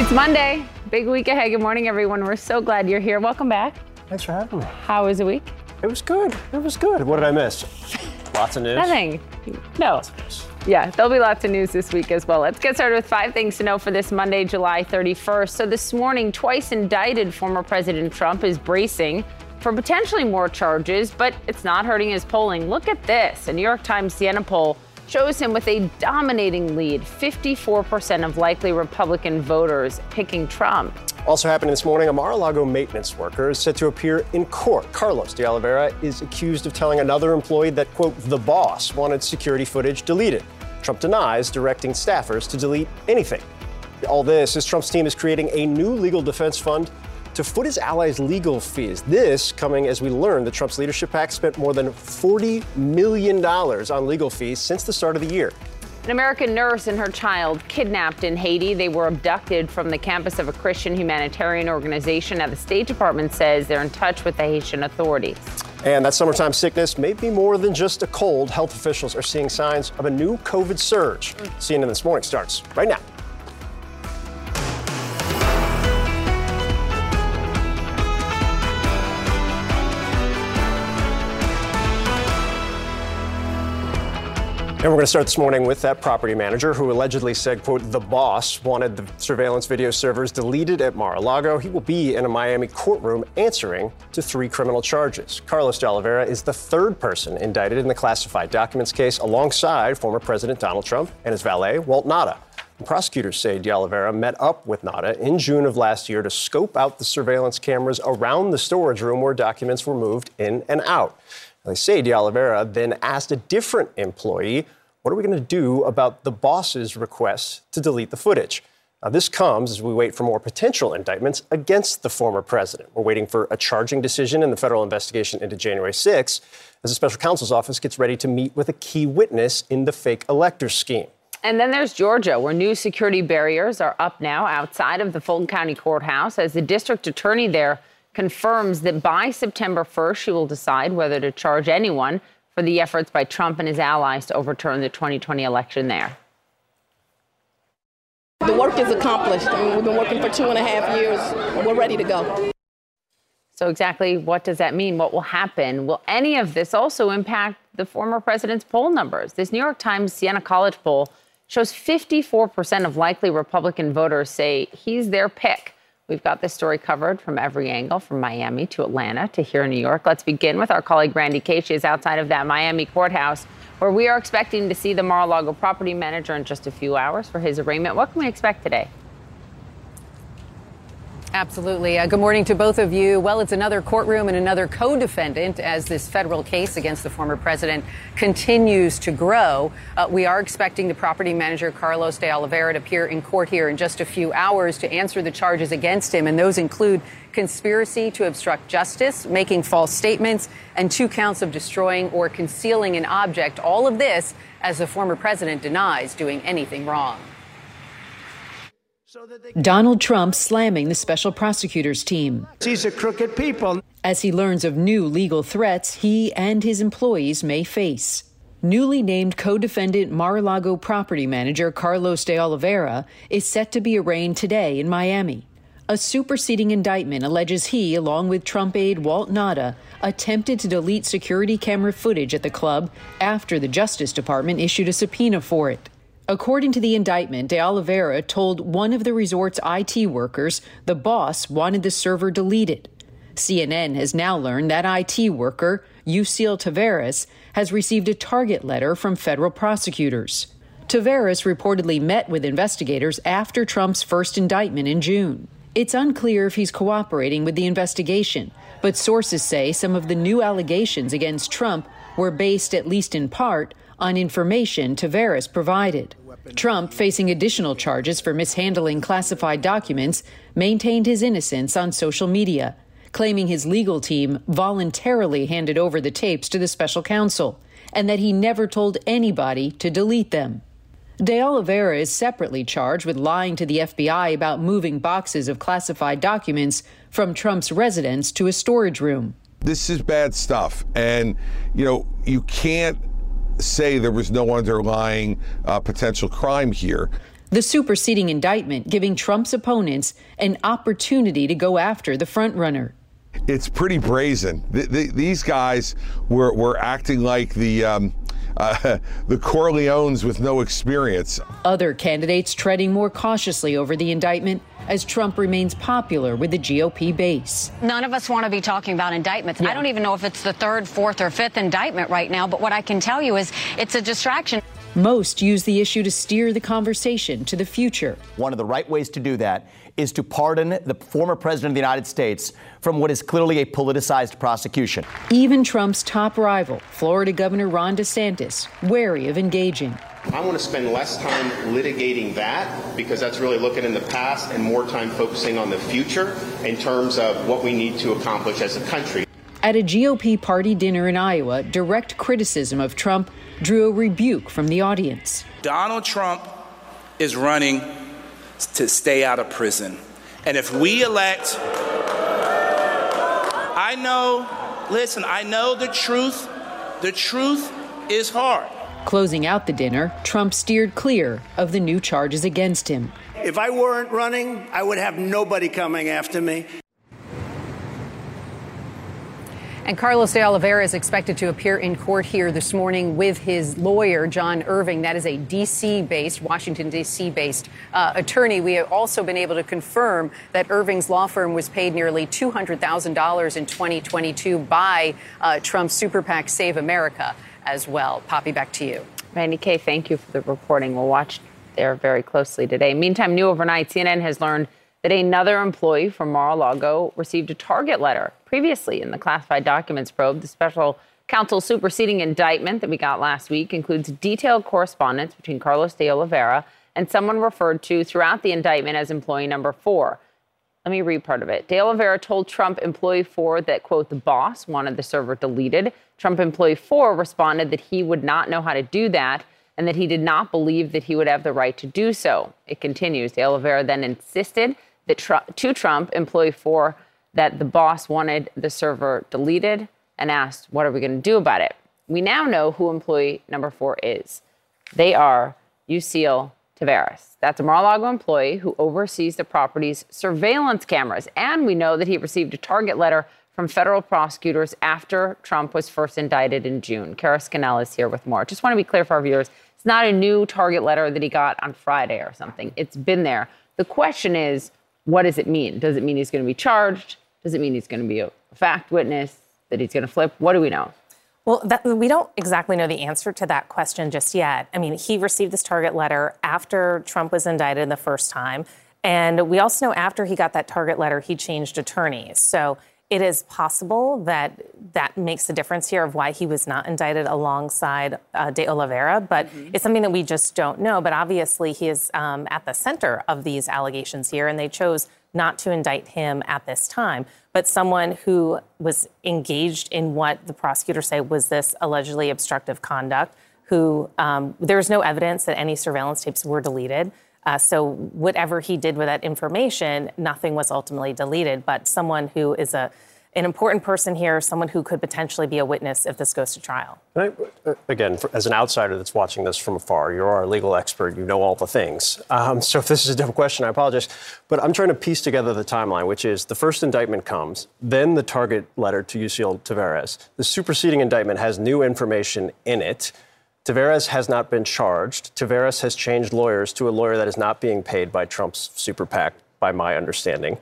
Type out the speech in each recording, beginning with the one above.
It's Monday. Big week ahead. Good morning, everyone. We're so glad you're here. Welcome back. Thanks for having me. How was the week? It was good. It was good. What did I miss? Lots of news. Nothing. No. Lots of news. Yeah, there'll be lots of news this week as well. Let's get started with five things to know for this Monday, July 31st. So, this morning, twice indicted former President Trump is bracing for potentially more charges, but it's not hurting his polling. Look at this. A New York Times Siena poll shows him with a dominating lead 54% of likely Republican voters picking Trump. Also happening this morning, a Mar a Lago maintenance worker is set to appear in court. Carlos de Oliveira is accused of telling another employee that, quote, the boss wanted security footage deleted. Trump denies directing staffers to delete anything. All this as Trump's team is creating a new legal defense fund to foot his allies' legal fees. This coming as we learn that Trump's leadership PAC spent more than $40 million on legal fees since the start of the year. An American nurse and her child kidnapped in Haiti. They were abducted from the campus of a Christian humanitarian organization. Now, the State Department says they're in touch with the Haitian authorities. And that summertime sickness may be more than just a cold. Health officials are seeing signs of a new COVID surge. Mm. CNN This Morning starts right now. And we're going to start this morning with that property manager who allegedly said, quote, the boss wanted the surveillance video servers deleted at Mar-a-Lago. He will be in a Miami courtroom answering to three criminal charges. Carlos de Oliveira is the third person indicted in the classified documents case alongside former President Donald Trump and his valet, Walt Nauta. And prosecutors say de Oliveira met up with Nauta in June of last year to scope out the surveillance cameras around the storage room where documents were moved in and out. They say De Oliveira then asked a different employee, What are we going to do about the boss's request to delete the footage? Now, this comes as we wait for more potential indictments against the former president. We're waiting for a charging decision in the federal investigation into January 6 as the special counsel's office gets ready to meet with a key witness in the fake elector scheme. And then there's Georgia, where new security barriers are up now outside of the Fulton County Courthouse as the district attorney there confirms that by September 1st, she will decide whether to charge anyone for the efforts by Trump and his allies to overturn the 2020 election there. The work is accomplished. I mean, we've been working for two and a half years. We're ready to go. So, exactly what does that mean? What will happen? Will any of this also impact the former president's poll numbers? This New York Times Siena College poll shows 54% of likely Republican voters say he's their pick. We've got this story covered from every angle, from Miami to Atlanta to here in New York. Let's begin with our colleague Randi Kaye. She is outside of that Miami courthouse, where we are expecting to see the Mar-a-Lago property manager in just a few hours for his arraignment. What can we expect today? Absolutely. Uh, good morning to both of you. Well, it's another courtroom and another co defendant as this federal case against the former president continues to grow. Uh, we are expecting the property manager, Carlos de Oliveira, to appear in court here in just a few hours to answer the charges against him. And those include conspiracy to obstruct justice, making false statements, and two counts of destroying or concealing an object. All of this as the former president denies doing anything wrong. Donald Trump slamming the special prosecutors team. These are crooked people. As he learns of new legal threats he and his employees may face. Newly named co defendant Mar a Lago property manager Carlos de Oliveira is set to be arraigned today in Miami. A superseding indictment alleges he, along with Trump aide Walt Nauta, attempted to delete security camera footage at the club after the Justice Department issued a subpoena for it. According to the indictment, De Oliveira told one of the resort's IT workers the boss wanted the server deleted. CNN has now learned that IT worker, Yuscil Taveras, has received a target letter from federal prosecutors. Taveras reportedly met with investigators after Trump's first indictment in June. It's unclear if he's cooperating with the investigation, but sources say some of the new allegations against Trump were based, at least in part, on information Taveras provided. Trump, facing additional charges for mishandling classified documents, maintained his innocence on social media, claiming his legal team voluntarily handed over the tapes to the special counsel and that he never told anybody to delete them. De Oliveira is separately charged with lying to the FBI about moving boxes of classified documents from Trump's residence to a storage room. This is bad stuff. And, you know, you can't say there was no underlying uh, potential crime here. The superseding indictment giving Trump's opponents an opportunity to go after the frontrunner. It's pretty brazen. The, the, these guys were, were acting like the. Um, uh, the Corleones with no experience. Other candidates treading more cautiously over the indictment as Trump remains popular with the GOP base. None of us want to be talking about indictments. Yeah. I don't even know if it's the third, fourth, or fifth indictment right now, but what I can tell you is it's a distraction. Most use the issue to steer the conversation to the future. One of the right ways to do that is to pardon the former president of the United States from what is clearly a politicized prosecution. Even Trump's top rival, Florida Governor Ron DeSantis, wary of engaging. I want to spend less time litigating that because that's really looking in the past and more time focusing on the future in terms of what we need to accomplish as a country. At a GOP party dinner in Iowa, direct criticism of Trump drew a rebuke from the audience. Donald Trump is running to stay out of prison. And if we elect, I know, listen, I know the truth. The truth is hard. Closing out the dinner, Trump steered clear of the new charges against him. If I weren't running, I would have nobody coming after me. And Carlos de Oliveira is expected to appear in court here this morning with his lawyer, John Irving. That is a D.C. based, Washington, D.C. based uh, attorney. We have also been able to confirm that Irving's law firm was paid nearly $200,000 in 2022 by uh, Trump's super PAC Save America as well. Poppy, back to you. Randi Kaye, thank you for the reporting. We'll watch there very closely today. Meantime, new overnight, CNN has learned that another employee from Mar-a-Lago received a target letter previously in the classified documents probe. The special counsel's superseding indictment that we got last week includes detailed correspondence between Carlos de Oliveira and someone referred to throughout the indictment as employee number four. Let me read part of it. De Oliveira told Trump employee four that, quote, the boss wanted the server deleted. Trump employee four responded that he would not know how to do that and that he did not believe that he would have the right to do so. It continues. De Oliveira then insisted that tr- to Trump, employee four, that the boss wanted the server deleted and asked, What are we going to do about it? We now know who employee number four is. They are Yuscil Taveras. That's a Mar a Lago employee who oversees the property's surveillance cameras. And we know that he received a target letter from federal prosecutors after Trump was first indicted in June. Kara Scannell is here with more. Just want to be clear for our viewers it's not a new target letter that he got on Friday or something, it's been there. The question is, what does it mean? Does it mean he's going to be charged? Does it mean he's going to be a fact witness? That he's going to flip? What do we know? Well, that, we don't exactly know the answer to that question just yet. I mean, he received this target letter after Trump was indicted the first time. And we also know after he got that target letter, he changed attorneys. So it is possible that that makes a difference here of why he was not indicted alongside uh, De Oliveira, but mm-hmm. it's something that we just don't know. But obviously, he is um, at the center of these allegations here, and they chose not to indict him at this time. But someone who was engaged in what the prosecutors say was this allegedly obstructive conduct, who um, there's no evidence that any surveillance tapes were deleted. Uh, so whatever he did with that information, nothing was ultimately deleted. But someone who is a an important person here, someone who could potentially be a witness if this goes to trial. I, uh, again, for, as an outsider that's watching this from afar, you're our legal expert, you know all the things. Um, so if this is a dumb question, I apologize. But I'm trying to piece together the timeline, which is the first indictment comes, then the target letter to Yuscil Taveras. The superseding indictment has new information in it. Taveras has not been charged. Taveras has changed lawyers to a lawyer that is not being paid by Trump's super PAC, by my understanding.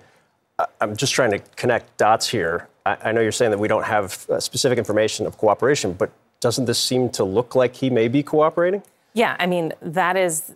I'm just trying to connect dots here. I, know you're saying that we don't have uh, specific information of cooperation, but doesn't this seem to look like he may be cooperating? Yeah, I mean, that is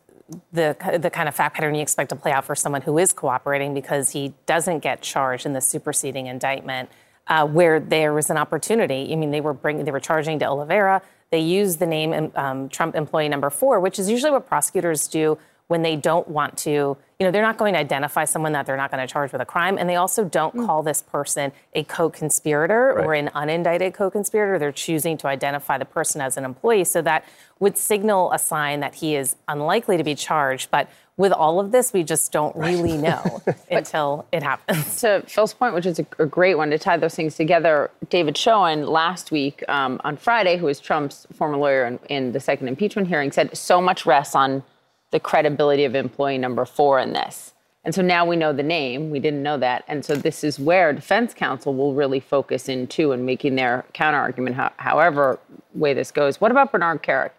the, the kind of fact pattern you expect to play out for someone who is cooperating because he doesn't get charged in the superseding indictment uh, where there was an opportunity. I mean, they were bringing, they were charging De Oliveira. They use the name um, Trump employee number four, which is usually what prosecutors do when they don't want to, you know, they're not going to identify someone that they're not going to charge with a crime. And they also don't mm. call this person a co conspirator right. or an unindicted co conspirator. They're choosing to identify the person as an employee. So that would signal a sign that he is unlikely to be charged. But with all of this, we just don't really know until it happens. To Phil's point, which is a, a, great one to tie those things together, David Schoen last week um, on Friday, who is Trump's former lawyer in, in the second impeachment hearing, said so much rests on the credibility of employee number four in this. And so now we know the name. We didn't know that. And so this is where defense counsel will really focus in too and making their counter argument, however way this goes. What about Bernard Kerik?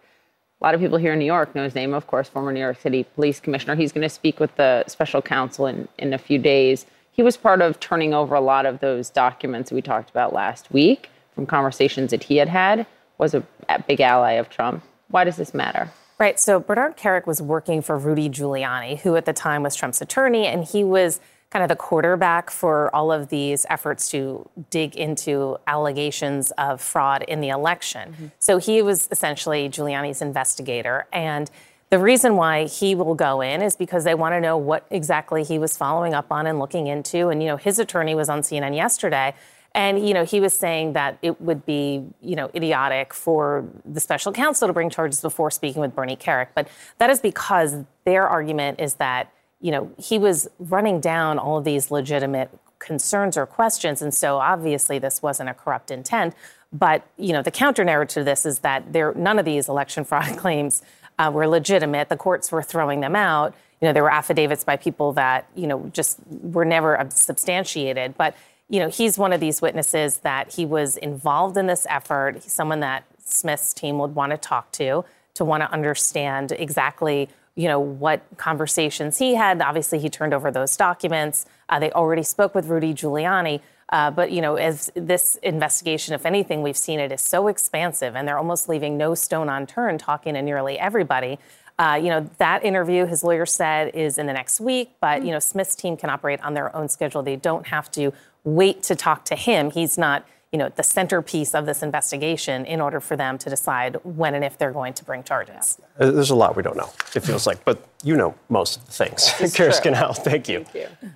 A lot of people here in New York know his name, of course, former New York City police commissioner. He's going to speak with the special counsel in, in a few days. He was part of turning over a lot of those documents we talked about last week from conversations that he had had, was a, a big ally of Trump. Why does this matter? Right. So Bernard Kerik was working for Rudy Giuliani, who at the time was Trump's attorney, and he was kind of the quarterback for all of these efforts to dig into allegations of fraud in the election. Mm-hmm. So he was essentially Giuliani's investigator. And the reason why he will go in is because they want to know what exactly he was following up on and looking into. And, you know, his attorney was on CNN yesterday and, you know, he was saying that it would be, you know, idiotic for the special counsel to bring charges before speaking with Bernie Kerik. But that is because their argument is that, you know, he was running down all of these legitimate concerns or questions. And so obviously this wasn't a corrupt intent. But, you know, the counter narrative to this is that there, none of these election fraud claims uh, were legitimate. The courts were throwing them out. You know, there were affidavits by people that, you know, just were never substantiated. But you know, he's one of these witnesses that he was involved in this effort. He's someone that Smith's team would want to talk to to want to understand exactly, you know, what conversations he had. Obviously, he turned over those documents. Uh, they already spoke with Rudy Giuliani. Uh, but you know, as this investigation, if anything, we've seen it is so expansive, and they're almost leaving no stone unturned, talking to nearly everybody. Uh, you know, that interview, his lawyer said, is in the next week. But you know, Smith's team can operate on their own schedule. They don't have to wait to talk to him. He's not, you know, the centerpiece of this investigation in order for them to decide when and if they're going to bring charges. Uh, there's a lot we don't know, it feels like, but you know most of the things. Kara Scannell, thank you. Thank you.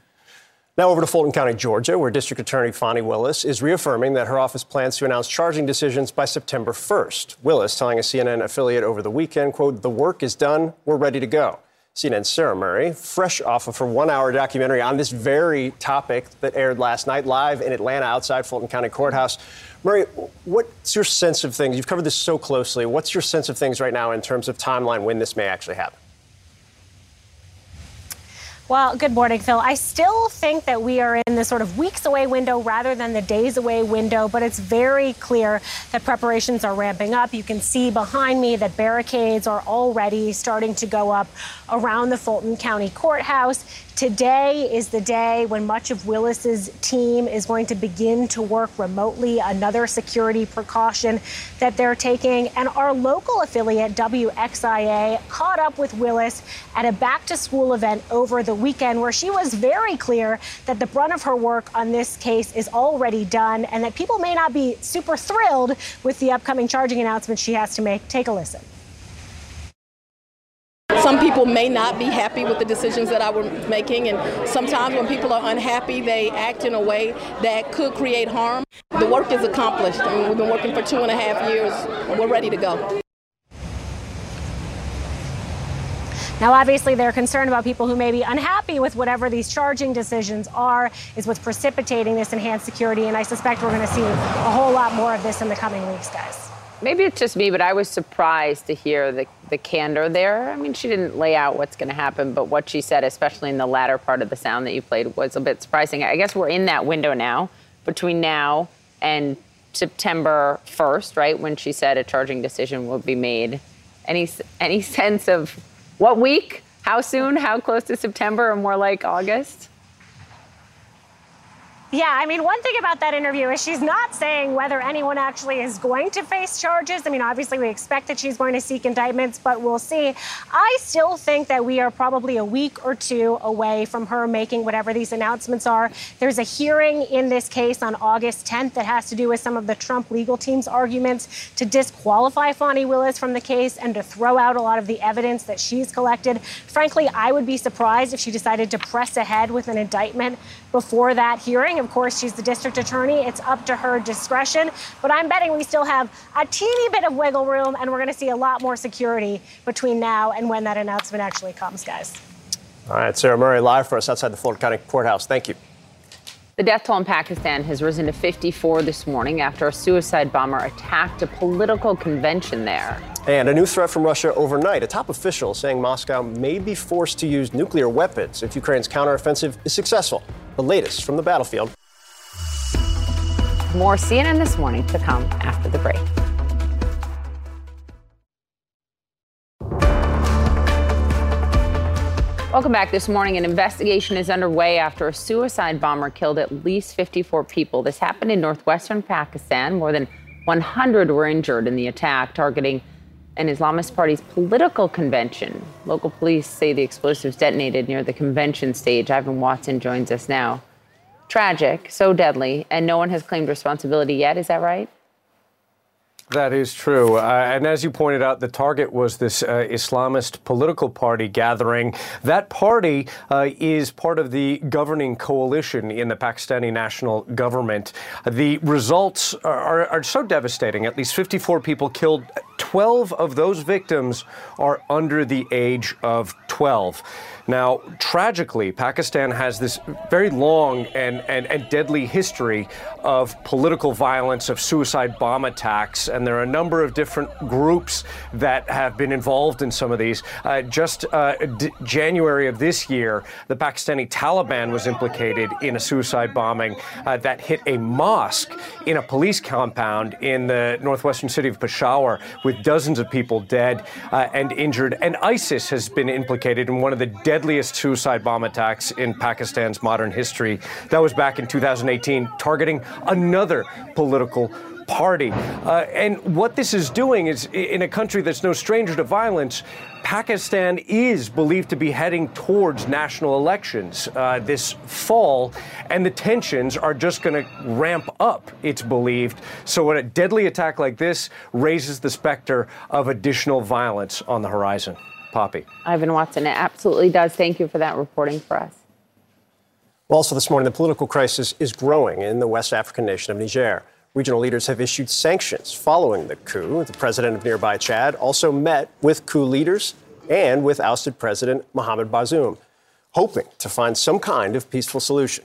Now over to Fulton County, Georgia, where District Attorney Fani Willis is reaffirming that her office plans to announce charging decisions by September 1st. Willis telling a CNN affiliate over the weekend, quote, the work is done, we're ready to go. CNN's Sarah Murray, fresh off of her one hour documentary on this very topic that aired last night live in Atlanta outside Fulton County Courthouse. Murray, what's your sense of things? You've covered this so closely. What's your sense of things right now in terms of timeline when this may actually happen? Well, good morning, Phil. I still think that we are in the sort of weeks away window rather than the days away window, but it's very clear that preparations are ramping up. You can see behind me that barricades are already starting to go up around the Fulton County Courthouse. Today is the day when much of Willis's team is going to begin to work remotely, another security precaution that they're taking. And our local affiliate, WXIA, caught up with Willis at a back to school event over the weekend where she was very clear that the brunt of her work on this case is already done and that people may not be super thrilled with the upcoming charging announcement she has to make. Take a listen. Some people may not be happy with the decisions that I was making, and sometimes when people are unhappy, they act in a way that could create harm. The work is accomplished. I mean, we've been working for two and a half years. We're ready to go. Now, obviously, they're concerned about people who may be unhappy with whatever these charging decisions are, is what's precipitating this enhanced security. And I suspect we're going to see a whole lot more of this in the coming weeks, guys. Maybe it's just me, but I was surprised to hear the, the candor there. I mean, she didn't lay out what's going to happen, but what she said, especially in the latter part of the sound that you played, was a bit surprising. I guess we're in that window now, between now and September 1st, right, when she said a charging decision will be made. Any, any sense of what week? How soon? How close to September or more like August? Yeah, I mean, one thing about that interview is she's not saying whether anyone actually is going to face charges. I mean, obviously, we expect that she's going to seek indictments, but we'll see. I still think that we are probably a week or two away from her making whatever these announcements are. There's a hearing in this case on August 10th that has to do with some of the Trump legal team's arguments to disqualify Fani Willis from the case and to throw out a lot of the evidence that she's collected. Frankly, I would be surprised if she decided to press ahead with an indictment before that hearing. Of course, she's the district attorney. It's up to her discretion. But I'm betting we still have a teeny bit of wiggle room, and we're going to see a lot more security between now and when that announcement actually comes, guys. All right, Sarah Murray live for us outside the Fulton County Courthouse. Thank you. The death toll in Pakistan has risen to 54 this morning after a suicide bomber attacked a political convention there. And a new threat from Russia overnight. A top official saying Moscow may be forced to use nuclear weapons if Ukraine's counteroffensive is successful. The latest from the battlefield. More CNN this morning to come after the break. Welcome back this morning. An investigation is underway after a suicide bomber killed at least 54 people. This happened in northwestern Pakistan. More than 100 were injured in the attack, targeting an Islamist party's political convention. Local police say the explosives detonated near the convention stage. Ivan Watson joins us now. Tragic, so deadly, and no one has claimed responsibility yet. Is that right? That is true. Uh, and as you pointed out, the target was this uh, Islamist political party gathering. That party uh, is part of the governing coalition in the Pakistani national government. The results are, are, are so devastating. At least 54 people killed. 12 of those victims are under the age of 12. Now, tragically, Pakistan has this very long and, and, and deadly history of political violence, of suicide bomb attacks, and there are a number of different groups that have been involved in some of these. Uh, just uh, d- January of this year, the Pakistani Taliban was implicated in a suicide bombing uh, that hit a mosque in a police compound in the northwestern city of Peshawar, with dozens of people dead uh, and injured. And ISIS has been implicated in one of the deadliest suicide bomb attacks in Pakistan's modern history. That was back in 2018, targeting another political party. Uh, and what this is doing is, in a country that's no stranger to violence, Pakistan is believed to be heading towards national elections uh, this fall, and the tensions are just going to ramp up, it's believed. So, when a deadly attack like this raises the specter of additional violence on the horizon. Poppy. Ivan Watson, it absolutely does. Thank you for that reporting for us. Well, also this morning, the political crisis is growing in the West African nation of Niger. Regional leaders have issued sanctions following the coup. The president of nearby Chad also met with coup leaders and with ousted President Mohamed Bazoum, hoping to find some kind of peaceful solution.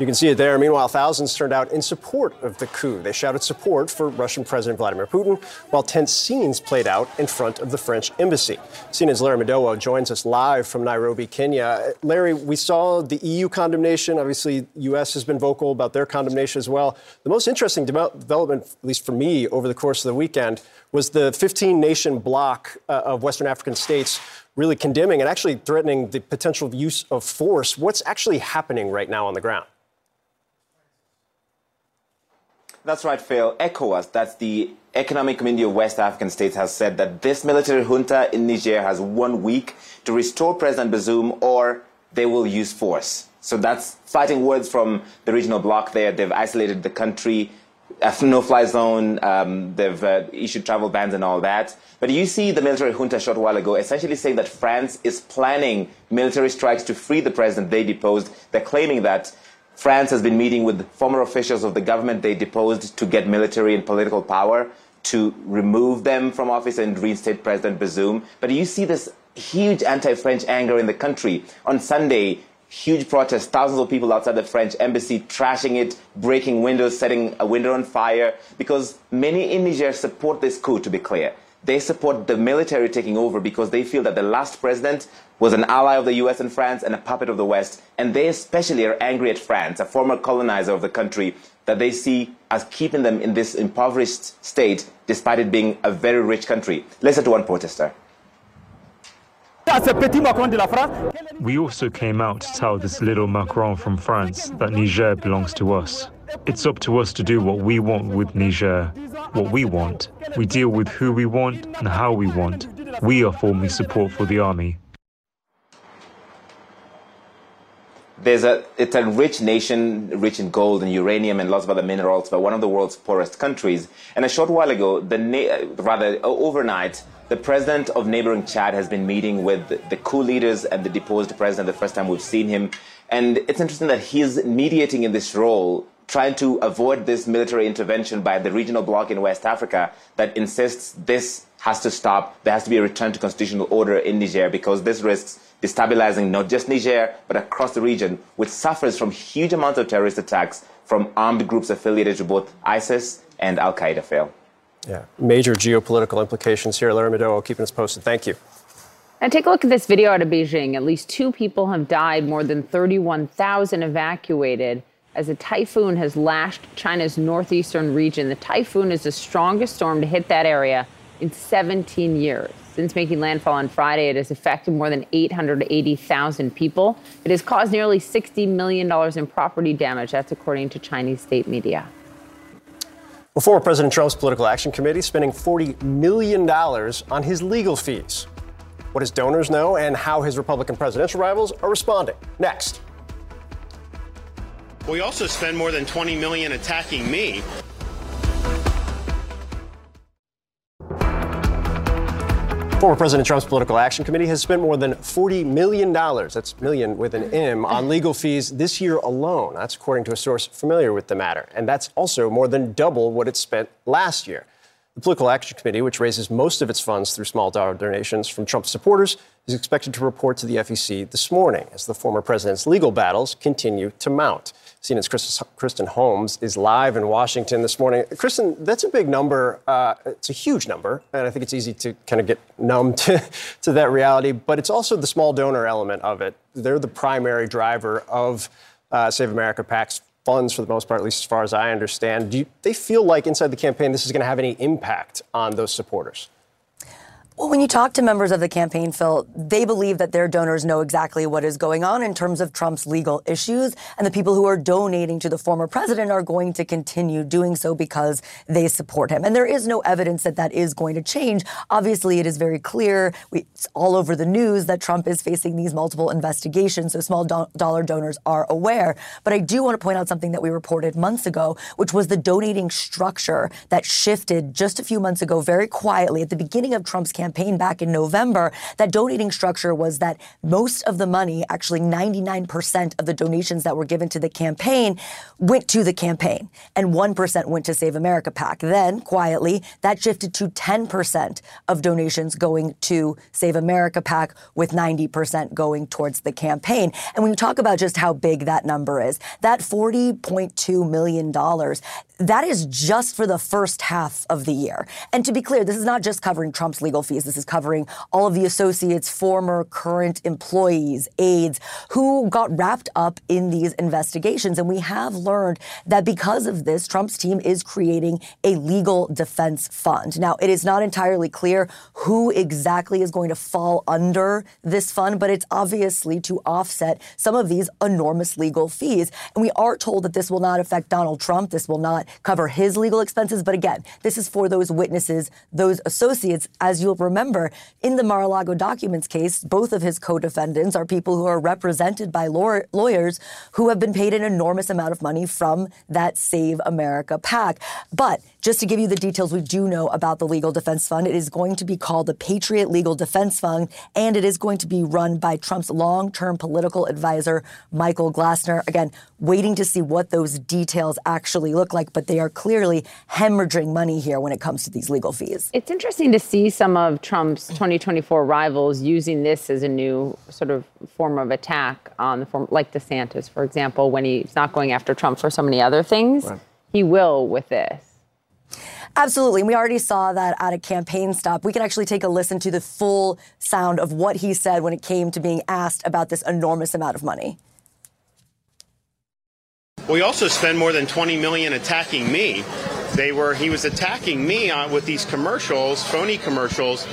You can see it there. Meanwhile, thousands turned out in support of the coup. They shouted support for Russian President Vladimir Putin, while tense scenes played out in front of the French embassy. CNN's Larry Madowo joins us live from Nairobi, Kenya. Larry, we saw the EU condemnation. Obviously, U.S. has been vocal about their condemnation as well. The most interesting development, at least for me, over the course of the weekend was the 15 nation bloc uh, of Western African states really condemning and actually threatening the potential use of force. What's actually happening right now on the ground? That's right, Phil. ECOWAS, that's the Economic Community of West African States, has said that this military junta in Niger has one week to restore President Bazoum or they will use force. So that's fighting words from the regional bloc there. They've isolated the country, a no-fly zone, um, they've uh, issued travel bans and all that. But you see the military junta a short while ago essentially saying that France is planning military strikes to free the president they deposed. They're claiming that France has been meeting with former officials of the government they deposed to get military and political power to remove them from office and reinstate President Bazoum. But you see this huge anti-French anger in the country. On Sunday, huge protests, thousands of people outside the French embassy trashing it, breaking windows, setting a window on fire, because many in Niger support this coup, to be clear. They support the military taking over because they feel that the last president was an ally of the US and France and a puppet of the West. And they especially are angry at France, a former colonizer of the country, that they see as keeping them in this impoverished state despite it being a very rich country. Listen to one protester. We also came out to tell this little Macron from France that Niger belongs to us. It's up to us to do what we want with Niger, what we want. We deal with who we want and how we want. We are forming support for the army. There's a, it's a rich nation, rich in gold and uranium and lots of other minerals, but one of the world's poorest countries. And a short while ago, the rather overnight, the president of neighboring Chad has been meeting with the coup leaders and the deposed president. The first time we've seen him, and it's interesting that he's mediating in this role trying to avoid this military intervention by the regional bloc in West Africa that insists this has to stop. There has to be a return to constitutional order in Niger because this risks destabilizing not just Niger, but across the region, which suffers from huge amounts of terrorist attacks from armed groups affiliated to both ISIS and Al Qaeda Phil. Yeah, major geopolitical implications here. Larry Madowo keeping us posted. Thank you. And take a look at this video out of Beijing. At least two people have died, more than 31,000 evacuated as a typhoon has lashed China's northeastern region. The typhoon is the strongest storm to hit that area in 17 years. Since making landfall on Friday, it has affected more than 880,000 people. It has caused nearly $60 million in property damage. That's according to Chinese state media. Former President Trump's political action committee spending $40 million on his legal fees. What his donors know and how his Republican presidential rivals are responding. Next. We also spend more than 20 million attacking me. Former President Trump's political action committee has spent more than $40 million, that's million with an M, on legal fees this year alone. That's according to a source familiar with the matter. And that's also more than double what it spent last year. The Political Action Committee, which raises most of its funds through small dollar donations from Trump supporters, is expected to report to the FEC this morning as the former president's legal battles continue to mount. CNN's Kristen Holmes is live in Washington this morning. Kristen, that's a big number. Uh, it's a huge number, and I think it's easy to kind of get numb to, to that reality. But it's also the small donor element of it. They're the primary driver of uh, Save America PAC's funds for the most part, at least as far as I understand. Do you, they feel like inside the campaign this is going to have any impact on those supporters? Well, when you talk to members of the campaign, Phil, they believe that their donors know exactly what is going on in terms of Trump's legal issues, and the people who are donating to the former president are going to continue doing so because they support him. And there is no evidence that that is going to change. Obviously, it is very clear, we, it's all over the news, that Trump is facing these multiple investigations, so small do- dollar donors are aware. But I do want to point out something that we reported months ago, which was the donating structure that shifted just a few months ago very quietly at the beginning of Trump's campaign campaign back in November, that donating structure was that most of the money, actually 99% of the donations that were given to the campaign, went to the campaign, and 1% went to Save America PAC. Then, quietly, that shifted to 10% of donations going to Save America PAC, with 90% going towards the campaign. And when you talk about just how big that number is, that $40.2 million, that is just for the first half of the year. And to be clear, this is not just covering Trump's legal fees. This is covering all of the associates, former, current employees, aides who got wrapped up in these investigations. And we have learned that because of this, Trump's team is creating a legal defense fund. Now, it is not entirely clear who exactly is going to fall under this fund, but it's obviously to offset some of these enormous legal fees. And we are told that this will not affect Donald Trump. This will not cover his legal expenses. But again, this is for those witnesses, those associates. As you'll remember, in the Mar-a-Lago documents case, both of his co-defendants are people who are represented by law- lawyers who have been paid an enormous amount of money from that Save America PAC. But just to give you the details we do know about the Legal Defense Fund, it is going to be called the Patriot Legal Defense Fund, and it is going to be run by Trump's long-term political advisor, Michael Glassner. Again, waiting to see what those details actually look like, but they are clearly hemorrhaging money here when it comes to these legal fees. It's interesting to see some of Trump's 2024 rivals using this as a new sort of form of attack on the form, like DeSantis, for example, when he's not going after Trump for so many other things, right. he will with this. Absolutely. And we already saw that at a campaign stop. We can actually take a listen to the full sound of what he said when it came to being asked about this enormous amount of money. We also spend more than 20 million attacking me. They were he was attacking me on, with these commercials, phony commercials,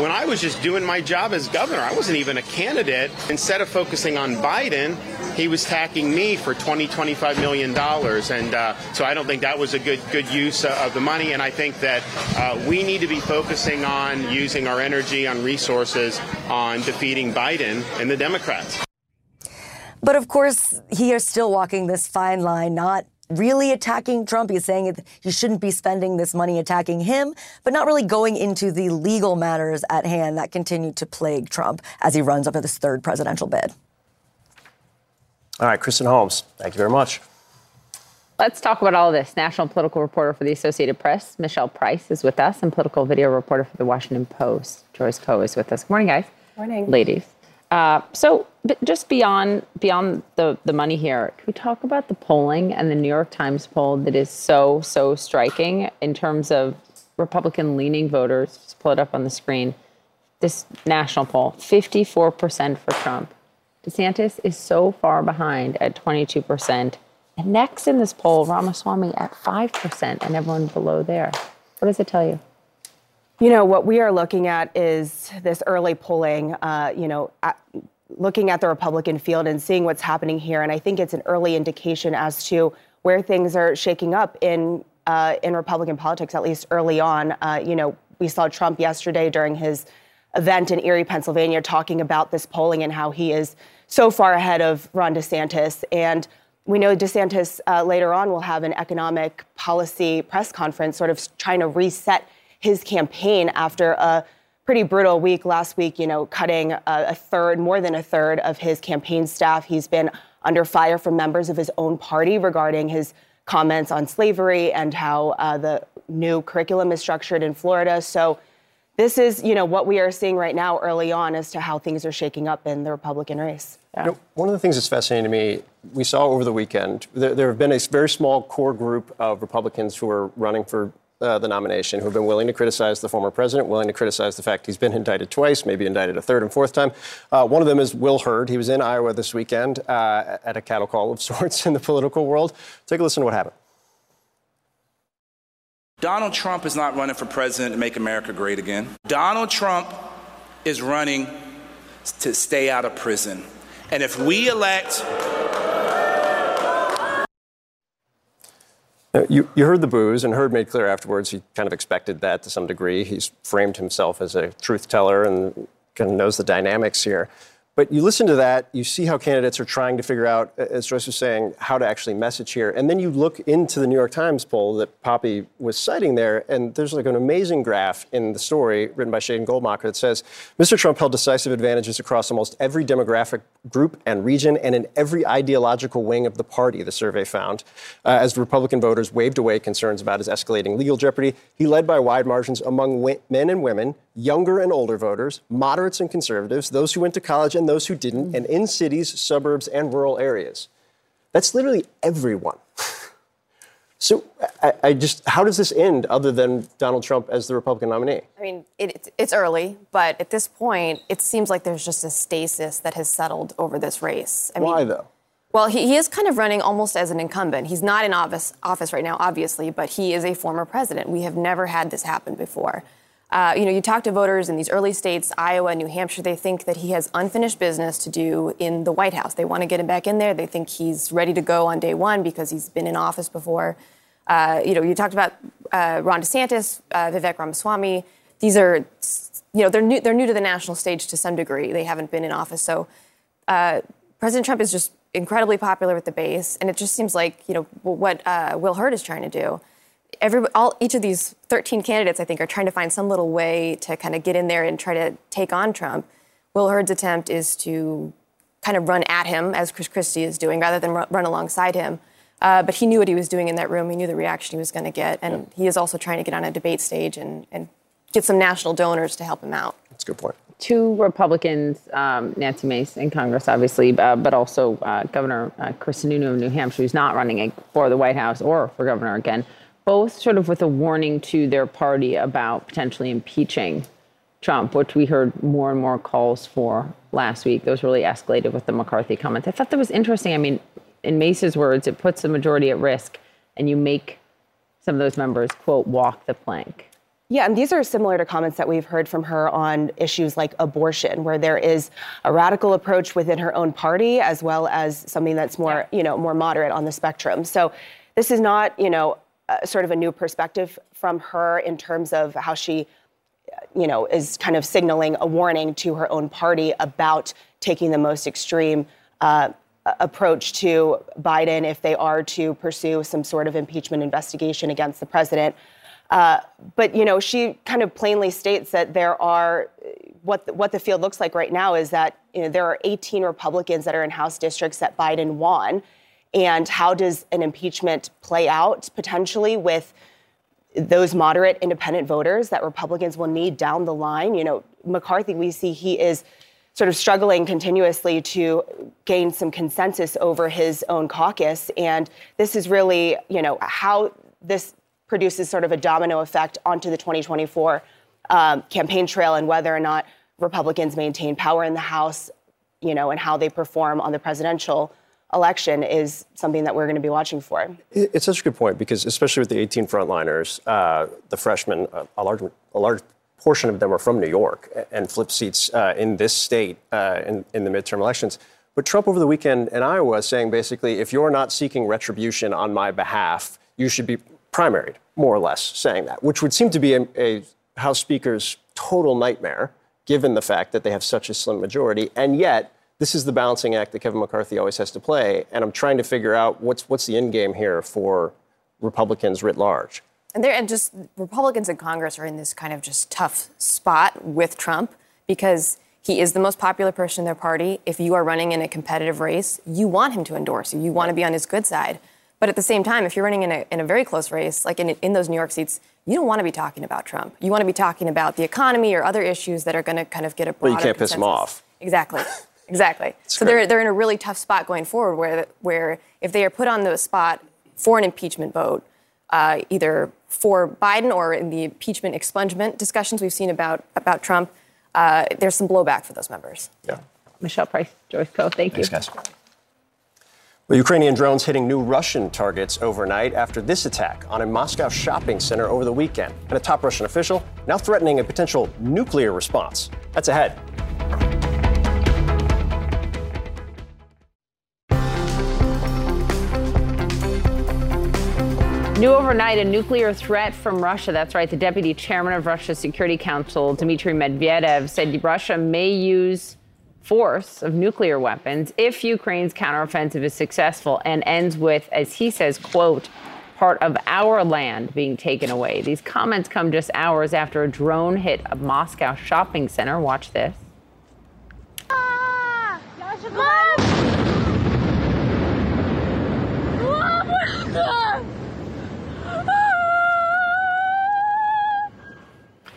when I was just doing my job as governor. I wasn't even a candidate. Instead of focusing on Biden, he was attacking me for 20, 25 million dollars, and uh, so I don't think that was a good good use uh, of the money. And I think that uh, we need to be focusing on using our energy, on resources, on defeating Biden and the Democrats. But of course, he is still walking this fine line, not really attacking Trump. He's saying he shouldn't be spending this money attacking him, but not really going into the legal matters at hand that continue to plague Trump as he runs up to this third presidential bid. All right, Kristen Holmes, thank you very much. Let's talk about all of this. National political reporter for the Associated Press, Michelle Price, is with us, and political video reporter for the Washington Post, Joyce Koh, is with us. Good morning, guys. Morning. Ladies. Uh, so, just beyond beyond the, the money here, can we talk about the polling and the New York Times poll that is so, so striking in terms of Republican leaning voters? Just pull it up on the screen. This national poll 54% for Trump. DeSantis is so far behind at 22%. And next in this poll, Ramaswamy at 5% and everyone below there. What does it tell you? You know, what we are looking at is this early polling, uh, you know, at, looking at the Republican field and seeing what's happening here. And I think it's an early indication as to where things are shaking up in, uh, in Republican politics, at least early on. Uh, you know, we saw Trump yesterday during his event in Erie, Pennsylvania, talking about this polling and how he is so far ahead of Ron DeSantis. And we know DeSantis uh, later on will have an economic policy press conference, sort of trying to reset his campaign after a pretty brutal week last week, you know, cutting a, a, third, more than a third of his campaign staff. He's been under fire from members of his own party regarding his comments on slavery and how uh, the new curriculum is structured in Florida. So this is, you know, what we are seeing right now early on as to how things are shaking up in the Republican race. Yeah. You know, one of the things that's fascinating to me, we saw over the weekend, there, there have been a very small core group of Republicans who are running for uh, the nomination who have been willing to criticize the former president, willing to criticize the fact he's been indicted twice, maybe indicted a third and fourth time. Uh, one of them is Will Hurd. He was in Iowa this weekend uh, at a cattle call of sorts in the political world. Take a listen to what happened. Donald Trump is not running for president to make America great again. Donald Trump is running to stay out of prison. And if we elect Uh, you, you, heard the boos, and Hurd made clear afterwards he kind of expected that to some degree. He's framed himself as a truth teller and kind of knows the dynamics here. But you listen to that, you see how candidates are trying to figure out, as Joyce was saying, how to actually message here. And then you look into the New York Times poll that Poppy was citing there, and there's like an amazing graph in the story written by Shane Goldmacher that says Mr. Trump held decisive advantages across almost every demographic group and region and in every ideological wing of the party, the survey found. Uh, as Republican voters waved away concerns about his escalating legal jeopardy, he led by wide margins among men and women, younger and older voters, moderates and conservatives, those who went to college and and those who didn't, mm. and in cities, suburbs, and rural areas. That's literally everyone. so I, I, just, how does this end other than Donald Trump as the Republican nominee? I mean, it, it's early, but at this point, it seems like there's just a stasis that has settled over this race. I Why, mean, though? Well, he, he is kind of running almost as an incumbent. He's not in office, office right now, obviously, but he is a former president. We have never had this happen before. Uh, you know, you talk to voters in these early states, Iowa, New Hampshire, they think that he has unfinished business to do in the White House. They want to get him back in there. They think he's ready to go on day one because he's been in office before. Uh, you know, you talked about uh, Ron DeSantis, uh, Vivek Ramaswamy. These are, you know, they're new, they're new to the national stage to some degree. They haven't been in office. So uh, President Trump is just incredibly popular with the base. And it just seems like, you know, what uh, Will Hurd is trying to do every all each of these 13 candidates, I think, are trying to find some little way to kind of get in there and try to take on Trump. Will Hurd's attempt is to kind of run at him, as Chris Christie is doing, rather than run alongside him. Uh, but he knew what he was doing in that room. He knew the reaction he was going to get, and yeah. he is also trying to get on a debate stage and, and get some national donors to help him out. That's a good point. Two Republicans, um, Nancy Mace in Congress, obviously, uh, but also uh, Governor uh, Chris Sununu of New Hampshire, who's not running for the White House or for governor again, both sort of with a warning to their party about potentially impeaching Trump, which we heard more and more calls for last week. Those really escalated with the McCarthy comments. I thought that was interesting. I mean, in Mace's words, it puts the majority at risk, and you make some of those members, quote, walk the plank. Yeah, and these are similar to comments that we've heard from her on issues like abortion, where there is a radical approach within her own party, as well as something that's more, you know, more moderate on the spectrum. So this is not, you know, uh, sort of a new perspective from her in terms of how she you know is kind of signaling a warning to her own party about taking the most extreme uh, approach to Biden if they are to pursue some sort of impeachment investigation against the president. Uh, but you know, she kind of plainly states that there are what the, what the field looks like right now is that you know there are 18 Republicans that are in House districts that Biden won, And how does an impeachment play out potentially with those moderate independent voters that Republicans will need down the line? You know, McCarthy, we see he is sort of struggling continuously to gain some consensus over his own caucus. And this is really, you know, how this produces sort of a domino effect onto the 2024 um, campaign trail and whether or not Republicans maintain power in the House, you know, and how they perform on the presidential election is something that we're going to be watching for. It's such a good point because, especially with the 18 frontliners, uh, the freshmen, uh, a large, a large portion of them are from New York and flip seats uh, in this state uh, in, in the midterm elections. But Trump over the weekend in Iowa saying basically, if you're not seeking retribution on my behalf, you should be primaried, more or less, saying that, which would seem to be a, a House Speaker's total nightmare, given the fact that they have such a slim majority. And yet, this is the balancing act that Kevin McCarthy always has to play. And I'm trying to figure out what's, what's the end game here for Republicans writ large. And there, and just Republicans in Congress are in this kind of just tough spot with Trump because he is the most popular person in their party. If you are running in a competitive race, you want him to endorse you. You want to be on his good side. But at the same time, if you're running in a, in a very close race, like in, in those New York seats, you don't want to be talking about Trump. You want to be talking about the economy or other issues that are going to kind of get a broader But you can't consensus. piss him off. Exactly. Exactly. so they're, they're in a really tough spot going forward where, where if they are put on the spot for an impeachment vote, uh, either for Biden or in the impeachment expungement discussions we've seen about, about Trump, uh, there's some blowback for those members. Yeah. Michelle Price, Joyce Koh, thank Thanks, you. guys. Well, Ukrainian drones hitting new Russian targets overnight after this attack on a Moscow shopping center over the weekend. And a top Russian official now threatening a potential nuclear response. That's ahead. New overnight, a nuclear threat from Russia. That's right. The deputy chairman of Russia's Security Council, Dmitry Medvedev, said Russia may use force of nuclear weapons if Ukraine's counteroffensive is successful and ends with, as he says, quote, part of our land being taken away. These comments come just hours after a drone hit a Moscow shopping center. Watch this.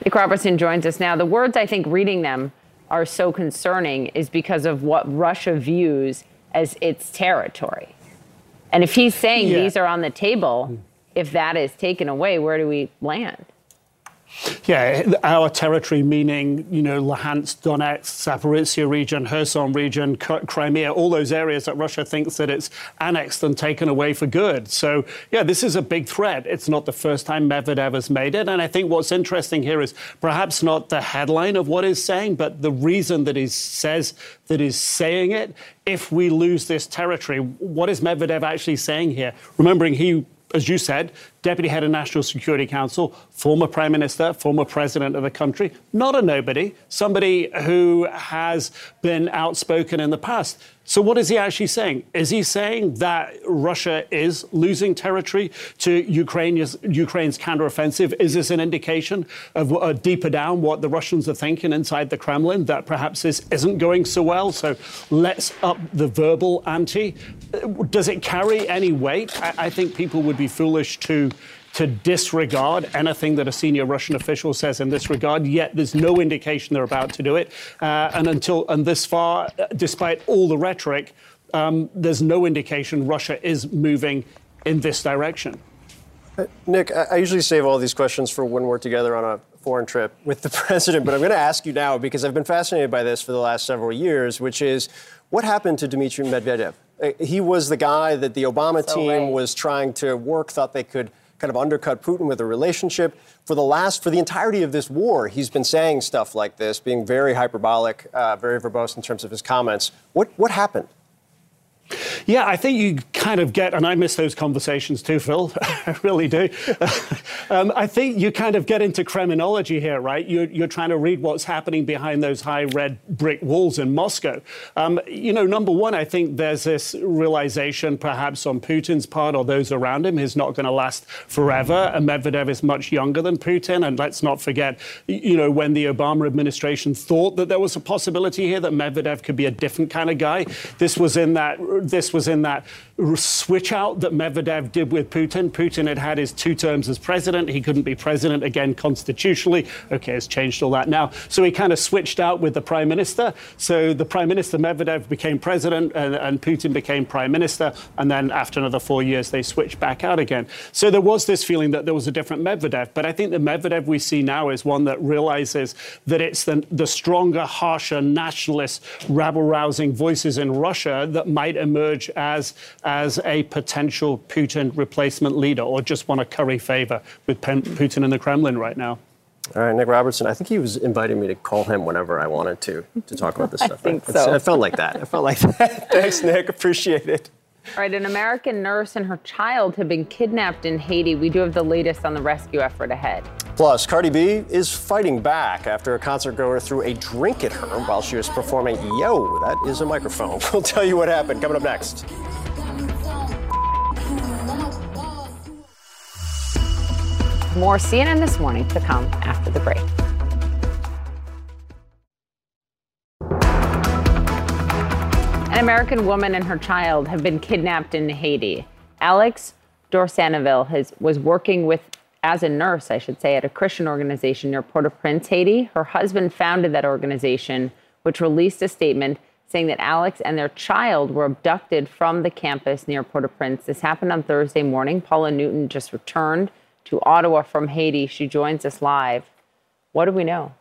Nick Robertson joins us now. The words I think reading them are so concerning is because of what Russia views as its territory. And if he's saying Yeah. these are on the table, if that is taken away, where do we land? Yeah, our territory, meaning, you know, Luhansk, Donetsk, Zaporizhia region, Kherson region, Crimea, all those areas that Russia thinks that it's annexed and taken away for good. So, yeah, this is a big threat. It's not the first time Medvedev has made it. And I think what's interesting here is perhaps not the headline of what he's saying, but the reason that he says that he's saying it. If we lose this territory, what is Medvedev actually saying here? Remembering he as you said, Deputy Head of National Security Council, former Prime Minister, former President of the country, not a nobody, somebody who has been outspoken in the past. So, what is he actually saying? Is he saying that Russia is losing territory to Ukraine's, Ukraine's counteroffensive? Is this an indication of uh, deeper down what the Russians are thinking inside the Kremlin that perhaps this isn't going so well? So, let's up the verbal ante. Does it carry any weight? I, I think people would be foolish to to disregard anything that a senior Russian official says in this regard. Yet there's no indication they're about to do it. Uh, and until and this far, uh, despite all the rhetoric, um, there's no indication Russia is moving in this direction. Nick, I I usually save all these questions for when we're together on a foreign trip with the president, but I'm going to ask you now because I've been fascinated by this for the last several years, which is what happened to Dmitry Medvedev? Uh, He was the guy that the Obama So team right. was trying to work, thought they could kind of undercut Putin with a relationship. For the last, for the entirety of this war, he's been saying stuff like this, being very hyperbolic, uh, very verbose in terms of his comments. What, what happened? Yeah, I think you kind of get, and I miss those conversations too, Phil. I really do. um, I think you kind of get into Kremlinology here, right? You're, you're trying to read what's happening behind those high red brick walls in Moscow. Um, you know, number one, I think there's this realization, perhaps on Putin's part or those around him, he's not going to last forever. And Medvedev is much younger than Putin. And let's not forget, you know, when the Obama administration thought that there was a possibility here that Medvedev could be a different kind of guy, this was in that this was in that switch out that Medvedev did with Putin. Putin had had his two terms as president. He couldn't be president again constitutionally. Okay, it's changed all that now. So he kind of switched out with the prime minister. So the prime minister, Medvedev, became president and, and Putin became prime minister. And then after another four years, they switched back out again. So there was this feeling that there was a different Medvedev. But I think the Medvedev we see now is one that realizes that it's the, the stronger, harsher, nationalist, rabble rousing voices in Russia that might emerge as as a potential Putin replacement leader or just want to curry favor with Putin in the Kremlin right now. All right, Nick Robertson. I think he was inviting me to call him whenever I wanted to to talk about this stuff. I stuff. think I, so. I felt like that. I felt like that. Thanks, Nick. Appreciate it. All right, an American nurse and her child have been kidnapped in Haiti. We do have the latest on the rescue effort ahead. Plus, Cardi B is fighting back after a concert goer threw a drink at her while she was performing Yo, that is a microphone. We'll tell you what happened coming up next. More CNN this morning to come after the break. American woman and her child have been kidnapped in Haiti. Alix Dorsainvil has, was working with as a nurse, I should say, at a Christian organization near Port-au-Prince, Haiti. Her husband founded that organization, which released a statement saying that Alix and their child were abducted from the campus near Port-au-Prince. This happened on Thursday morning. Paula Newton just returned to Ottawa from Haiti. She joins us live. What do we know?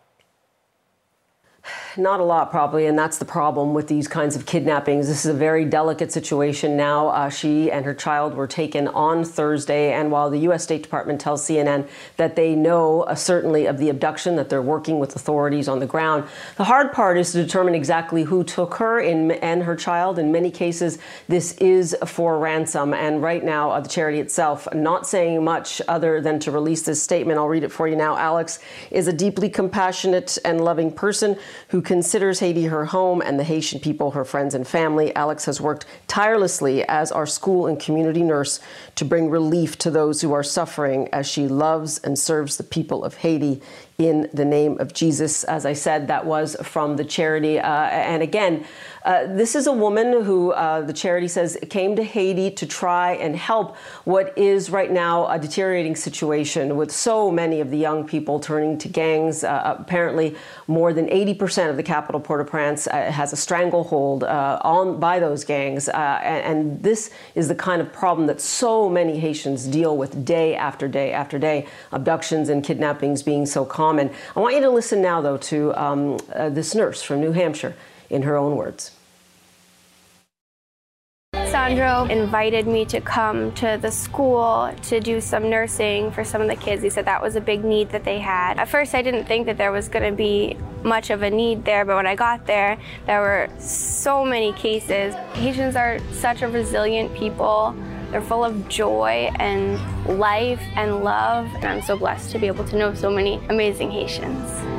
Not a lot, probably, and that's the problem with these kinds of kidnappings. This is a very delicate situation now. Uh, she and her child were taken on Thursday, and while the U.S. State Department tells CNN that they know uh, certainly of the abduction, that they're working with authorities on the ground, the hard part is to determine exactly who took her in, and her child. In many cases, this is for ransom, and right now, uh, the charity itself not saying much other than to release this statement. I'll read it for you now. Alix is a deeply compassionate and loving person who considers Haiti her home and the Haitian people her friends and family. Alix has worked tirelessly as our school and community nurse to bring relief to those who are suffering as she loves and serves the people of Haiti in the name of Jesus. As I said, that was from the charity. Uh, and again, uh, this is a woman who uh, the charity says came to Haiti to try and help what is right now a deteriorating situation with so many of the young people turning to gangs. Uh, apparently, more than 80% of the capital Port-au-Prince uh, has a stranglehold uh, on by those gangs, and, and this is the kind of problem that so many Haitians deal with day after day after day. Abductions and kidnappings being so common. I want you to listen now, though, to um, this nurse from New Hampshire in her own words. Sandro invited me to come to the school to do some nursing for some of the kids. He said that was a big need that they had. At first, I didn't think that there was going to be much of a need there, but when I got there, there were so many cases. Haitians are such a resilient people. They're full of joy and life and love. And I'm so blessed to be able to know so many amazing Haitians.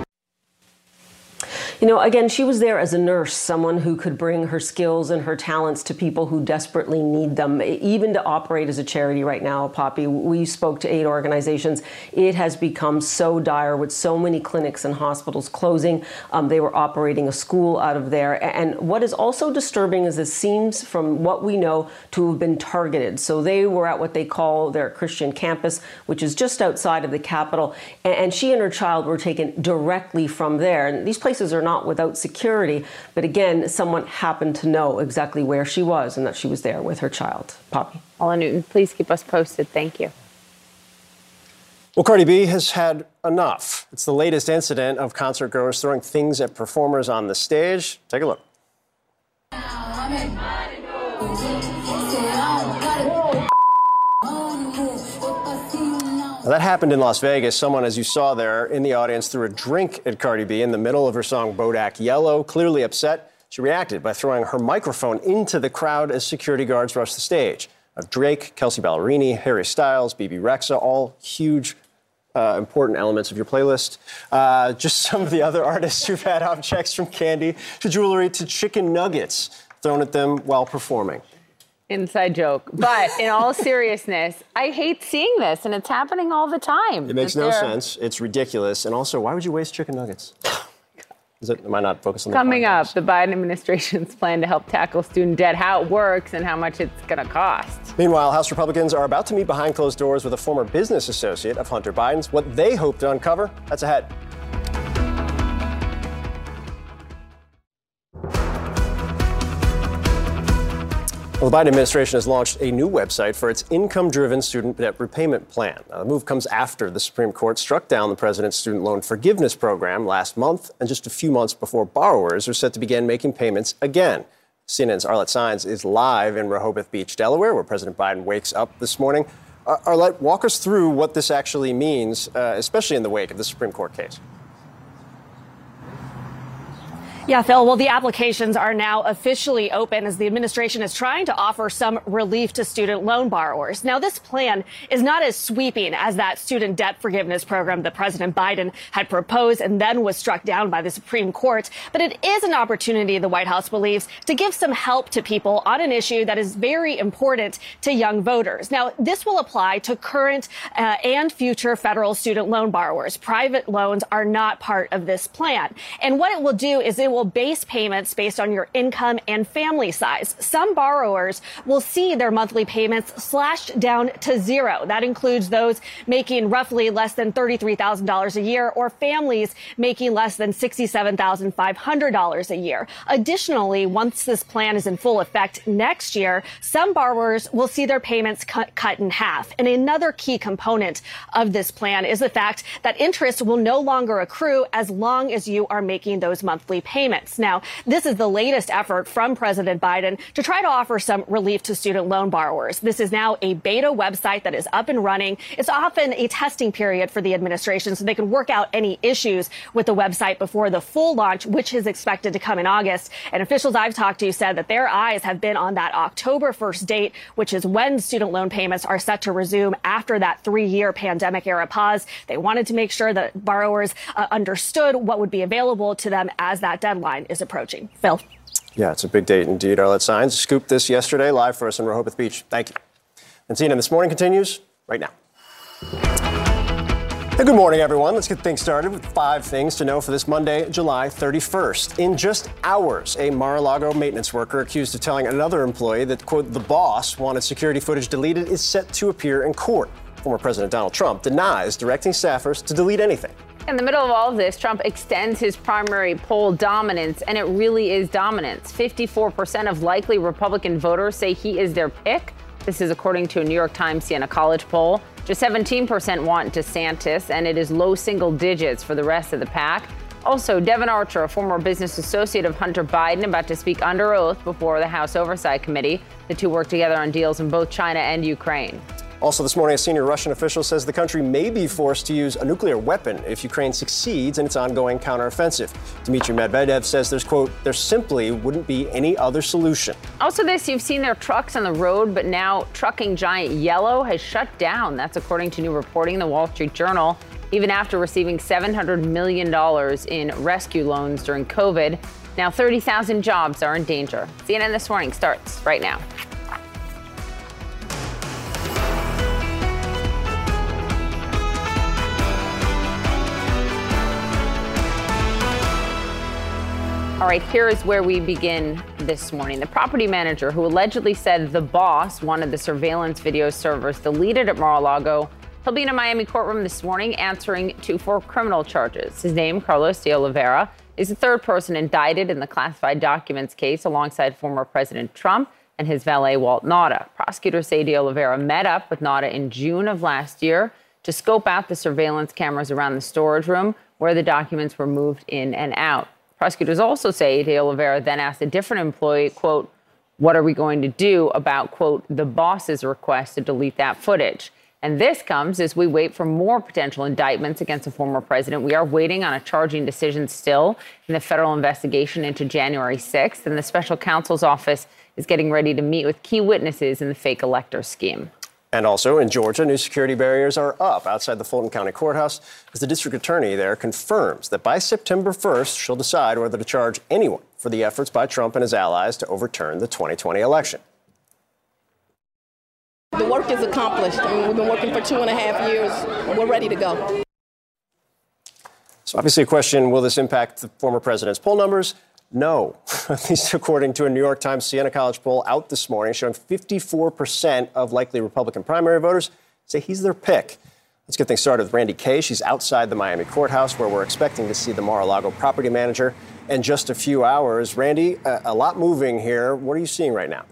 You know, again, she was there as a nurse, someone who could bring her skills and her talents to people who desperately need them. Even to operate as a charity right now, Poppy, we spoke to eight organizations. It has become so dire with so many clinics and hospitals closing. Um, they were operating a school out of there. And what is also disturbing is it seems, from what we know, to have been targeted. So they were at what they call their Christian campus, which is just outside of the capital. And she and her child were taken directly from there. And these places are not without security. But again, someone happened to know exactly where she was and that she was there with her child. Poppy. Paula Newton, please keep us posted. Thank you. Well, Cardi B has had enough. It's the latest incident of concert goers throwing things at performers on the stage. Take a look. Now, that happened in Las Vegas. Someone, as you saw there in the audience, threw a drink at Cardi B in the middle of her song Bodak Yellow. Clearly upset, she reacted by throwing her microphone into the crowd as security guards rushed the stage. Of Drake, Kelsea Ballerini, Harry Styles, Bebe Rexha, all huge, uh, important elements of your playlist. Uh, just some of the other artists who've had objects from candy to jewelry to chicken nuggets thrown at them while performing. Inside joke. But in all seriousness, I hate seeing this, and it's happening all the time. It makes no they're- sense. It's ridiculous. And also, why would you waste chicken nuggets? Is it, am I not focused on the Coming up, the Biden administration's plan to help tackle student debt, how it works, and how much it's going to cost. Meanwhile, House Republicans are about to meet behind closed doors with a former business associate of Hunter Biden's. What they hope to uncover, that's ahead. Well, the Biden administration has launched a new website for its income driven student debt repayment plan. Now, the move comes after the Supreme Court struck down the president's student loan forgiveness program last month and just a few months before borrowers are set to begin making payments again. CNN's Arlette Saenz is live in Rehoboth Beach, Delaware, where President Biden wakes up this morning. Uh, Arlette, walk us through what this actually means, uh, especially in the wake of the Supreme Court case. Yeah, Phil. Well, the applications are now officially open as the administration is trying to offer some relief to student loan borrowers. Now, this plan is not as sweeping as that student debt forgiveness program that President Biden had proposed and then was struck down by the Supreme Court. But it is an opportunity, the White House believes, to give some help to people on an issue that is very important to young voters. Now, this will apply to current uh, and future federal student loan borrowers. Private loans are not part of this plan. And what it will do is it will base payments based on your income and family size. Some borrowers will see their monthly payments slashed down to zero. That includes those making roughly less than $33,000 a year or families making less than $67,500 a year. Additionally, once this plan is in full effect next year, some borrowers will see their payments cut, cut in half. And another key component of this plan is the fact that interest will no longer accrue as long as you are making those monthly payments payments. Now, this is the latest effort from President Biden to try to offer some relief to student loan borrowers. This is now a beta website that is up and running. It's often a testing period for the administration so they can work out any issues with the website before the full launch, which is expected to come in August. And officials I've talked to said that their eyes have been on that October 1st date, which is when student loan payments are set to resume after that three year pandemic era pause. They wanted to make sure that borrowers uh, understood what would be available to them as that deadline deadline is approaching. Phil. Yeah, it's a big date indeed. Arlette Saenz scooped this yesterday live for us in Rehoboth Beach. Thank you. And CNN This Morning continues right now. Hey, good morning, everyone. Let's get things started with five things to know for this Monday, July 31st. In just hours, a Mar a Lago maintenance worker accused of telling another employee that, quote, the boss wanted security footage deleted is set to appear in court. Former President Donald Trump denies directing staffers to delete anything. In the middle of all of this, Trump extends his primary poll dominance, and it really is dominance. 54% of likely Republican voters say he is their pick. This is according to a New York Times Siena College poll. Just 17% want DeSantis, and it is low single digits for the rest of the pack. Also, Devon Archer, a former business associate of Hunter Biden, about to speak under oath before the House Oversight Committee. The two work together on deals in both China and Ukraine. Also, this morning, a senior Russian official says the country may be forced to use a nuclear weapon if Ukraine succeeds in its ongoing counteroffensive. Dmitry Medvedev says there's, quote, there simply wouldn't be any other solution. Also, this you've seen their trucks on the road, but now trucking giant Yellow has shut down. That's according to new reporting in the Wall Street Journal. Even after receiving $700 million in rescue loans during COVID, now 30,000 jobs are in danger. CNN This Morning starts right now. All right, here is where we begin this morning. The property manager who allegedly said the boss wanted the surveillance video servers deleted at Mar-a-Lago, he'll be in a Miami courtroom this morning answering two four criminal charges. His name, Carlos de Oliveira, is the third person indicted in the classified documents case alongside former President Trump and his valet, Walt Nauta. Prosecutors say de Oliveira met up with Nauta in June of last year to scope out the surveillance cameras around the storage room where the documents were moved in and out. Prosecutors also say De Oliveira then asked a different employee, quote, what are we going to do about, quote, the boss's request to delete that footage? And this comes as we wait for more potential indictments against the former president. We are waiting on a charging decision still in the federal investigation into January 6th, and the special counsel's office is getting ready to meet with key witnesses in the fake elector scheme. And also in Georgia, new security barriers are up outside the Fulton County Courthouse as the district attorney there confirms that by September 1st, she'll decide whether to charge anyone for the efforts by Trump and his allies to overturn the 2020 election. The work is accomplished. I mean, we've been working for two and a half years. We're ready to go. So, obviously, a question will this impact the former president's poll numbers? No, at least according to a New York Times Siena College poll out this morning, showing 54% of likely Republican primary voters say he's their pick. Let's get things started with Randi Kaye. She's outside the Miami courthouse where we're expecting to see the Mar a Lago property manager in just a few hours. Randi, a, a lot moving here. What are you seeing right now?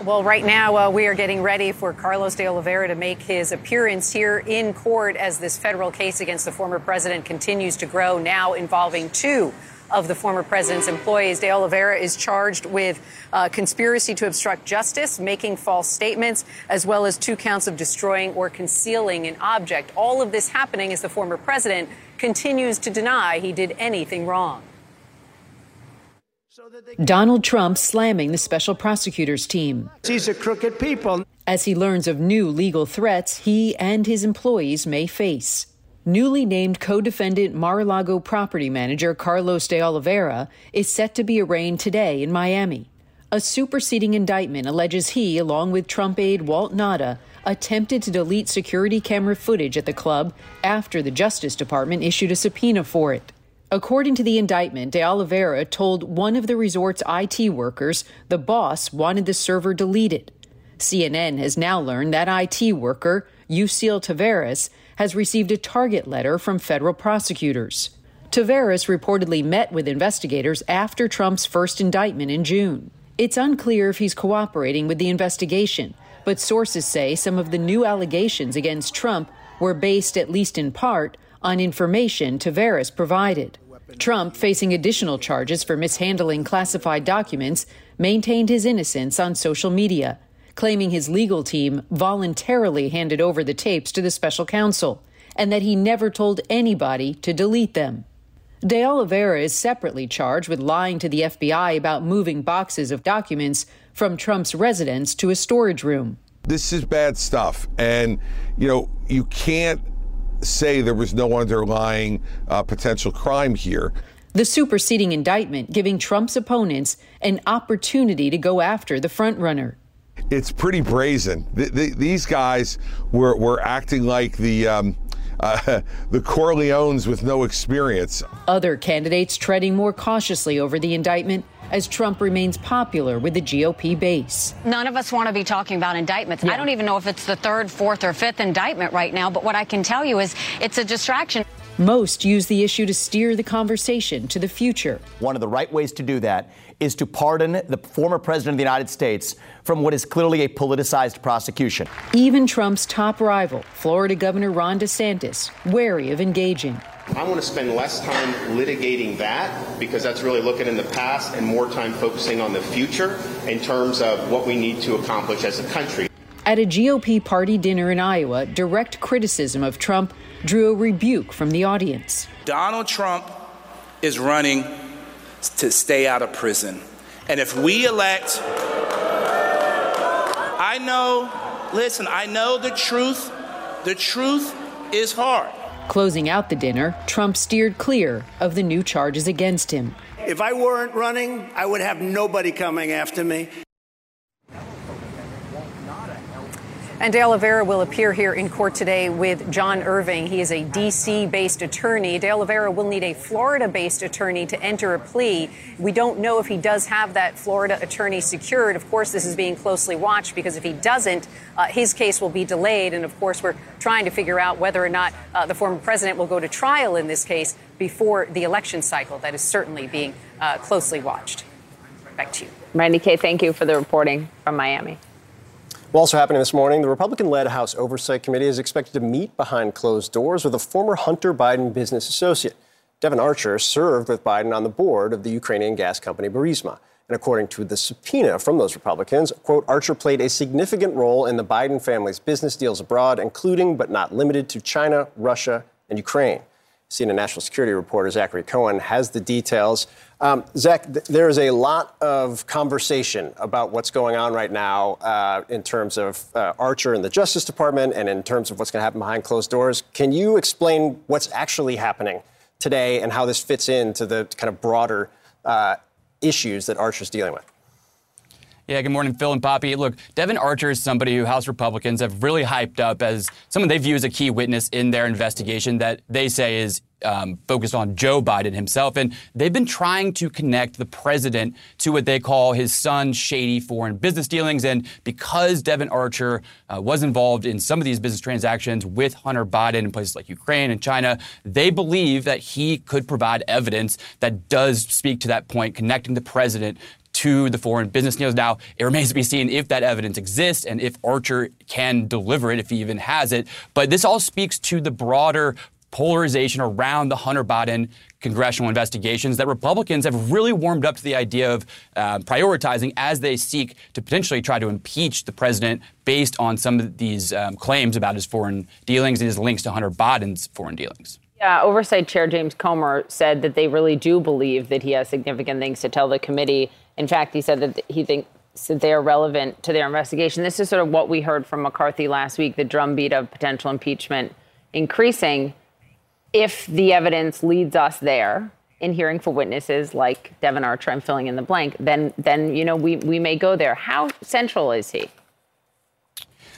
Well, right now, uh, we are getting ready for Carlos de Oliveira to make his appearance here in court as this federal case against the former president continues to grow, now involving two of the former president's employees. De Oliveira is charged with uh, conspiracy to obstruct justice, making false statements, as well as two counts of destroying or concealing an object. All of this happening as the former president continues to deny he did anything wrong. Donald Trump slamming the special prosecutors team. These are crooked people. As he learns of new legal threats he and his employees may face. Newly named co defendant Mar a Lago property manager Carlos de Oliveira is set to be arraigned today in Miami. A superseding indictment alleges he, along with Trump aide Walt Nauta, attempted to delete security camera footage at the club after the Justice Department issued a subpoena for it. According to the indictment, De Oliveira told one of the resort's IT workers the boss wanted the server deleted. CNN has now learned that IT worker, Yuscil Taveras, has received a target letter from federal prosecutors. Taveras reportedly met with investigators after Trump's first indictment in June. It's unclear if he's cooperating with the investigation, but sources say some of the new allegations against Trump were based, at least in part, on information Taveras provided. Trump, facing additional charges for mishandling classified documents, maintained his innocence on social media, claiming his legal team voluntarily handed over the tapes to the special counsel and that he never told anybody to delete them. De Oliveira is separately charged with lying to the FBI about moving boxes of documents from Trump's residence to a storage room. This is bad stuff. And, you know, you can't say there was no underlying uh, potential crime here. The superseding indictment giving Trump's opponents an opportunity to go after the frontrunner. It's pretty brazen. these guys were, were acting like the. Um, uh, the Corleones with no experience. Other candidates treading more cautiously over the indictment as Trump remains popular with the GOP base. None of us want to be talking about indictments. Yeah. I don't even know if it's the third, fourth, or fifth indictment right now, but what I can tell you is it's a distraction. Most use the issue to steer the conversation to the future. One of the right ways to do that is to pardon the former president of the United States from what is clearly a politicized prosecution. Even Trump's top rival, Florida Governor Ron DeSantis, wary of engaging. I want to spend less time litigating that because that's really looking in the past and more time focusing on the future in terms of what we need to accomplish as a country. At a GOP party dinner in Iowa, direct criticism of Trump drew a rebuke from the audience. Donald Trump is running to stay out of prison. And if we elect, I know, listen, I know the truth. The truth is hard. Closing out the dinner, Trump steered clear of the new charges against him. If I weren't running, I would have nobody coming after me. And De Oliveira will appear here in court today with John Irving. He is a D.C. based attorney. De Oliveira will need a Florida based attorney to enter a plea. We don't know if he does have that Florida attorney secured. Of course, this is being closely watched because if he doesn't, uh, his case will be delayed. And of course, we're trying to figure out whether or not uh, the former president will go to trial in this case before the election cycle. That is certainly being uh, closely watched. Back to you. Randi Kaye, thank you for the reporting from Miami. Also happening this morning, the Republican led House Oversight Committee is expected to meet behind closed doors with a former Hunter Biden business associate. Devon Archer served with Biden on the board of the Ukrainian gas company Burisma. And according to the subpoena from those Republicans, quote, Archer played a significant role in the Biden family's business deals abroad, including but not limited to China, Russia, and Ukraine. CNN national security reporter Zachary Cohen has the details. Um, Zach, th- there is a lot of conversation about what's going on right now uh, in terms of uh, Archer and the Justice Department and in terms of what's going to happen behind closed doors. Can you explain what's actually happening today and how this fits into the kind of broader uh, issues that Archer's dealing with? Yeah, good morning, Phil and Poppy. Look, Devon Archer is somebody who House Republicans have really hyped up as someone they view as a key witness in their investigation that they say is um, focused on Joe Biden himself. And they've been trying to connect the president to what they call his son's shady foreign business dealings. And because Devon Archer uh, was involved in some of these business transactions with Hunter Biden in places like Ukraine and China, they believe that he could provide evidence that does speak to that point, connecting the president to the foreign business deals. Now, it remains to be seen if that evidence exists and if Archer can deliver it, if he even has it. But this all speaks to the broader polarization around the Hunter Biden congressional investigations that Republicans have really warmed up to the idea of uh, prioritizing as they seek to potentially try to impeach the president based on some of these um, claims about his foreign dealings and his links to Hunter Biden's foreign dealings. Yeah, Oversight Chair James Comer said that they really do believe that he has significant things to tell the committee. In fact, he said that he thinks they are relevant to their investigation. This is sort of what we heard from McCarthy last week the drumbeat of potential impeachment increasing. If the evidence leads us there, in hearing for witnesses like Devon Archer, I'm filling in the blank, then then you know we, we may go there. How central is he?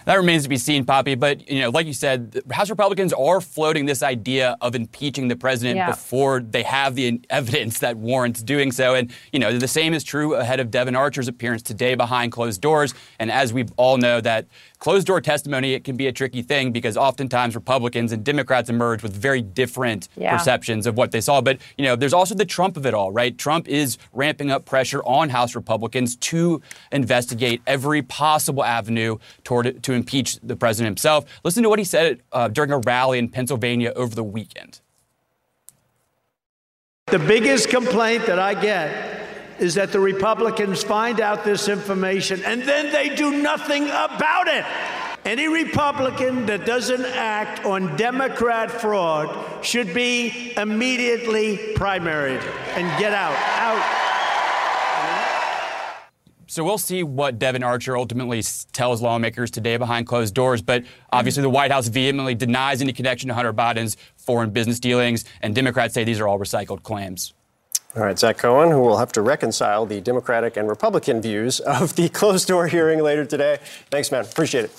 That remains to be seen, Poppy. But you know, like you said, House Republicans are floating this idea of impeaching the president yeah. before they have the evidence that warrants doing so. And you know, the same is true ahead of Devon Archer's appearance today behind closed doors. And as we all know, that closed door testimony it can be a tricky thing because oftentimes Republicans and Democrats emerge with very different yeah. perceptions of what they saw. But you know, there's also the Trump of it all, right? Trump is ramping up pressure on House Republicans to investigate every possible avenue toward to impeach the president himself. Listen to what he said uh, during a rally in Pennsylvania over the weekend. The biggest complaint that I get is that the Republicans find out this information and then they do nothing about it. Any Republican that doesn't act on Democrat fraud should be immediately primaried and get out. Out. So we'll see what Devon Archer ultimately tells lawmakers today behind closed doors. But obviously, the White House vehemently denies any connection to Hunter Biden's foreign business dealings, and Democrats say these are all recycled claims. All right, Zach Cohen, who will have to reconcile the Democratic and Republican views of the closed door hearing later today. Thanks, man. Appreciate it.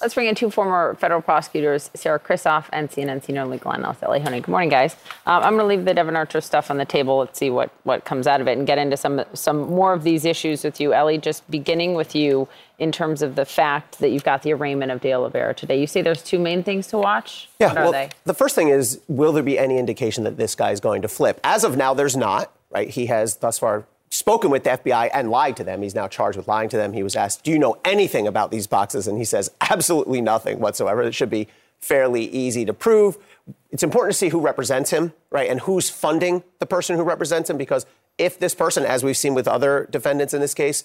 Let's bring in two former federal prosecutors, Sarah Krissoff and CNN senior legal analyst Elie Honig. Good morning, guys. Um, I'm going to leave the Devon Archer stuff on the table. Let's see what, what comes out of it and get into some some more of these issues with you, Elie. Just beginning with you in terms of the fact that you've got the arraignment of De Oliveira today. You say there's two main things to watch. Yeah, what are well, they? The first thing is, will there be any indication that this guy is going to flip? As of now, there's not. Right? He has thus far spoken with the FBI and lied to them. He's now charged with lying to them. He was asked, Do you know anything about these boxes? And he says, Absolutely nothing whatsoever. It should be fairly easy to prove. It's important to see who represents him, right? And who's funding the person who represents him. Because if this person, as we've seen with other defendants in this case,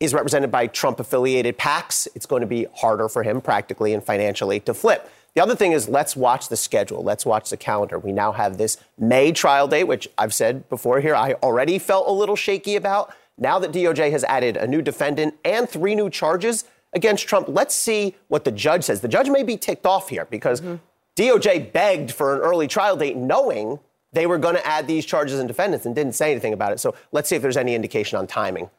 is represented by Trump affiliated PACs, it's going to be harder for him practically and financially to flip. The other thing is let's watch the schedule. Let's watch the calendar. We now have this May trial date, which I've said before here, I already felt a little shaky about. Now that DOJ has added a new defendant and three new charges against Trump, let's see what the judge says. The judge may be ticked off here because mm-hmm. DOJ begged for an early trial date knowing they were going to add these charges and defendants and didn't say anything about it. So let's see if there's any indication on timing.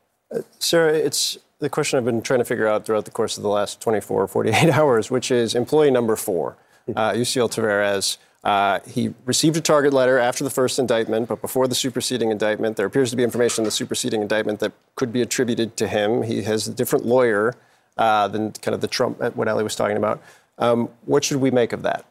Sarah, it's the question I've been trying to figure out throughout the course of the last 24 or 48 hours, which is employee number four, uh, Yuscil Taveras. Uh, he received a target letter after the first indictment, but before the superseding indictment. There appears to be information in the superseding indictment that could be attributed to him. He has a different lawyer uh, than kind of the Trump, what Elie was talking about. Um, what should we make of that?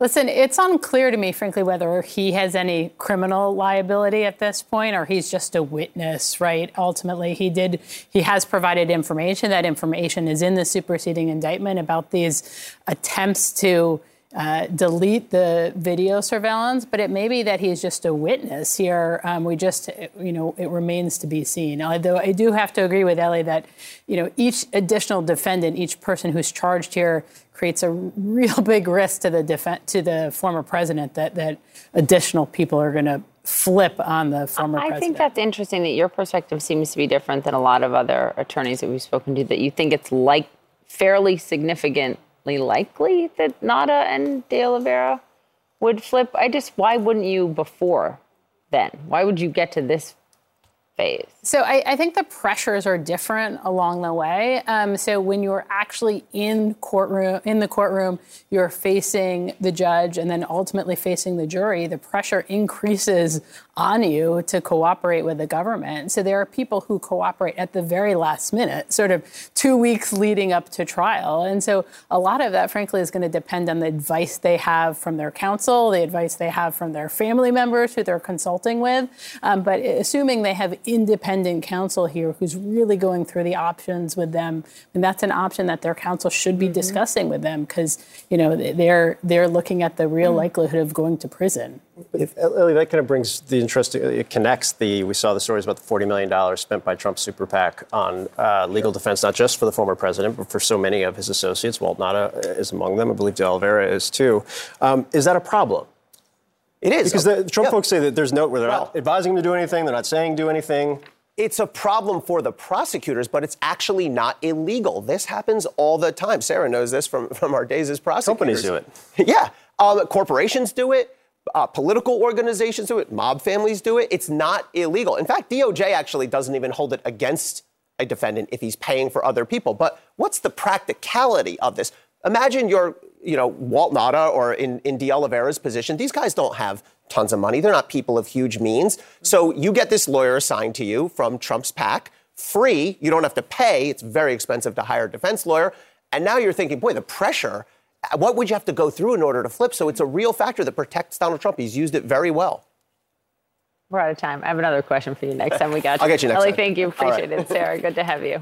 Listen, it's unclear to me, frankly, whether he has any criminal liability at this point or he's just a witness, right? Ultimately, he did, he has provided information. That information is in the superseding indictment about these attempts to uh, delete the video surveillance, but it may be that he's just a witness here. Um, we just, you know, it remains to be seen. Although I do have to agree with Elie that, you know, each additional defendant, each person who's charged here creates a real big risk to the def- to the former president that that additional people are going to flip on the former president. I president. think that's interesting that your perspective seems to be different than a lot of other attorneys that we've spoken to that you think it's like fairly significant likely that Nauta and De Oliveira would flip? I just, why wouldn't you before then? Why would you get to this phase? So I, I think the pressures are different along the way. Um, so when you're actually in courtroom, in the courtroom, you're facing the judge and then ultimately facing the jury. The pressure increases on you to cooperate with the government. So there are people who cooperate at the very last minute, sort of two weeks leading up to trial. And so a lot of that, frankly, is going to depend on the advice they have from their counsel, the advice they have from their family members who they're consulting with. Um, but assuming they have independent counsel here who's really going through the options with them, and that's an option that their counsel should be mm-hmm. discussing with them because you know they're they're looking at the real mm. likelihood of going to prison. If, Elie, that kind of brings the interest, it connects the, we saw the stories about the $40 million spent by Trump's super PAC on uh, legal defense, not just for the former president, but for so many of his associates. Walt Nauta is among them. I believe De Oliveira is too. Um, is that a problem? It is. Because the Trump folks say that there's no, where they're well, not advising him to do anything, they're not saying do anything. It's a problem for the prosecutors, but it's actually not illegal. This happens all the time. Sarah knows this from, from our days as prosecutors. Companies do it. yeah. Um, corporations do it. Uh, political organizations do it, mob families do it. It's not illegal. In fact, DOJ actually doesn't even hold it against a defendant if he's paying for other people. But what's the practicality of this? Imagine you're, you know, Walt Nauta or in, in De Oliveira's position. These guys don't have tons of money. They're not people of huge means. So you get this lawyer assigned to you from Trump's PAC, free. You don't have to pay. It's very expensive to hire a defense lawyer. And now you're thinking, boy, the pressure what would you have to go through in order to flip? So it's a real factor that protects Donald Trump. He's used it very well. We're out of time. I have another question for you next time we got you. I'll get you next Elie, time. thank you. Appreciate right. it. Sarah, good to have you.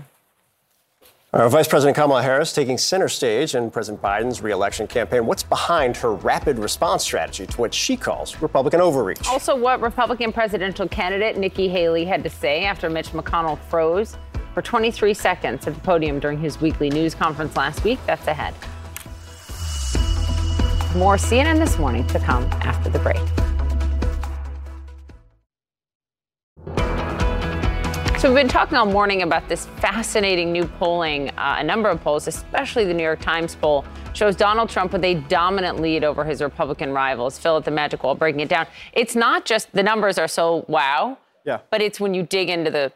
Our Vice President Kamala Harris taking center stage in President Biden's reelection campaign. What's behind her rapid response strategy to what she calls Republican overreach? Also, what Republican presidential candidate Nikki Haley had to say after Mitch McConnell froze for 23 seconds at the podium during his weekly news conference last week. That's ahead. More CNN This Morning to come after the break. So, we've been talking all morning about this fascinating new polling. Uh, a number of polls, especially the New York Times poll, shows Donald Trump with a dominant lead over his Republican rivals. Phil at the Magic Wall breaking it down. It's not just the numbers are so wow, yeah. but it's when you dig into the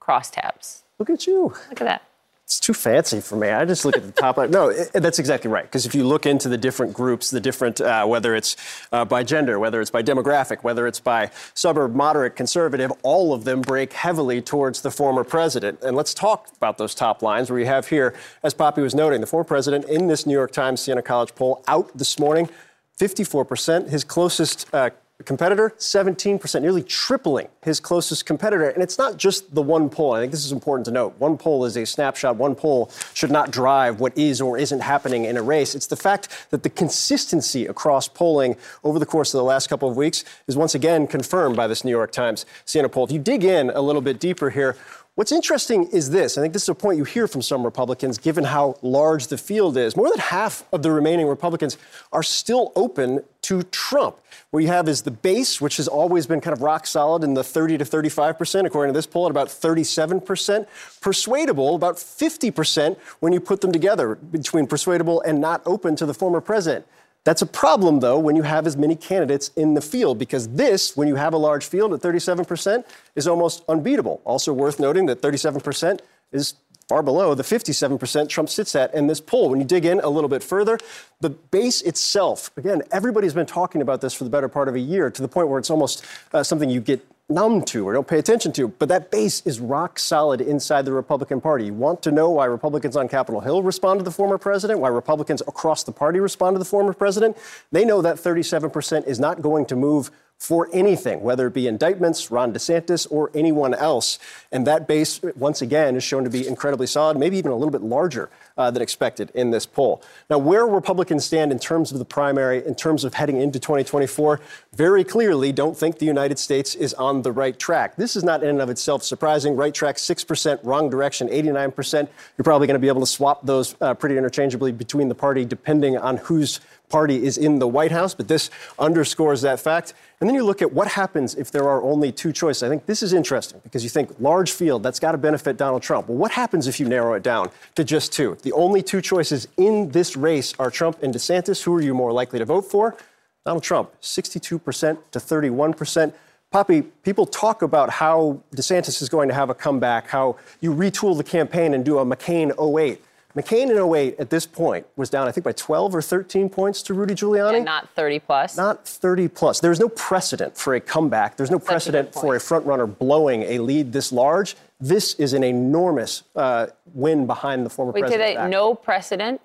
crosstabs. Look at you. Look at that it's too fancy for me. I just look at the top line. No, it, that's exactly right. Because if you look into the different groups, the different, uh, whether it's uh, by gender, whether it's by demographic, whether it's by suburb, moderate, conservative, all of them break heavily towards the former president. And let's talk about those top lines where you have here, as Poppy was noting, the former president in this New York Times Siena College poll out this morning, 54%. His closest uh, competitor, 17%, nearly tripling his closest competitor. And it's not just the one poll. I think this is important to note. One poll is a snapshot. One poll should not drive what is or isn't happening in a race. It's the fact that the consistency across polling over the course of the last couple of weeks is once again confirmed by this New York Times Siena poll. If you dig in a little bit deeper here, What's interesting is this. I think this is a point you hear from some Republicans, given how large the field is. More than half of the remaining Republicans are still open to Trump. What you have is the base, which has always been kind of rock solid in the 30 to 35 percent, according to this poll, at about 37 percent. Persuadable, about 50 percent when you put them together between persuadable and not open to the former president. That's a problem, though, when you have as many candidates in the field, because this, when you have a large field at 37%, is almost unbeatable. Also worth noting that 37% is far below the 57% Trump sits at in this poll. When you dig in a little bit further, the base itself, again, everybody's been talking about this for the better part of a year to the point where it's almost uh, something you get numb to or don't pay attention to. But that base is rock solid inside the Republican Party. You want to know why Republicans on Capitol Hill respond to the former president, why Republicans across the party respond to the former president? They know that 37% is not going to move for anything, whether it be indictments, Ron DeSantis, or anyone else. And that base, once again, is shown to be incredibly solid, maybe even a little bit larger uh, than expected in this poll. Now, where Republicans stand in terms of the primary, in terms of heading into 2024, very clearly don't think the United States is on the right track. This is not in and of itself surprising. Right track, 6%, wrong direction, 89%. You're probably going to be able to swap those uh, pretty interchangeably between the party, depending on whose party is in the White House. But this underscores that fact. And then you look at what happens if there are only two choices. I think this is interesting because you think large field, that's got to benefit Donald Trump. Well, what happens if you narrow it down to just two? The only two choices in this race are Trump and DeSantis. Who are you more likely to vote for? Donald Trump, 62% to 31%. Poppy, people talk about how DeSantis is going to have a comeback, how you retool the campaign and do a McCain 08. McCain in 08 at this point was down, I think, by 12 or 13 points to Rudy Giuliani. And not 30 plus. Not 30 plus. There's no precedent for a comeback. There's no precedent good for a frontrunner blowing a lead this large. This is an enormous uh, win behind the former Wait, they back. no precedent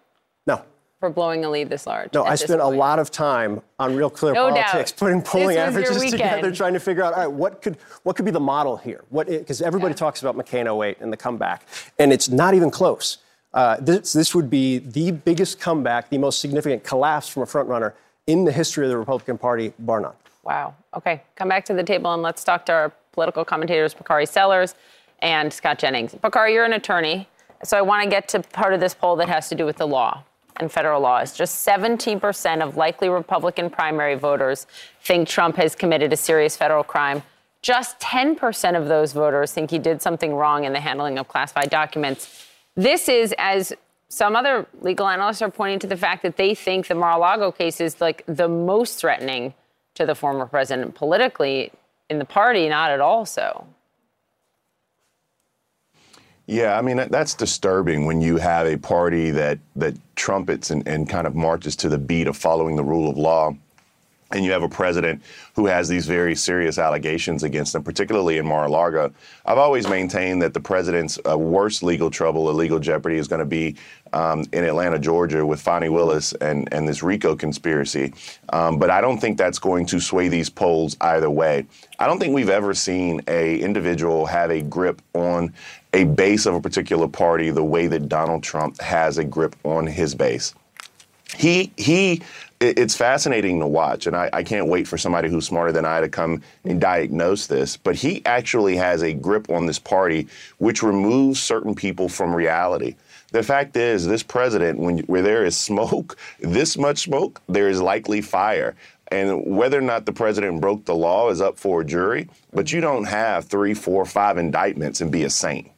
No. for blowing a lead this large? No, I spent a lot of time on Real Clear No doubt. Politics, putting polling This was your averages together, trying to figure out, all right, what could what could be the model here? What because everybody talks about McCain 08 and the comeback, and it's not even close. Uh, this this would be the biggest comeback, the most significant collapse from a frontrunner in the history of the Republican Party, bar none. Wow. Okay, come back to the table and let's talk to our political commentators, Bakari Sellers and Scott Jennings. Bakari, you're an attorney, so I want to get to part of this poll that has to do with the law and federal laws. Just 17% of likely Republican primary voters think Trump has committed a serious federal crime. Just 10% of those voters think he did something wrong in the handling of classified documents. This is, as some other legal analysts are pointing to the fact that they think the Mar-a-Lago case is like the most threatening to the former president politically in the party, not at all so. Yeah, I mean that's disturbing when you have a party that that trumpets and, and kind of marches to the beat of following the rule of law, and you have a president who has these very serious allegations against him, particularly in Mar-a-Lago. I've always maintained that the president's uh, worst legal trouble, or legal jeopardy, is going to be um, in Atlanta, Georgia, with Fani Willis and and this RICO conspiracy. Um, but I don't think that's going to sway these polls either way. I don't think we've ever seen a individual have a grip on a base of a particular party the way that Donald Trump has a grip on his base. He he it- it's fascinating to watch, and I, I can't wait for somebody who's smarter than I to come and diagnose this. But he actually has a grip on this party, which removes certain people from reality. The fact is, this president, when where there is smoke, this much smoke, there is likely fire. And whether or not the president broke the law is up for a jury. But you don't have three, four, five indictments and be a saint.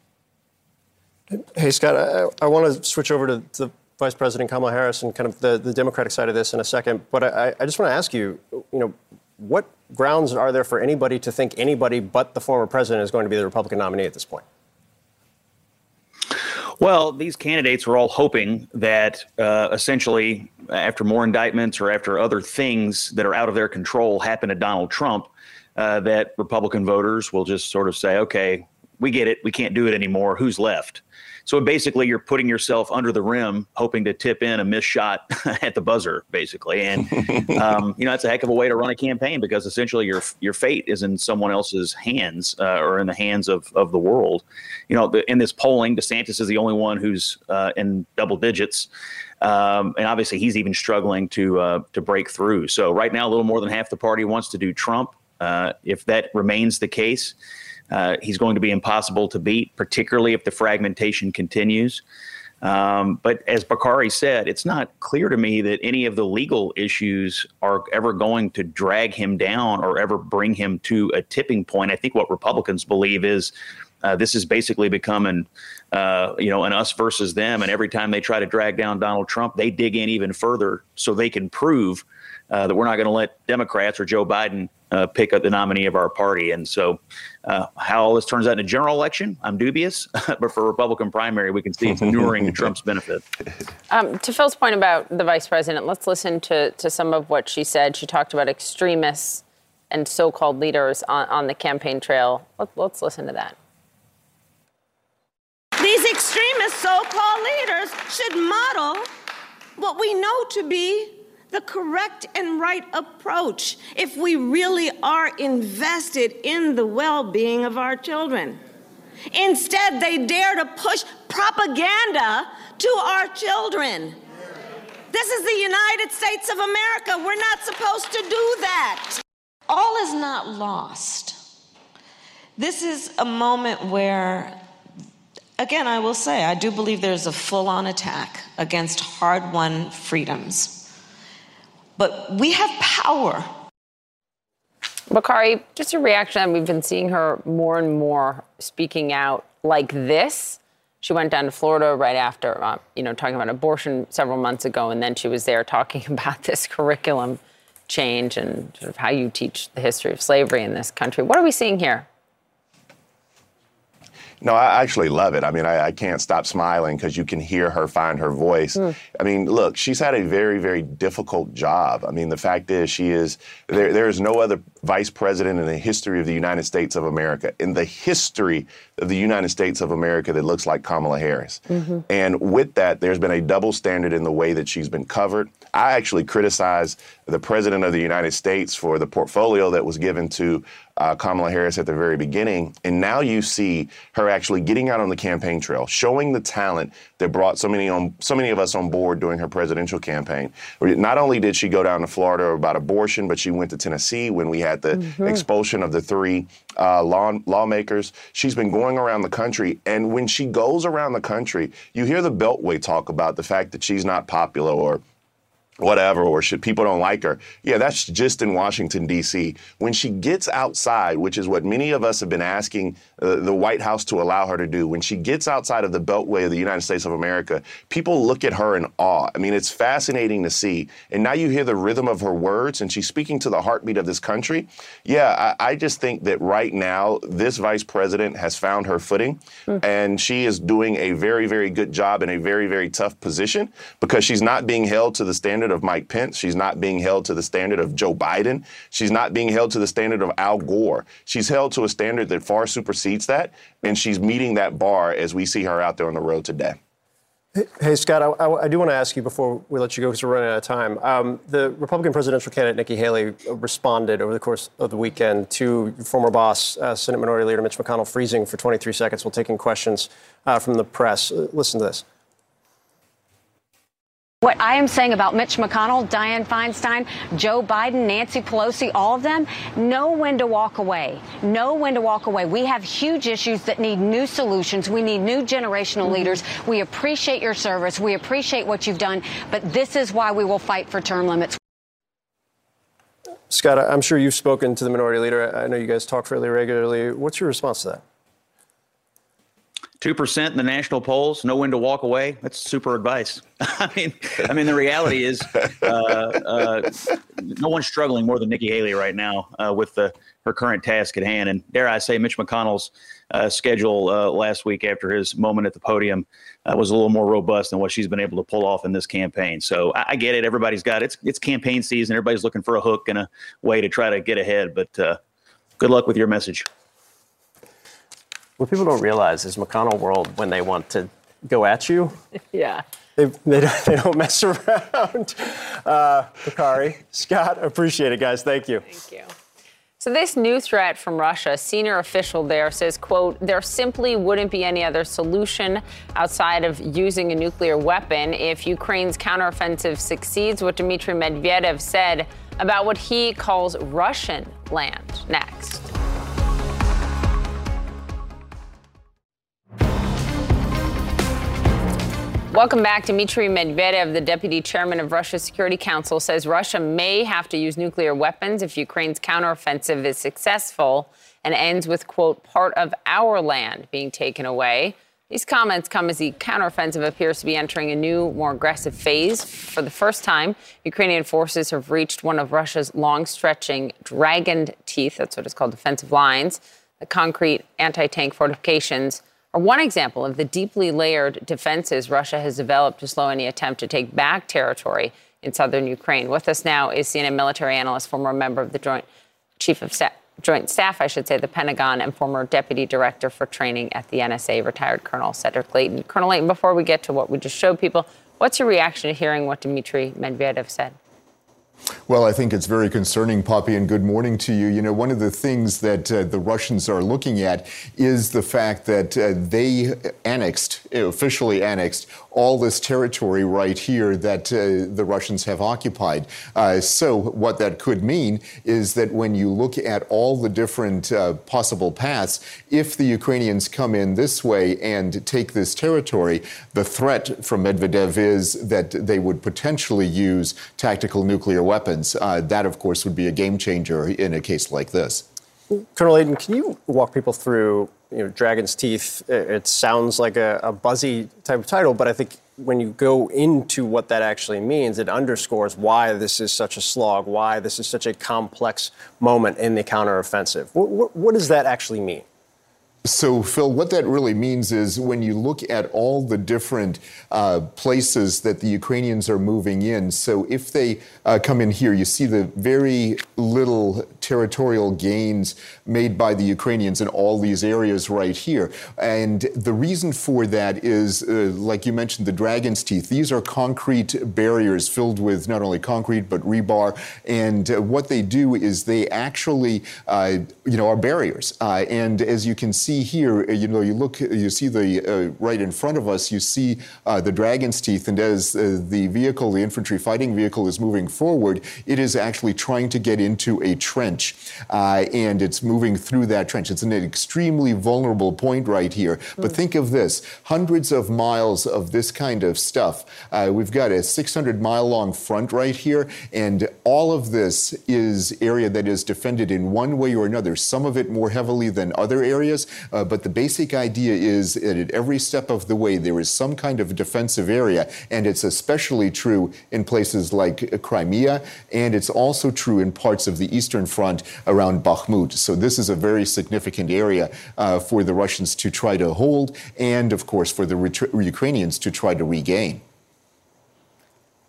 Hey, Scott, I, I want to switch over to, to Vice President Kamala Harris and kind of the, the Democratic side of this in a second. But I, I just want to ask you, you know, what grounds are there for anybody to think anybody but the former president is going to be the Republican nominee at this point? Well, these candidates were all hoping that uh, essentially, after more indictments or after other things that are out of their control happen to Donald Trump, uh, that Republican voters will just sort of say, okay, we get it. We can't do it anymore. Who's left? So basically, you're putting yourself under the rim, hoping to tip in a missed shot at the buzzer, basically. And um, you know, that's a heck of a way to run a campaign because essentially your your fate is in someone else's hands uh, or in the hands of of the world. You know, the, in this polling, DeSantis is the only one who's uh, in double digits. Um, and obviously, he's even struggling to uh, to break through. So right now, a little more than half the party wants to do Trump. Uh, if that remains the case, uh, he's going to be impossible to beat, particularly if the fragmentation continues. Um, but as Bakari said, it's not clear to me that any of the legal issues are ever going to drag him down or ever bring him to a tipping point. I think what Republicans believe is uh, this is basically becoming, uh, you know, an us versus them. And every time they try to drag down Donald Trump, they dig in even further so they can prove uh, that we're not going to let Democrats or Joe Biden uh, pick up the nominee of our party. And so, uh, how all this turns out in a general election, I'm dubious. but for a Republican primary, we can see it's inuring to Trump's benefit. Um, to Phil's point about the vice president, let's listen to, to some of what she said. She talked about extremists and so called leaders on, on the campaign trail. Let, let's listen to that. These extremist so called leaders should model what we know to be the correct and right approach if we really are invested in the well being of our children. Instead, they dare to push propaganda to our children. This is the United States of America. We're not supposed to do that. all is not lost. This is a moment where, again, I will say, I do believe there's a full on attack against hard won freedoms. But we have power. Bakari, just a reaction. We've been seeing her more and more speaking out like this. She went down to Florida right after, uh, you know, talking about abortion several months ago, and then she was there talking about this curriculum change and sort of how you teach the history of slavery in this country. What are we seeing here? No, I actually love it. I mean, I, I can't stop smiling because you can hear her find her voice. Mm. I mean, look, she's had a very, very difficult job. I mean, the fact is, she is there. There is no other vice president in the history of the United States of America, in the history the United States of America, that looks like Kamala Harris. Mm-hmm. And with that, there's been a double standard in the way that she's been covered. I actually criticize the president of the United States for the portfolio that was given to uh, Kamala Harris at the very beginning. And now you see her actually getting out on the campaign trail, showing the talent that brought so many on, so many of us on board during her presidential campaign. Not only did she go down to Florida about abortion, but she went to Tennessee when we had the mm-hmm. expulsion of the three uh, law, lawmakers. She's been going around the country, and when she goes around the country, you hear the Beltway talk about the fact that she's not popular or whatever, or should people don't like her. Yeah, that's just in Washington, D.C. When she gets outside, which is what many of us have been asking uh, the White House to allow her to do, when she gets outside of the Beltway of the United States of America, people look at her in awe. I mean, it's fascinating to see. And now you hear the rhythm of her words, and she's speaking to the heartbeat of this country. Yeah, I, I just think that right now, this vice president has found her footing, mm. and she is doing a very, very good job in a very, very tough position because she's not being held to the standard of Mike Pence. She's not being held to the standard of Joe Biden. She's not being held to the standard of Al Gore. She's held to a standard that far supersedes that, and she's meeting that bar as we see her out there on the road today. Hey, Scott, I, I, do want to ask you before we let you go because we're running out of time. Um, the Republican presidential candidate Nikki Haley responded over the course of the weekend to former boss, uh, Senate Minority Leader Mitch McConnell, freezing for 23 seconds while taking questions uh, from the press. Listen to this. What I am saying about Mitch McConnell, Dianne Feinstein, Joe Biden, Nancy Pelosi, all of them, know when to walk away. Know when to walk away. We have huge issues that need new solutions. We need new generational mm-hmm. leaders. We appreciate your service. We appreciate what you've done. But this is why we will fight for term limits. Scott, I'm sure you've spoken to the minority leader. I know you guys talk fairly regularly. What's your response to that? Two percent in the national polls, know when to walk away. That's super advice. I mean, I mean, the reality is, uh, uh, no one's struggling more than Nikki Haley right now uh, with the, her current task at hand. And dare I say, Mitch McConnell's uh, schedule uh, last week after his moment at the podium uh, was a little more robust than what she's been able to pull off in this campaign. So I, I get it. Everybody's got it. it's it's campaign season. Everybody's looking for a hook and a way to try to get ahead. But good luck with your message. What people don't realize is McConnell world when they want to go at you. yeah. They, they, don't, they don't mess around. Uh, Bakari, Scott, appreciate it, guys. Thank you. Thank you. So this new threat from Russia, a senior official there says, quote, there simply wouldn't be any other solution outside of using a nuclear weapon if Ukraine's counteroffensive succeeds, what Dmitry Medvedev said about what he calls Russian land. Next. Welcome back. Dmitry Medvedev, the deputy chairman of Russia's Security Council, says Russia may have to use nuclear weapons if Ukraine's counteroffensive is successful and ends with, quote, part of our land being taken away. These comments come as the counteroffensive appears to be entering a new, more aggressive phase. For the first time, Ukrainian forces have reached one of Russia's long stretching dragon's teeth, that's what it's called, defensive lines, the concrete anti tank fortifications are one example of the deeply layered defenses Russia has developed to slow any attempt to take back territory in southern Ukraine. With us now is CNN military analyst, former member of the Joint Chief of Staff. Joint Staff, I should say, the Pentagon, and former Deputy Director for Training at the NSA, retired Colonel Cedric Leighton. Colonel Leighton, before we get to what we just showed people, what's your reaction to hearing what Dmitry Medvedev said? Well, I think it's very concerning, Poppy, and good morning to you. You know, one of the things that uh, the Russians are looking at is the fact that uh, they annexed, officially annexed, all this territory right here that uh, the Russians have occupied. Uh, so, what that could mean is that when you look at all the different uh, possible paths, if the Ukrainians come in this way and take this territory, the threat from Medvedev is that they would potentially use tactical nuclear weapons. Uh, that, of course, would be a game changer in a case like this. Colonel Leighton, can you walk people through you know, Dragon's Teeth, it sounds like a, a, buzzy type of title, but I think when you go into what that actually means, it underscores why this is such a slog, why this is such a complex moment in the counteroffensive. What, what, what does that actually mean? So, Phil, what that really means is when you look at all the different uh, places that the Ukrainians are moving in, so if they uh, come in here, you see the very little territorial gains made by the Ukrainians in all these areas right here. And the reason for that is, uh, like you mentioned, the dragon's teeth. These are concrete barriers filled with not only concrete, but rebar. And uh, what they do is they actually, uh, you know, are barriers. Uh, and as you can see, see here, uh, you know, you look, you see the uh, right in front of us, you see uh, the dragon's teeth, and as uh, the vehicle, the infantry fighting vehicle, is moving forward, it is actually trying to get into a trench, uh, and it's moving through that trench. It's an extremely vulnerable point right here. But mm. think of this: hundreds of miles of this kind of stuff. Uh, we've got a 600 mile long front right here, and all of this is area that is defended in one way or another. Some of it more heavily than other areas, uh, but the basic idea is that at every step of the way, there is some kind of defensive area, and it's especially true in places like Crimea, and it's also true in parts of the Eastern Front around Bakhmut. So this is a very significant area uh, for the Russians to try to hold, and of course for the Ukrainians to try to regain.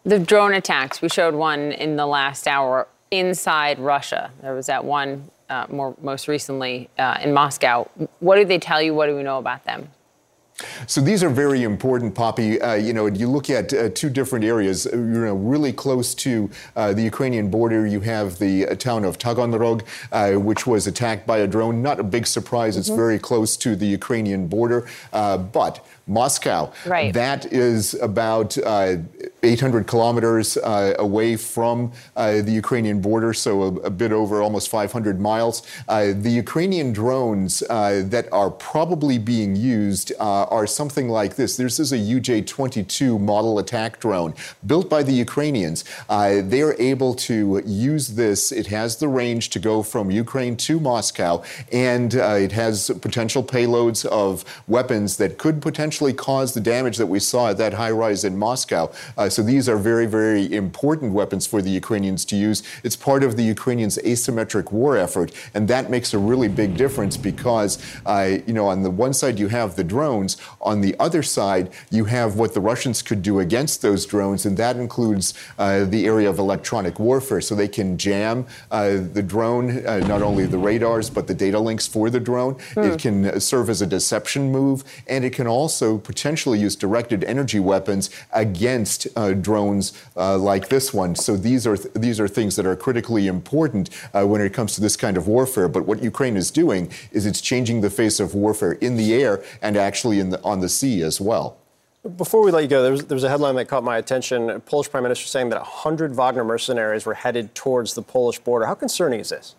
The drone attacks, we showed one in the last hour inside Russia. There was that one uh, more most recently uh, in Moscow. What do they tell you? What do we know about them? So these are very important, Poppy. Uh, you know, you look at uh, two different areas. Uh, you know, really close to uh, the Ukrainian border, you have the uh, town of Taganrog, uh, which was attacked by a drone. Not a big surprise. Mm-hmm. It's very close to the Ukrainian border, but Moscow. Right. That is about uh, 800 kilometers uh, away from uh, the Ukrainian border, so a, a, bit over almost 500 miles. Uh, the Ukrainian drones uh, that are probably being used uh, are something like this. This is a UJ 22 model attack drone built by the Ukrainians. they are able to use this. It has the range to go from Ukraine to Moscow, and it has potential payloads of weapons that could potentially cause the damage that we saw at that high rise in Moscow. Uh, so these are very, very important weapons for the Ukrainians to use. It's part of the Ukrainians' asymmetric war effort, and that makes a really big difference because, uh, you know, on the one side you have the drones, on the other side you have what the Russians could do against those drones, and that includes uh, the area of electronic warfare. So they can jam uh, the drone, uh, not only the radars, but the data links for the drone. Mm. It can serve as a deception move, and it can also also potentially use directed energy weapons against uh, drones uh, like this one. So these are th- these are things that are critically important uh, when it comes to this kind of warfare. But what Ukraine is doing is it's changing the face of warfare in the air and actually the, on the sea as well. Before we let you go, there was, there was, a headline that caught my attention. Polish prime minister saying that 100 Wagner mercenaries were headed towards the Polish border. How concerning is this?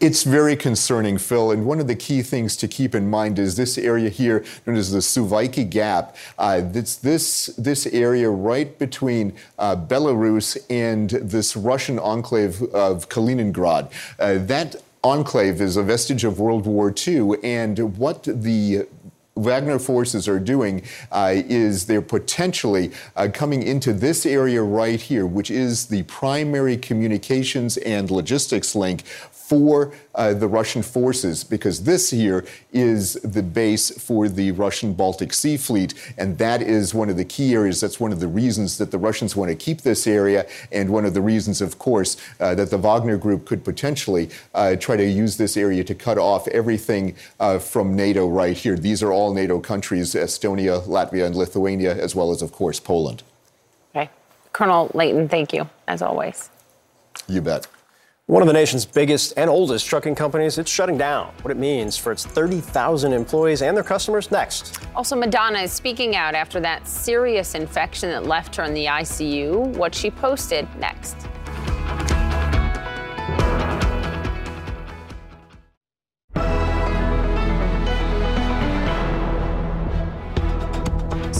It's very concerning, Phil. And one of the key things to keep in mind is this area here, known as the Suwalki Gap. Uh, it's this, this area right between uh, Belarus and this Russian enclave of Kaliningrad. Uh, that enclave is a vestige of World War II. And what the Wagner forces are doing uh, is they're potentially uh, coming into this area right here, which is the primary communications and logistics link for uh, the Russian forces, because this here is the base for the Russian Baltic Sea Fleet, and that is one of the key areas. That's one of the reasons that the Russians want to keep this area, and one of the reasons, of course, uh, that the Wagner Group could potentially uh, try to use this area to cut off everything uh, from NATO right here. These are all NATO countries Estonia, Latvia, and Lithuania, as well as, of course, Poland. Okay. Colonel Leighton, thank you, as always. You bet. One of the nation's biggest and oldest trucking companies, it's shutting down. What it means for its 30,000 employees and their customers next. Also, Madonna is speaking out after that serious infection that left her in the ICU. What she posted next.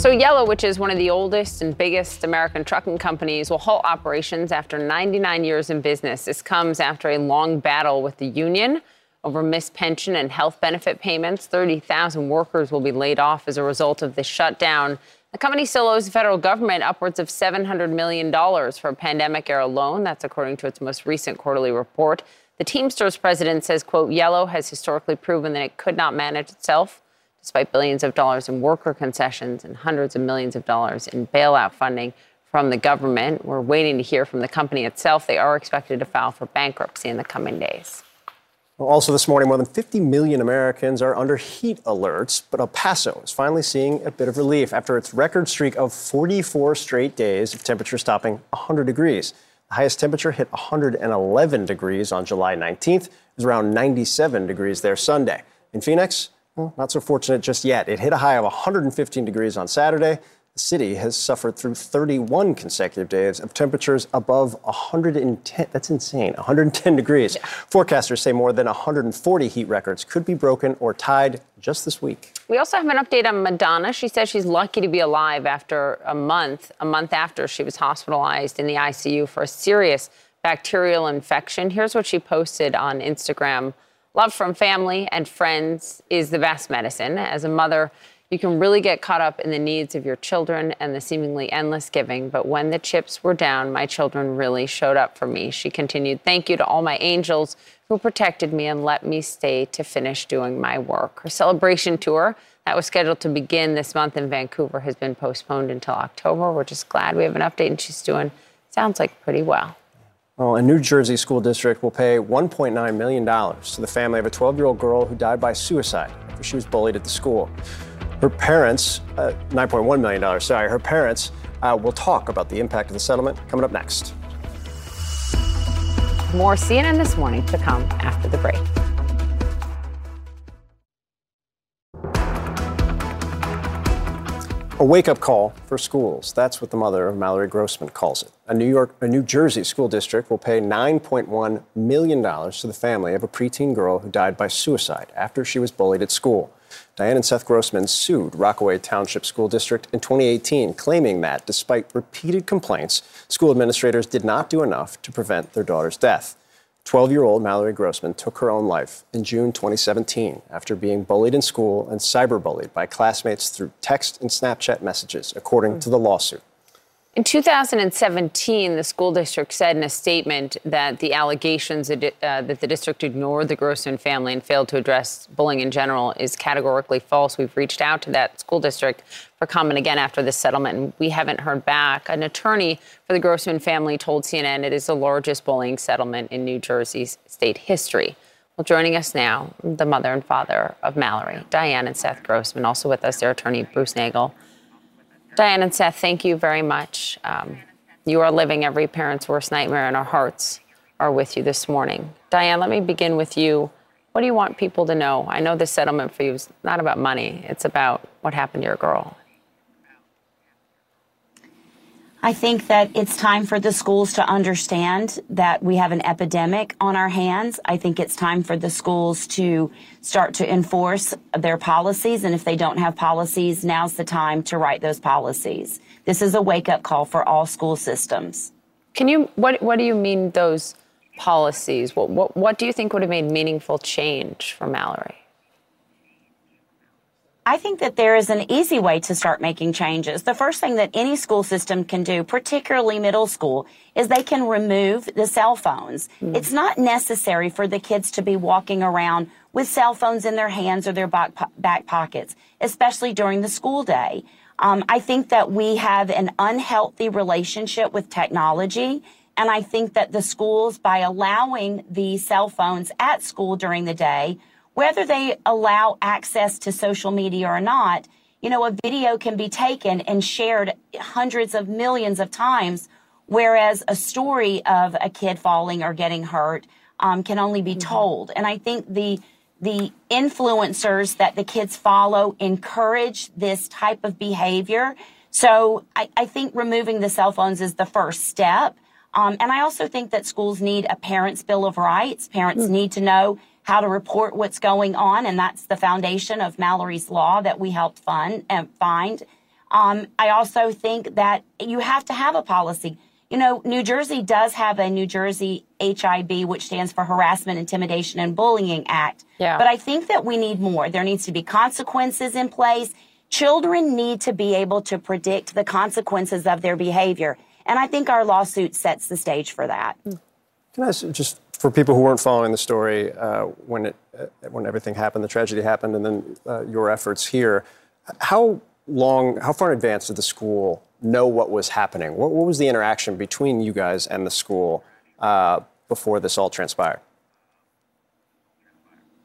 So, Yellow, which is one of the oldest and biggest American trucking companies, will halt operations after 99 years in business. This comes after a long battle with the union over missed pension and health benefit payments. 30,000 workers will be laid off as a result of this shutdown. The company still owes the federal government upwards of $700 million for a pandemic era loan. That's according to its most recent quarterly report. The Teamsters president says, quote, Yellow has historically proven that it could not manage itself, despite billions of dollars in worker concessions and hundreds of millions of dollars in bailout funding from the government. We're waiting to hear from the company itself. They are expected to file for bankruptcy in the coming days. Well, also this morning, more than 50 million Americans are under heat alerts, but El Paso is finally seeing a bit of relief after its record streak of 44 straight days of temperatures topping 100 degrees. The highest temperature hit 111 degrees on July 19th. It was around 97 degrees there Sunday. In Phoenix, well, not so fortunate just yet. It hit a high of 115 degrees on Saturday. The city has suffered through 31 consecutive days of temperatures above 110. That's insane. 110 degrees. Yeah. Forecasters say more than 140 heat records could be broken or tied just this week. We also have an update on Madonna. She says she's lucky to be alive after a month, a month after she was hospitalized in the ICU for a serious bacterial infection. Here's what she posted on Instagram. Love from family and friends is the best medicine. As a mother, you can really get caught up in the needs of your children and the seemingly endless giving. But when the chips were down, my children really showed up for me. She continued, Thank you to all my angels who protected me and let me stay to finish doing my work. Her celebration tour that was scheduled to begin this month in Vancouver has been postponed until October. We're just glad we have an update, and she's doing, sounds like, pretty well. Well, a New Jersey school district will pay $1.9 million to the family of a 12 year old girl who died by suicide after she was bullied at the school. Her parents, uh, $9.1 million, sorry, her parents uh, will talk about the impact of the settlement coming up next. More CNN this morning to come after the break. A wake-up call for schools. That's what the mother of Mallory Grossman calls it. A New York, a New Jersey school district will pay 9.1 million dollars to the family of a preteen girl who died by suicide after she was bullied at school. Diane and Seth Grossman sued Rockaway Township School District in 2018, claiming that despite repeated complaints, school administrators did not do enough to prevent their daughter's death. 12 year old Mallory Grossman took her own life in June 2017 after being bullied in school and cyberbullied by classmates through text and Snapchat messages, according to the lawsuit. In 2017, the school district said in a statement that the allegations that, uh, the district ignored the Grossman family and failed to address bullying in general is categorically false. We've reached out to that school district for comment again after this settlement, and we haven't heard back. An attorney for the Grossman family told CNN it is the largest bullying settlement in New Jersey's state history. Well, joining us now, the mother and father of Mallory, Diane and Seth Grossman, also with us, their attorney, Bruce Nagel. Diane and Seth, thank you very much. Um, you are living every parent's worst nightmare, and our hearts are with you this morning. Diane, let me begin with you. What do you want people to know? I know this settlement for you is not about money, it's about what happened to your girl. I think that it's time for the schools to understand that we have an epidemic on our hands. I think it's time for the schools to start to enforce their policies. And if they don't have policies, now's the time to write those policies. This is a wake up call for all school systems. Can you, what, what do you mean those policies? What, what, what do you think would have made meaningful change for Mallory? I think that there is an easy way to start making changes. The first thing that any school system can do, particularly middle school, is they can remove the cell phones. Mm. It's not necessary for the kids to be walking around with cell phones in their hands or their back, back pockets, especially during the school day. Um, I think that we have an unhealthy relationship with technology. And I think that the schools, by allowing the cell phones at school during the day, whether they allow access to social media or not, you know, a video can be taken and shared hundreds of millions of times, whereas a story of a kid falling or getting hurt um, can only be mm-hmm. told. And I think the the influencers that the kids follow encourage this type of behavior. So I, I think removing the cell phones is the first step. Um, and I also think that schools need a parent's bill of rights. Parents mm. need to know how to report what's going on, and that's the foundation of Mallory's Law that we helped fund and find. Um, I also think that you have to have a policy. You know, New Jersey does have a New Jersey HIB, which stands for Harassment, Intimidation, and Bullying Act. Yeah. But I think that we need more. There needs to be consequences in place. Children need to be able to predict the consequences of their behavior. And I think our lawsuit sets the stage for that. Can I just for people who weren't following the story uh, when it uh, when everything happened, the tragedy happened, and then uh, your efforts here, how long, how far in advance did the school know what was happening? What, what was the interaction between you guys and the school uh, before this all transpired?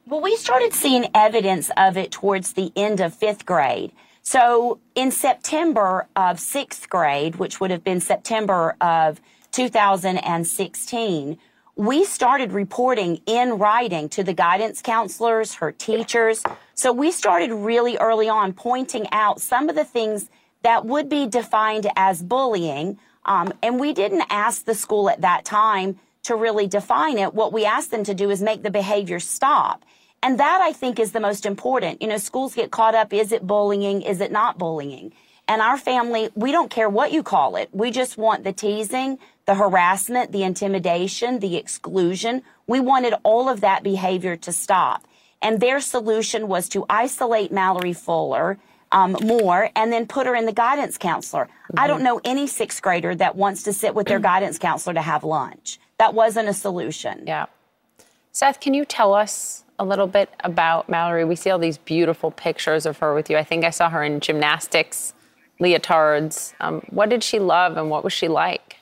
Well, we started seeing evidence of it towards the end of fifth grade. So in September of sixth grade, which would have been September of 2016, we started reporting in writing to the guidance counselors, her teachers. So we started really early on pointing out some of the things that would be defined as bullying. Um, and we didn't ask the school at that time to really define it. What we asked them to do is make the behavior stop. And that I think is the most important. You know, schools get caught up. Is it bullying? Is it not bullying? And our family, we don't care what you call it. We just want the teasing, the harassment, the intimidation, the exclusion. We wanted all of that behavior to stop. And their solution was to isolate Mallory Fuller um, more and then put her in the guidance counselor. Mm-hmm. I don't know any sixth grader that wants to sit with their guidance counselor to have lunch. That wasn't a solution. Yeah. Seth, can you tell us a little bit about Mallory? We see all these beautiful pictures of her with you. I think I saw her in gymnastics, leotards. Um, what did she love and what was she like?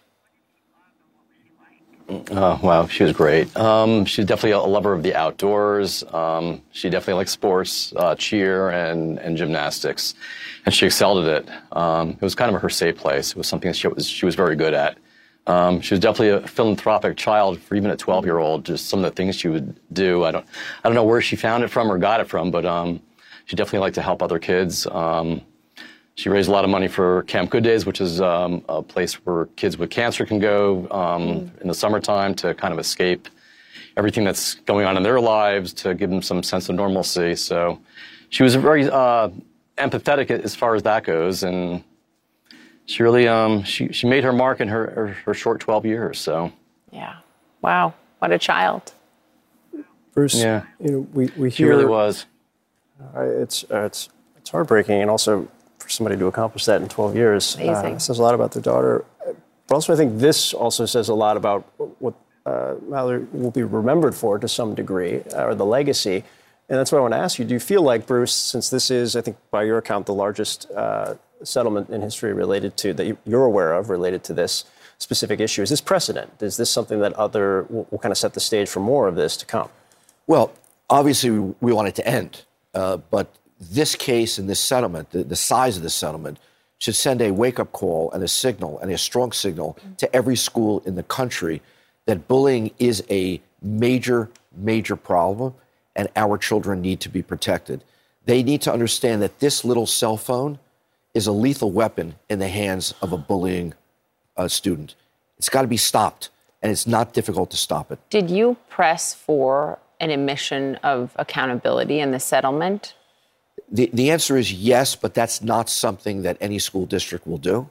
Oh, wow, she was great. Um, she's definitely a lover of the outdoors. Um, she definitely liked sports, uh, cheer, and, and gymnastics, and she excelled at it. Um, it was kind of her safe place. It was something that she was, she was very good at. Um, she was definitely a philanthropic child for even a 12 year old. Just some of the things she would do. I don't, I don't know where she found it from or got it from, but um, she definitely liked to help other kids. Um, she raised a lot of money for Camp Good Days, which is um, a place where kids with cancer can go um, mm. in the summertime to kind of escape everything that's going on in their lives to give them some sense of normalcy. So she was very uh, empathetic as far as that goes, and she really um, she she made her mark in her, her, her short 12 years. So yeah, wow, what a child. Bruce, yeah, you know we we hear she really was. Uh, it's uh, it's it's heartbreaking, and also for somebody to accomplish that in 12 years uh, says a lot about their daughter. But also, I think this also says a lot about what uh, Mallory will be remembered for to some degree, uh, or the legacy. And that's what I want to ask you. Do you feel like, Bruce, since this is, I think, by your account, the largest uh, settlement in history related to, that you're aware of, related to this specific issue, is this precedent? Is this something that other will, will kind of set the stage for more of this to come? Well, obviously, we, we want it to end. Uh, but this case and this settlement, the, the size of the settlement, should send a wake up call and a signal and a strong signal to every school in the country that bullying is a major, major problem and our children need to be protected. They need to understand that this little cell phone is a lethal weapon in the hands of a bullying uh, student. It's got to be stopped, and it's not difficult to stop it. Did you press for an admission of accountability in the settlement? The, the answer is yes, but that's not something that any school district will do.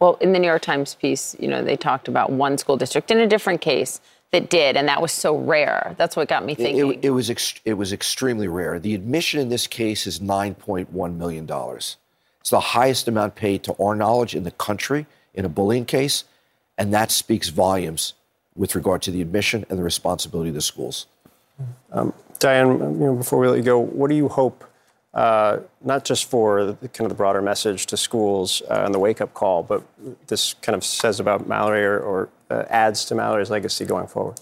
Well, in the New York Times piece, you know, they talked about one school district in a different case that did, and that was so rare. That's what got me thinking. It, it, it was ex- it was extremely rare. The admission in this case is nine point one million dollars. It's the highest amount paid to our knowledge in the country in a bullying case, and that speaks volumes with regard to the admission and the responsibility of the schools. Um, Diane, you know, before we let you go, what do you hope uh, not just for the, kind of the broader message to schools uh, and the wake up call, but this kind of says about Mallory or, or uh, adds to Mallory's legacy going forward?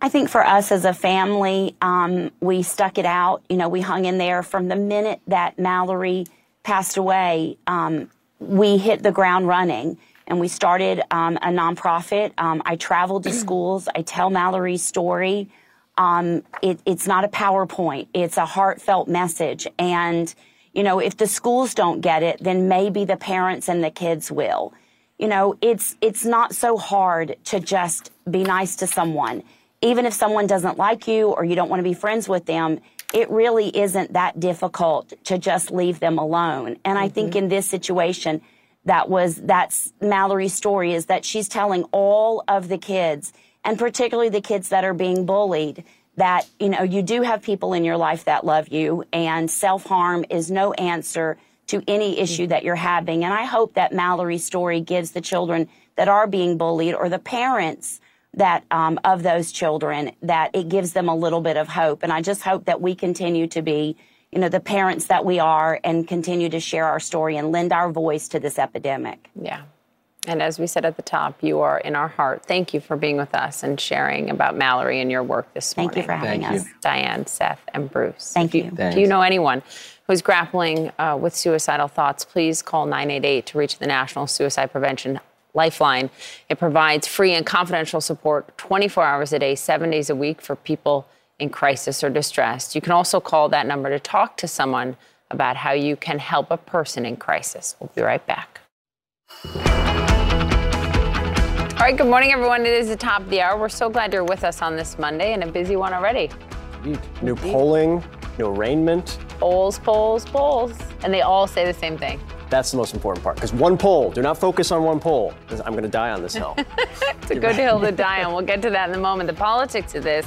I think for us as a family, um, we stuck it out. You know, we hung in there from the minute that Mallory passed away. Um, we hit the ground running and we started um, a nonprofit. Um, I traveled to schools. I tell Mallory's story. Um, it, it's not a PowerPoint. It's a heartfelt message. And, you know, if the schools don't get it, then maybe the parents and the kids will. You know, it's, it's not so hard to just be nice to someone. Even if someone doesn't like you or you don't want to be friends with them, it really isn't that difficult to just leave them alone. And I mm-hmm. think in this situation, that was, that's Mallory's story is that she's telling all of the kids and particularly the kids that are being bullied, that, you know, you do have people in your life that love you and self-harm is no answer to any issue that you're having. And I hope that Mallory's story gives the children that are being bullied or the parents that um, of those children that it gives them a little bit of hope. And I just hope that we continue to be, you know, the parents that we are and continue to share our story and lend our voice to this epidemic. Yeah. And as we said at the top, you are in our heart. Thank you for being with us and sharing about Mallory and your work this Thank morning. Thank you for having Thank us. You. Diane, Seth, and Bruce. Thank If you. Do you know anyone who's grappling uh, with suicidal thoughts? Please call 988 to reach the National Suicide Prevention Lifeline. It provides free and confidential support 24 hours a day, seven days a week for people in crisis or distress. You can also call that number to talk to someone about how you can help a person in crisis. We'll be right back. All right, good morning, everyone. It is the top of the hour. We're so glad you're with us on this Monday and a busy one already. New polling, new arraignment. Polls, polls, polls. And they all say the same thing. That's the most important part. Because one poll, do not focus on one poll. 'cause I'm going to die on this hill. It's a good hill to die on. We'll get to that in a moment. The politics of this.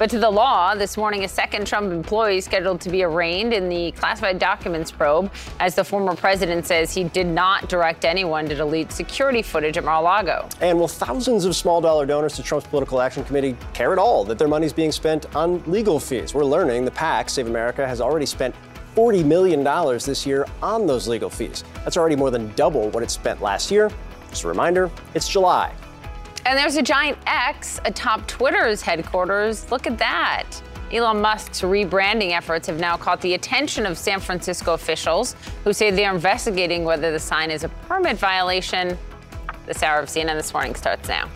But to the law, this morning, a second Trump employee scheduled to be arraigned in the classified documents probe as the former president says he did not direct anyone to delete security footage at Mar-a-Lago. And will thousands of small dollar donors to Trump's political action committee care at all that their money's being spent on legal fees? We're learning the PAC, Save America, has already spent $40 million this year on those legal fees. That's already more than double what it spent last year. Just a reminder, it's July. And there's a giant X atop Twitter's headquarters. Look at that. Elon Musk's rebranding efforts have now caught the attention of San Francisco officials who say they are investigating whether the sign is a permit violation. This hour of CNN This Morning starts now.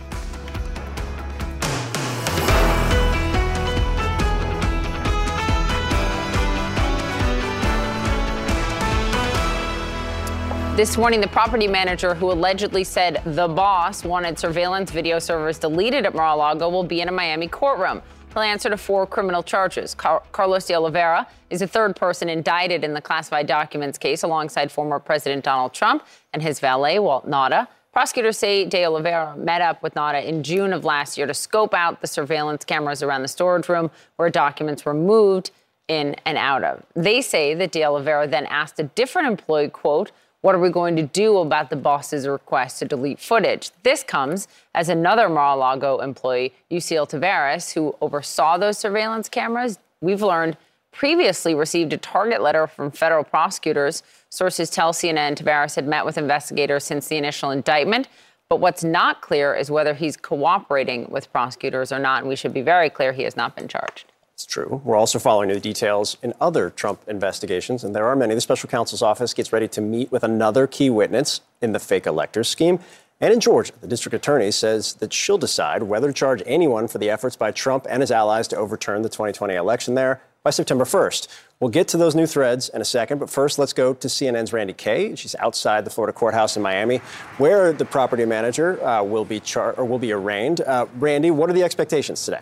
This morning, the property manager who allegedly said the boss wanted surveillance video servers deleted at Mar-a-Lago will be in a Miami courtroom. He'll answer to four criminal charges. Car- Carlos de Oliveira is the third person indicted in the classified documents case alongside former President Donald Trump and his valet, Walt Nauta. Prosecutors say De Oliveira met up with Nauta in June of last year to scope out the surveillance cameras around the storage room where documents were moved in and out of. They say that De Oliveira then asked a different employee, quote, what are we going to do about the boss's request to delete footage? This comes as another Mar-a-Lago employee, Yuscil Taveras, who oversaw those surveillance cameras, we've learned previously received a target letter from federal prosecutors. Sources tell CNN Taveras had met with investigators since the initial indictment. But what's not clear is whether he's cooperating with prosecutors or not. And we should be very clear he has not been charged. It's true. We're also following the details in other Trump investigations, and there are many. The special counsel's office gets ready to meet with another key witness in the fake electors scheme. And in Georgia, the district attorney says that she'll decide whether to charge anyone for the efforts by Trump and his allies to overturn the 2020 election there by September 1st. We'll get to those new threads in a second, but first let's go to CNN's Randi Kaye. She's outside the Florida courthouse in Miami, where the property manager uh, will be char- or will be arraigned. Uh, Randi, what are the expectations today?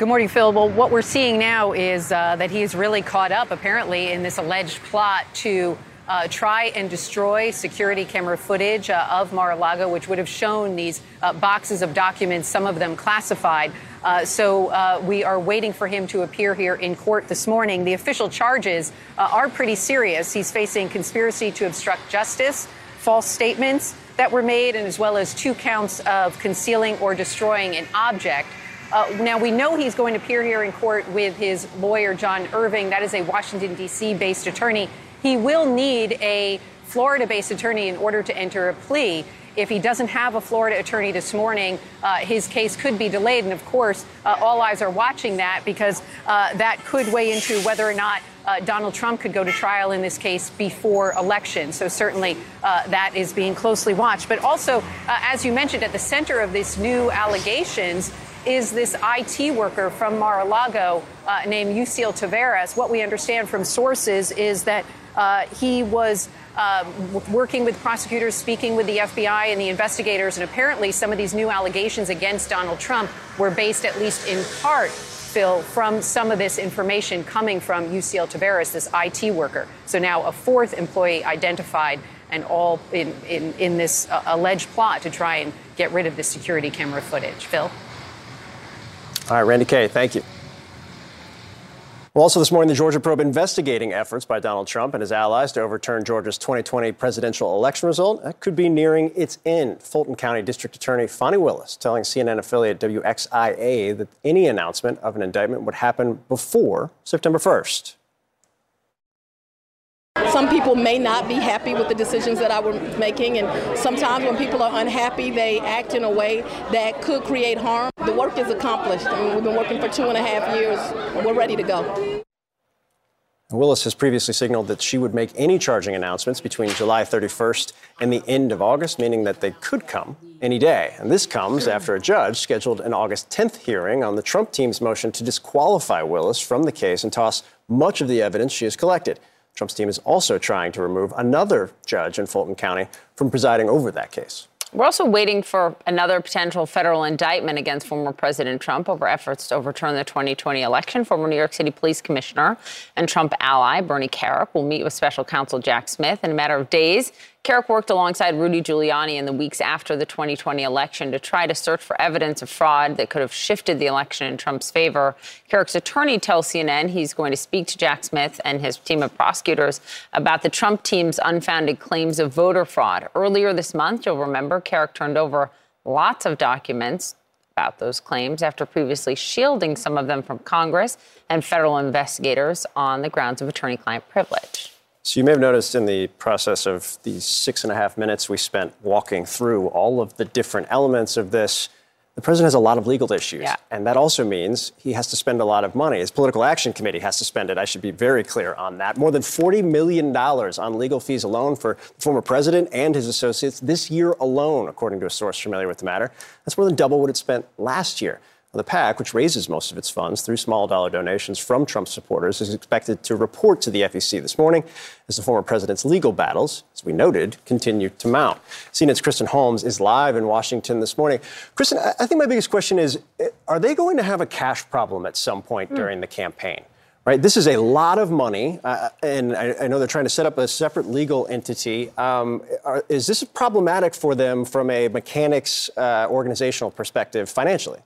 Good morning, Phil. Well, what we're seeing now is uh, that he is really caught up, apparently, in this alleged plot to uh, try and destroy security camera footage uh, of Mar-a-Lago, which would have shown these uh, boxes of documents, some of them classified. Uh, so uh, we are waiting for him to appear here in court this morning. The official charges uh, are pretty serious. He's facing conspiracy to obstruct justice, false statements that were made, and as well as two counts of concealing or destroying an object. Uh, now, we know he's going to appear here in court with his lawyer, John Irving. That is a Washington, D.C. based attorney. He will need a Florida based attorney in order to enter a plea. If he doesn't have a Florida attorney this morning, uh, his case could be delayed. And of course, uh, all eyes are watching that because uh, that could weigh into whether or not uh, Donald Trump could go to trial in this case before election. So certainly uh, that is being closely watched. But also, uh, as you mentioned, at the center of these new allegations is this IT worker from Mar-a-Lago uh, named Yuscil Taveras. What we understand from sources is that uh, he was uh, working with prosecutors, speaking with the FBI and the investigators, and apparently some of these new allegations against Donald Trump were based, at least in part, Phil, from some of this information coming from Yuscil Taveras, this IT worker. So now a fourth employee identified and all in, in, in this uh, alleged plot to try and get rid of the security camera footage. Phil? All right, Randi Kaye, thank you. Well, also this morning, the Georgia probe investigating efforts by Donald Trump and his allies to overturn Georgia's 2020 presidential election result that could be nearing its end. Fulton County District Attorney Fani Willis telling CNN affiliate WXIA that any announcement of an indictment would happen before September 1st. Some people may not be happy with the decisions that I was making, and sometimes when people are unhappy, they act in a way that could create harm. The work is accomplished. I mean, we've been working for two and a half years. We're ready to go. Willis has previously signaled that she would make any charging announcements between July 31st and the end of August, meaning that they could come any day. And this comes after a judge scheduled an August 10th hearing on the Trump team's motion to disqualify Willis from the case and toss much of the evidence she has collected. Trump's team is also trying to remove another judge in Fulton County from presiding over that case. We're also waiting for another potential federal indictment against former President Trump over efforts to overturn the 2020 election. Former New York City Police Commissioner and Trump ally Bernie Kerik will meet with special counsel Jack Smith in a matter of days Kerik worked alongside Rudy Giuliani in the weeks after the 2020 election to try to search for evidence of fraud that could have shifted the election in Trump's favor. Kerik's attorney tells CNN he's going to speak to Jack Smith and his team of prosecutors about the Trump team's unfounded claims of voter fraud. Earlier this month, you'll remember, Kerik turned over lots of documents about those claims after previously shielding some of them from Congress and federal investigators on the grounds of attorney client privilege. So you may have noticed in the process of these six and a half minutes we spent walking through all of the different elements of this, the president has a lot of legal issues. Yeah. And that also means he has to spend a lot of money. His political action committee has to spend it. I should be very clear on that. More than $40 million on legal fees alone for the former president and his associates this year alone, according to a source familiar with the matter. That's more than double what it spent last year. The PAC, which raises most of its funds through small dollar donations from Trump supporters, is expected to report to the FEC this morning as the former president's legal battles, as we noted, continue to mount. CNN's Kristen Holmes is live in Washington this morning. Kristen, I think my biggest question is are they going to have a cash problem at some point mm. during the campaign? Right, this is a lot of money, uh, and I, I, know they're trying to set up a separate legal entity. Um, are, is this problematic for them from a mechanics uh, organizational perspective financially?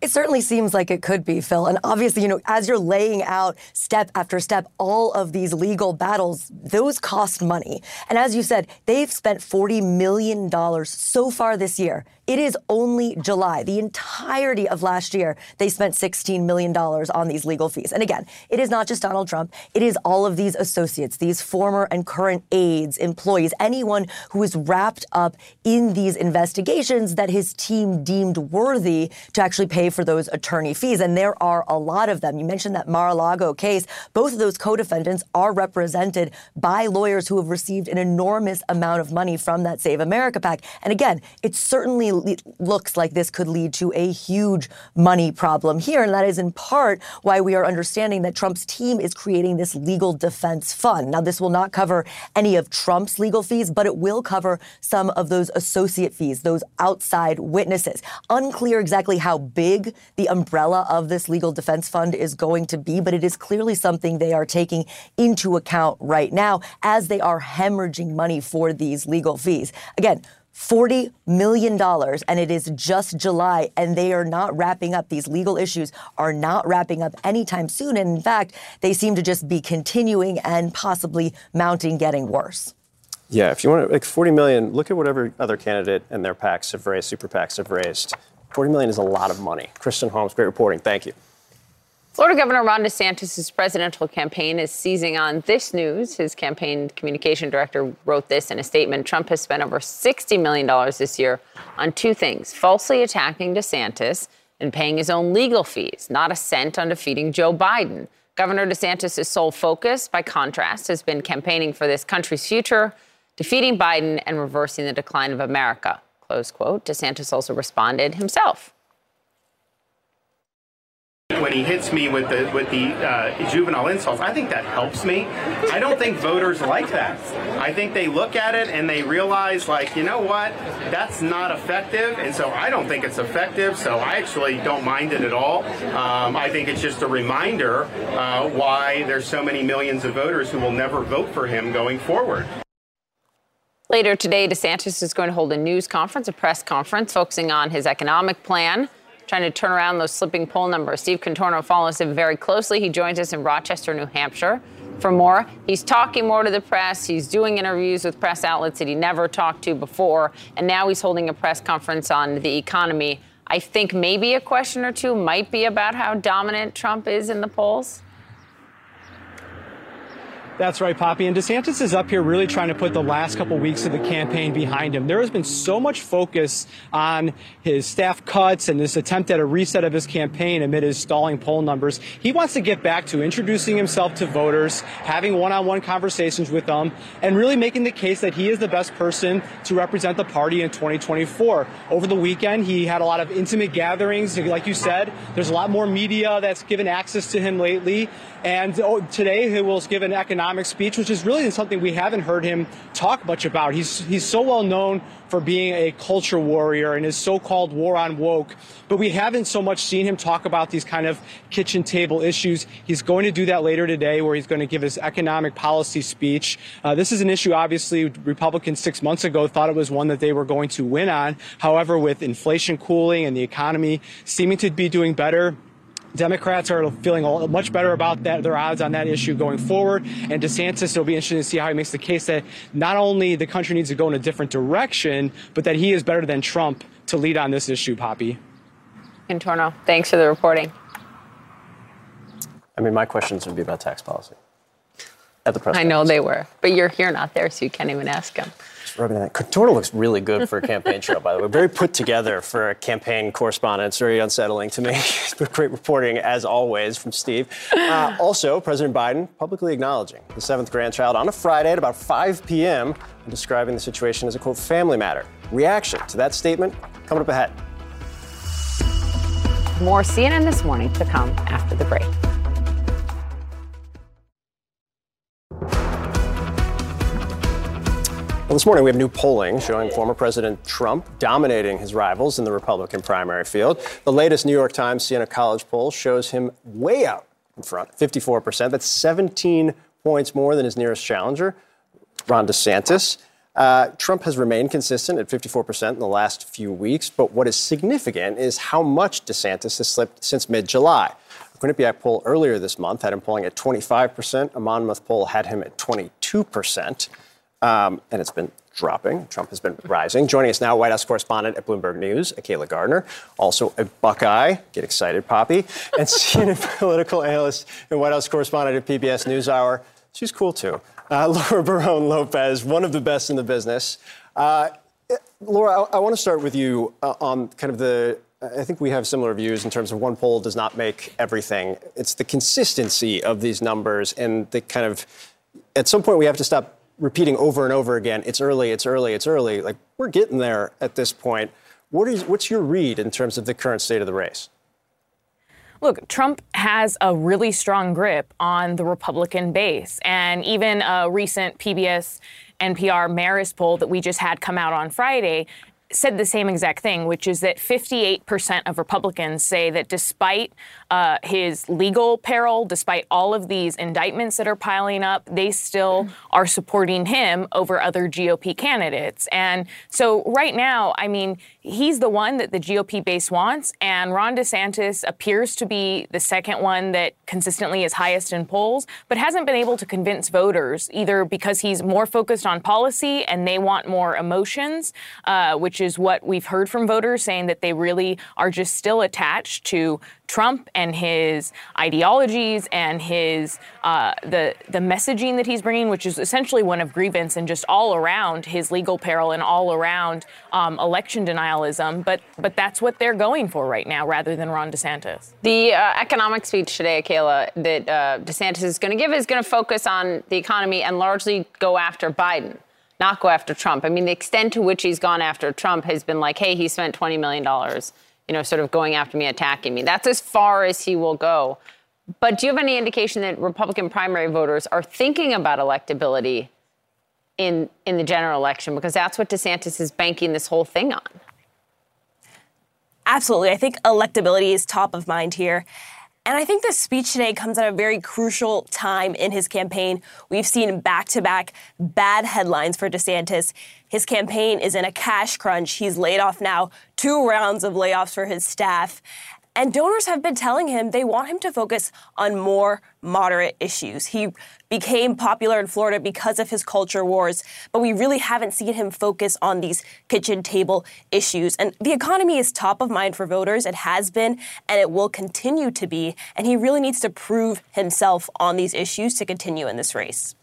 It certainly seems like it could be, Phil. And obviously, you know, as you're laying out step after step all of these legal battles, those cost money. And as you said, they've spent $40 million so far this year it is only July. The entirety of last year, they spent $16 million on these legal fees. And again, it is not just Donald Trump. It is all of these associates, these former and current aides, employees, anyone who is wrapped up in these investigations that his team deemed worthy to actually pay for those attorney fees. And there are a lot of them. You mentioned that Mar-a-Lago case. Both of those co-defendants are represented by lawyers who have received an enormous amount of money from that Save America PAC. And again, it's certainly looks like this could lead to a huge money problem here. And that is in part why we are understanding that Trump's team is creating this legal defense fund. Now, this will not cover any of Trump's legal fees, but it will cover some of those associate fees, those outside witnesses. Unclear exactly how big the umbrella of this legal defense fund is going to be, but it is clearly something they are taking into account right now as they are hemorrhaging money for these legal fees. Again, $40 million, and it is just July, and they are not wrapping up. These legal issues are not wrapping up anytime soon. And in fact, they seem to just be continuing and possibly mounting, getting worse. Yeah, if you want to, like 40 million, look at whatever other candidate and their PACs have raised, super PACs have raised. 40 million is a lot of money. Kristen Holmes, great reporting. Thank you. Florida Governor Ron DeSantis' presidential campaign is seizing on this news. His campaign communication director wrote this in a statement. Trump has spent over $60 million this year on two things falsely attacking DeSantis and paying his own legal fees, not a cent on defeating Joe Biden. Governor DeSantis' sole focus, by contrast, has been campaigning for this country's future, defeating Biden and reversing the decline of America. Close quote. DeSantis also responded himself when he hits me with the with the uh, juvenile insults, I think that helps me. I don't think voters like that. I think they look at it and they realize, like, you know what, that's not effective, and so I don't think it's effective. So I actually don't mind it at all. Um, I think it's just a reminder uh, why there's so many millions of voters who will never vote for him going forward. Later today, DeSantis is going to hold a news conference, a press conference, focusing on his economic plan trying to turn around those slipping poll numbers. Steve Contorno follows him very closely. He joins us in Rochester, New Hampshire for more. He's talking more to the press. He's doing interviews with press outlets that he never talked to before. And now he's holding a press conference on the economy. I think maybe a question or two might be about how dominant Trump is in the polls. That's right, Poppy. And DeSantis is up here really trying to put the last couple weeks of the campaign behind him. There has been so much focus on his staff cuts and this attempt at a reset of his campaign amid his stalling poll numbers. He wants to get back to introducing himself to voters, having one on one conversations with them, and really making the case that he is the best person to represent the party in 2024. Over the weekend, he had a lot of intimate gatherings. Like you said, there's a lot more media that's given access to him lately. And oh, today he will give an economic speech, which is really something we haven't heard him talk much about. He's, he's so well known for being a culture warrior and his so-called war on woke, but we haven't so much seen him talk about these kind of kitchen table issues. He's going to do that later today, where he's going to give his economic policy speech. Uh, this is an issue, obviously, Republicans six months ago thought it was one that they were going to win on. However, with inflation cooling and the economy seeming to be doing better, Democrats are feeling much better about that, their odds on that issue going forward. And DeSantis, it'll be interesting to see how he makes the case that not only the country needs to go in a different direction, but that he is better than Trump to lead on this issue, Poppy. Contorno, thanks for the reporting. I mean, my questions would be about tax policy at the press. I know they were, but you're here, not there, so you can't even ask them rubbing that. Contorno looks really good for a campaign trail, by the way. Very put together for a campaign correspondent. It's very unsettling to me. Great reporting, as always, from Steve. Uh, also, President Biden publicly acknowledging the seventh grandchild on a Friday at about 5 p.m. and describing the situation as a, quote, family matter. Reaction to that statement coming up ahead. More CNN this morning to come after the break. Well, this morning we have new polling showing former President Trump dominating his rivals in the Republican primary field. The latest New York Times Siena College poll shows him way out in front, 54%. That's 17 points more than his nearest challenger, Ron DeSantis. Uh, Trump has remained consistent at 54% in the last few weeks, but what is significant is how much DeSantis has slipped since mid July. A Quinnipiac poll earlier this month had him polling at 25%. A Monmouth poll had him at 22%. Um, and it's been dropping. Trump has been rising. Joining us now, White House correspondent at Bloomberg News, Akayla Gardner, also a Buckeye. Get excited, Poppy. And CNN political analyst and White House correspondent at PBS NewsHour. She's cool too. Uh, Laura Barrón Lopez, one of the best in the business. Uh, Laura, I, I want to start with you uh, on kind of the I think we have similar views in terms of one poll does not make everything. It's the consistency of these numbers and the kind of, at some point, we have to stop repeating over and over again, it's early, it's early, it's early. Like, we're getting there at this point. What is, what's your read in terms of the current state of the race? Look, Trump has a really strong grip on the Republican base. And even a recent PBS NPR Marist poll that we just had come out on Friday said the same exact thing, which is that 58% of Republicans say that despite uh, his legal peril, despite all of these indictments that are piling up, they still are supporting him over other GOP candidates. And so, right now, I mean, he's the one that the GOP base wants, and Ron DeSantis appears to be the second one that consistently is highest in polls, but hasn't been able to convince voters either because he's more focused on policy and they want more emotions, uh, which is what we've heard from voters saying that they really are just still attached to Trump and his ideologies and his uh, the the messaging that he's bringing, which is essentially one of grievance and just all around his legal peril and all around um, election denialism. But but that's what they're going for right now, rather than Ron DeSantis. The uh, economic speech today, Kayla, that uh, DeSantis is going to give is going to focus on the economy and largely go after Biden. Not go after Trump. I mean, the extent to which he's gone after Trump has been like, hey, he spent $20 million you know, sort of going after me, attacking me. That's as far as he will go. But do you have any indication that Republican primary voters are thinking about electability in in the general election? Because that's what DeSantis is banking this whole thing on. Absolutely. I think electability is top of mind here. And I think this speech today comes at a very crucial time in his campaign. We've seen back to back bad headlines for DeSantis. His campaign is in a cash crunch. He's laid off now two rounds of layoffs for his staff. And donors have been telling him they want him to focus on more moderate issues. He became popular in Florida because of his culture wars, but we really haven't seen him focus on these kitchen table issues. And the economy is top of mind for voters. It has been, and it will continue to be. And he really needs to prove himself on these issues to continue in this race.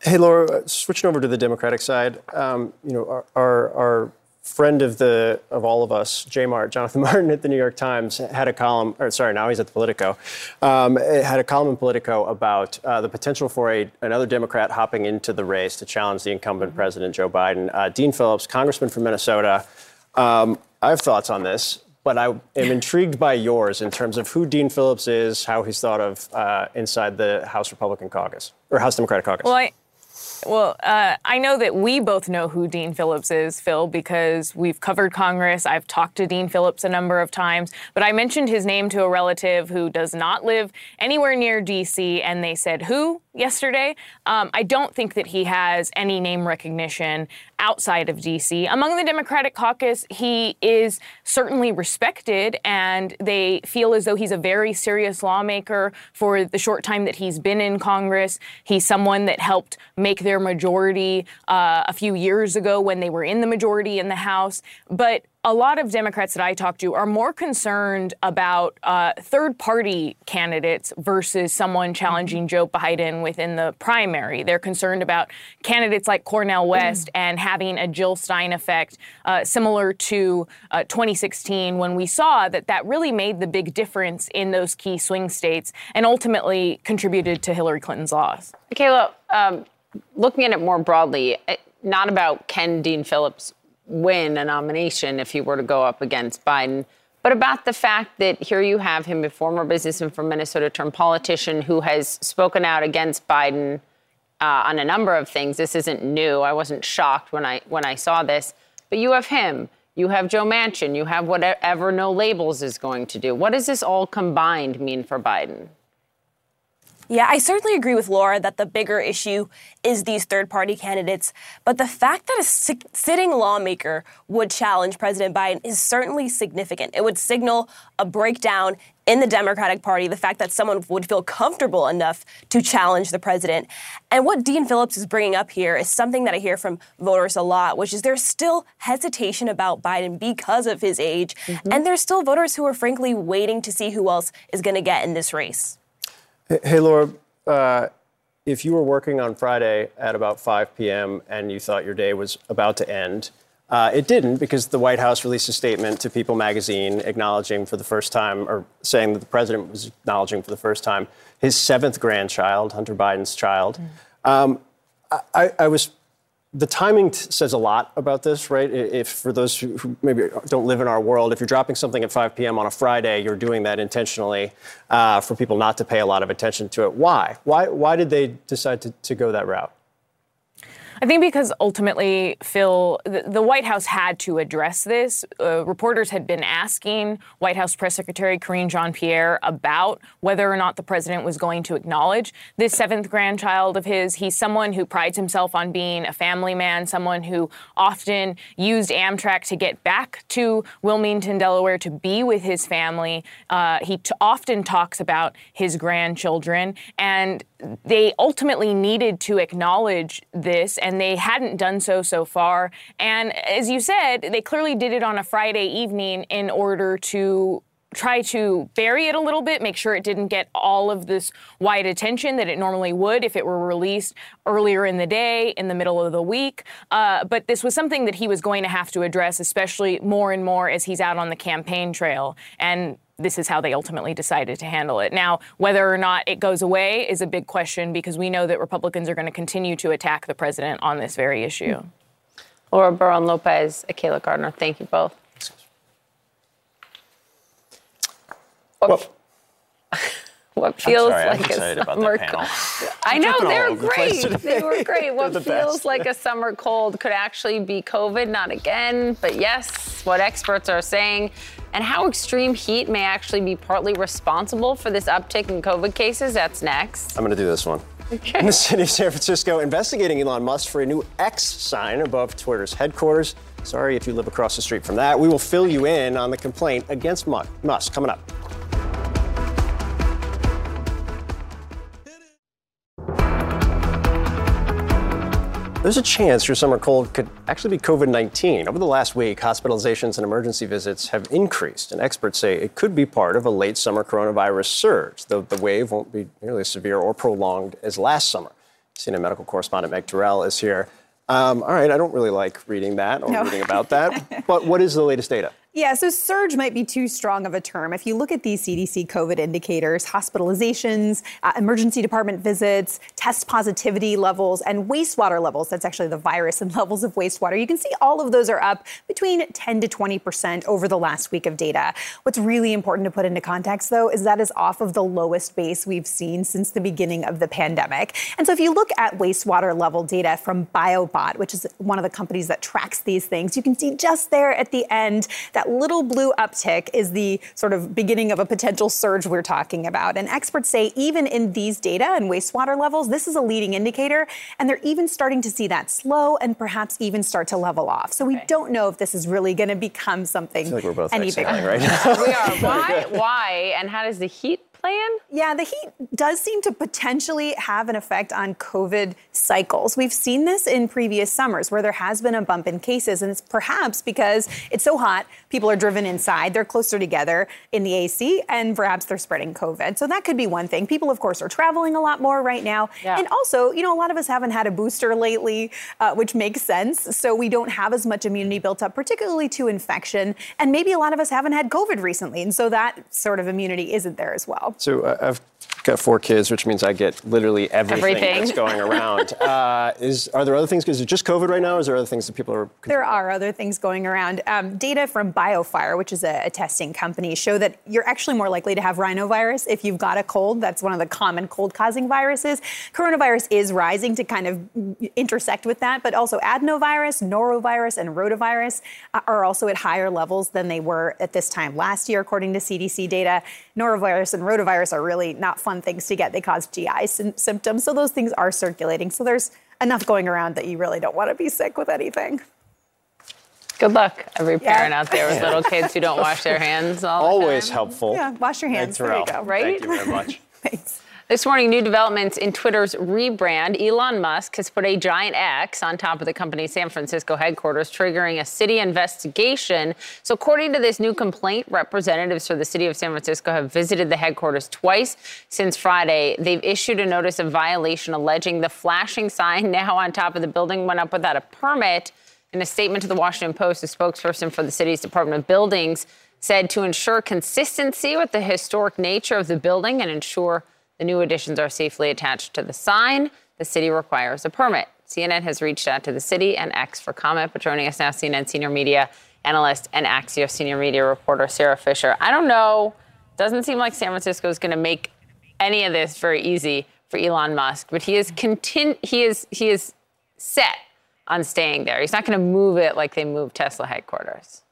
Hey, Laura, switching over to the Democratic side, um, you know, our, our, our friend of the of all of us, J Mart, Jonathan Martin at the New York Times had a column, or sorry, now he's at the Politico, um, had a column in Politico about uh, the potential for a another Democrat hopping into the race to challenge the incumbent President Joe Biden. Uh, Dean Phillips, Congressman from Minnesota. Um, I have thoughts on this. But I am intrigued by yours in terms of who Dean Phillips is, how he's thought of uh, inside the House Republican caucus or House Democratic caucus. Well, I, well, uh, I know that we both know who Dean Phillips is, Phil, because we've covered Congress. I've talked to Dean Phillips a number of times, but I mentioned his name to a relative who does not live anywhere near D.C., and they said, Who? yesterday. Um, I don't think that he has any name recognition outside of D.C. Among the Democratic caucus, he is certainly respected, and they feel as though he's a very serious lawmaker for the short time that he's been in Congress. He's someone that helped make their majority uh, a few years ago when they were in the majority in the House. But a lot of Democrats that I talk to are more concerned about uh, third party candidates versus someone challenging Joe Biden within the primary. They're concerned about candidates like Cornel West mm. and having a Jill Stein effect, uh, similar to uh, 2016 when we saw that that really made the big difference in those key swing states and ultimately contributed to Hillary Clinton's loss. Kayla, um, looking at it more broadly, eh, not about Ken Dean Phillips win a nomination if he were to go up against Biden, but about the fact that here you have him, a former businessman from Minnesota turned politician who has spoken out against Biden uh, on a number of things. This isn't new. I wasn't shocked when I when I saw this, but you have him. You have Joe Manchin. You have whatever No Labels is going to do. What does this all combined mean for Biden? Yeah, I certainly agree with Laura that the bigger issue is these third party candidates. But the fact that a sitting lawmaker would challenge President Biden is certainly significant. It would signal a breakdown in the Democratic Party, the fact that someone would feel comfortable enough to challenge the president. And what Dean Phillips is bringing up here is something that I hear from voters a lot, which is there's still hesitation about Biden because of his age. Mm-hmm. And there's still voters who are frankly waiting to see who else is going to get in this race. Hey, Laura, uh, if you were working on Friday at about 5 p.m. and you thought your day was about to end, uh, it didn't because the White House released a statement to People magazine acknowledging for the first time, or saying that the president was acknowledging for the first time, his seventh grandchild, Hunter Biden's child. Mm. Um, I, I was the timing t- says a lot about this, right? If for those who, maybe don't live in our world, if you're dropping something at 5 p.m. on a Friday, you're doing that intentionally uh, for people not to pay a lot of attention to it. Why? Why? Why did they decide to, to go that route? I think because ultimately, Phil, the, the White House had to address this. Uh, reporters had been asking White House Press Secretary Karine Jean Pierre about whether or not the president was going to acknowledge this seventh grandchild of his. He's someone who prides himself on being a family man, someone who often used Amtrak to get back to Wilmington, Delaware, to be with his family. Uh, he t- often talks about his grandchildren, and they ultimately needed to acknowledge this and they hadn't done so so far. And as you said, they clearly did it on a Friday evening in order to try to bury it a little bit, make sure it didn't get all of this wide attention that it normally would if it were released earlier in the day, in the middle of the week. Uh, but this was something that he was going to have to address, especially more and more as he's out on the campaign trail. And this is how they ultimately decided to handle it. Now, whether or not it goes away is a big question because we know that Republicans are going to continue to attack the president on this very issue. Laura Barrón Lopez, Akayla Gardner, thank you both. What, what feels sorry, like a summer cold? I know they're great. they were great. What feels best. like a summer cold could actually be COVID, not again, but yes, what experts are saying and how extreme heat may actually be partly responsible for this uptick in COVID cases. That's next. I'm going to do this one. Okay. In the city of San Francisco, investigating Elon Musk for a new X sign above Twitter's headquarters. Sorry if you live across the street from that. We will fill you in on the complaint against Musk coming up. There's a chance your summer cold could actually be COVID 19. Over the last week, hospitalizations and emergency visits have increased, and experts say it could be part of a late summer coronavirus surge, though the wave won't be nearly as severe or prolonged as last summer. CNN medical correspondent Meg Tirrell is here. Um, all right, I don't really like reading that or no. reading about that, but what is the latest data? Yeah, so surge might be too strong of a term. If you look at these CDC COVID indicators, hospitalizations, uh, emergency department visits, test positivity levels, and wastewater levels, that's actually the virus and levels of wastewater, you can see all of those are up between 10 to 20% over the last week of data. What's really important to put into context, though, is that is off of the lowest base we've seen since the beginning of the pandemic. And so if you look at wastewater level data from BioBot, which is one of the companies that tracks these things, you can see just there at the end that that little blue uptick is the sort of beginning of a potential surge we're talking about. And experts say even in these data and wastewater levels, this is a leading indicator, and they're even starting to see that slow and perhaps even start to level off. So we okay. don't know if this is really going to become something like we're both any bigger. Right now. we are. Why? Why? And how does the heat plan? Yeah, the heat does seem to potentially have an effect on COVID cycles. We've seen this in previous summers where there has been a bump in cases, and it's perhaps because it's so hot, people are driven inside, they're closer together in the AC, and perhaps they're spreading COVID. So that could be one thing. People, of course, are traveling a lot more right now. Yeah. And also, you know, a lot of us haven't had a booster lately, uh, which makes sense. So we don't have as much immunity built up, particularly to infection. And maybe a lot of us haven't had COVID recently. And so that sort of immunity isn't there as well. So uh, I've got four kids, which means I get literally everything, everything. that's going around. uh, is are there other things? Is it just COVID right now? Or is there other things that people are? There are other things going around. Um, data from BioFire, which is a, a, testing company, show that you're actually more likely to have rhinovirus if you've got a cold. That's one of the common cold-causing viruses. Coronavirus is rising to kind of intersect with that, but also adenovirus, norovirus, and rotavirus are also at higher levels than they were at this time last year, according to CDC data. Norovirus and rotavirus are really not fun things to get. They cause GI symptoms. So those things are circulating. So there's enough going around that you really don't want to be sick with anything. Good luck, every parent yeah. out there with little kids who don't wash their hands all Always the time. helpful. Yeah, wash your hands. There you go. Right? Thank you very much. Thanks. This morning, new developments in Twitter's rebrand. Elon Musk has put a giant X on top of the company's San Francisco headquarters, triggering a city investigation. So, according to this new complaint, representatives for the city of San Francisco have visited the headquarters twice since Friday. They've issued a notice of violation alleging the flashing sign now on top of the building went up without a permit. In a statement to the Washington Post, a spokesperson for the city's Department of Buildings said to ensure consistency with the historic nature of the building and ensure the new additions are safely attached to the sign. The city requires a permit. CNN has reached out to the city and X for comment, but joining us now, CNN senior media analyst and Axios senior media reporter Sara Fischer. I don't know, doesn't seem like San Francisco is going to make any of this very easy for Elon Musk, but he is continu- he is he is set on staying there. He's not going to move it like they moved Tesla headquarters.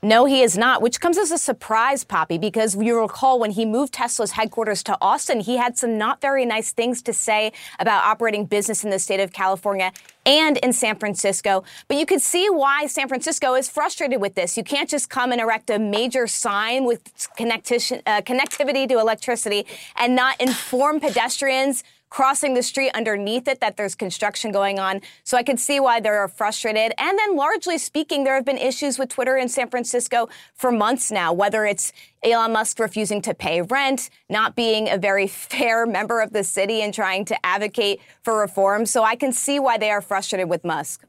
No, he is not, which comes as a surprise, Poppy, because you recall when he moved Tesla's headquarters to Austin, he had some not very nice things to say about operating business in the state of California and in San Francisco. But you can see why San Francisco is frustrated with this. You can't just come and erect a major sign with connecti- uh, connectivity to electricity and not inform pedestrians crossing the street underneath it that there's construction going on. So I could see why they're frustrated. And then, largely speaking, there have been issues with Twitter in San Francisco for months now, whether it's Elon Musk refusing to pay rent, not being a very fair member of the city, and trying to advocate for reform. So I can see why they are frustrated with Musk.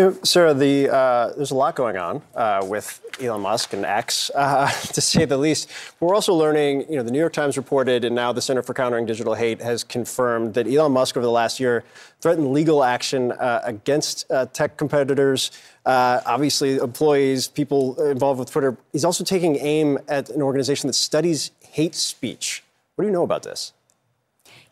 You know, Sara, the, uh, there's a lot going on uh, with Elon Musk and X, uh, to say the least. We're also learning, you know, the New York Times reported, and now the Center for Countering Digital Hate has confirmed that Elon Musk over the last year threatened legal action uh, against uh, tech competitors, uh, obviously employees, people involved with Twitter. He's also taking aim at an organization that studies hate speech. What do you know about this?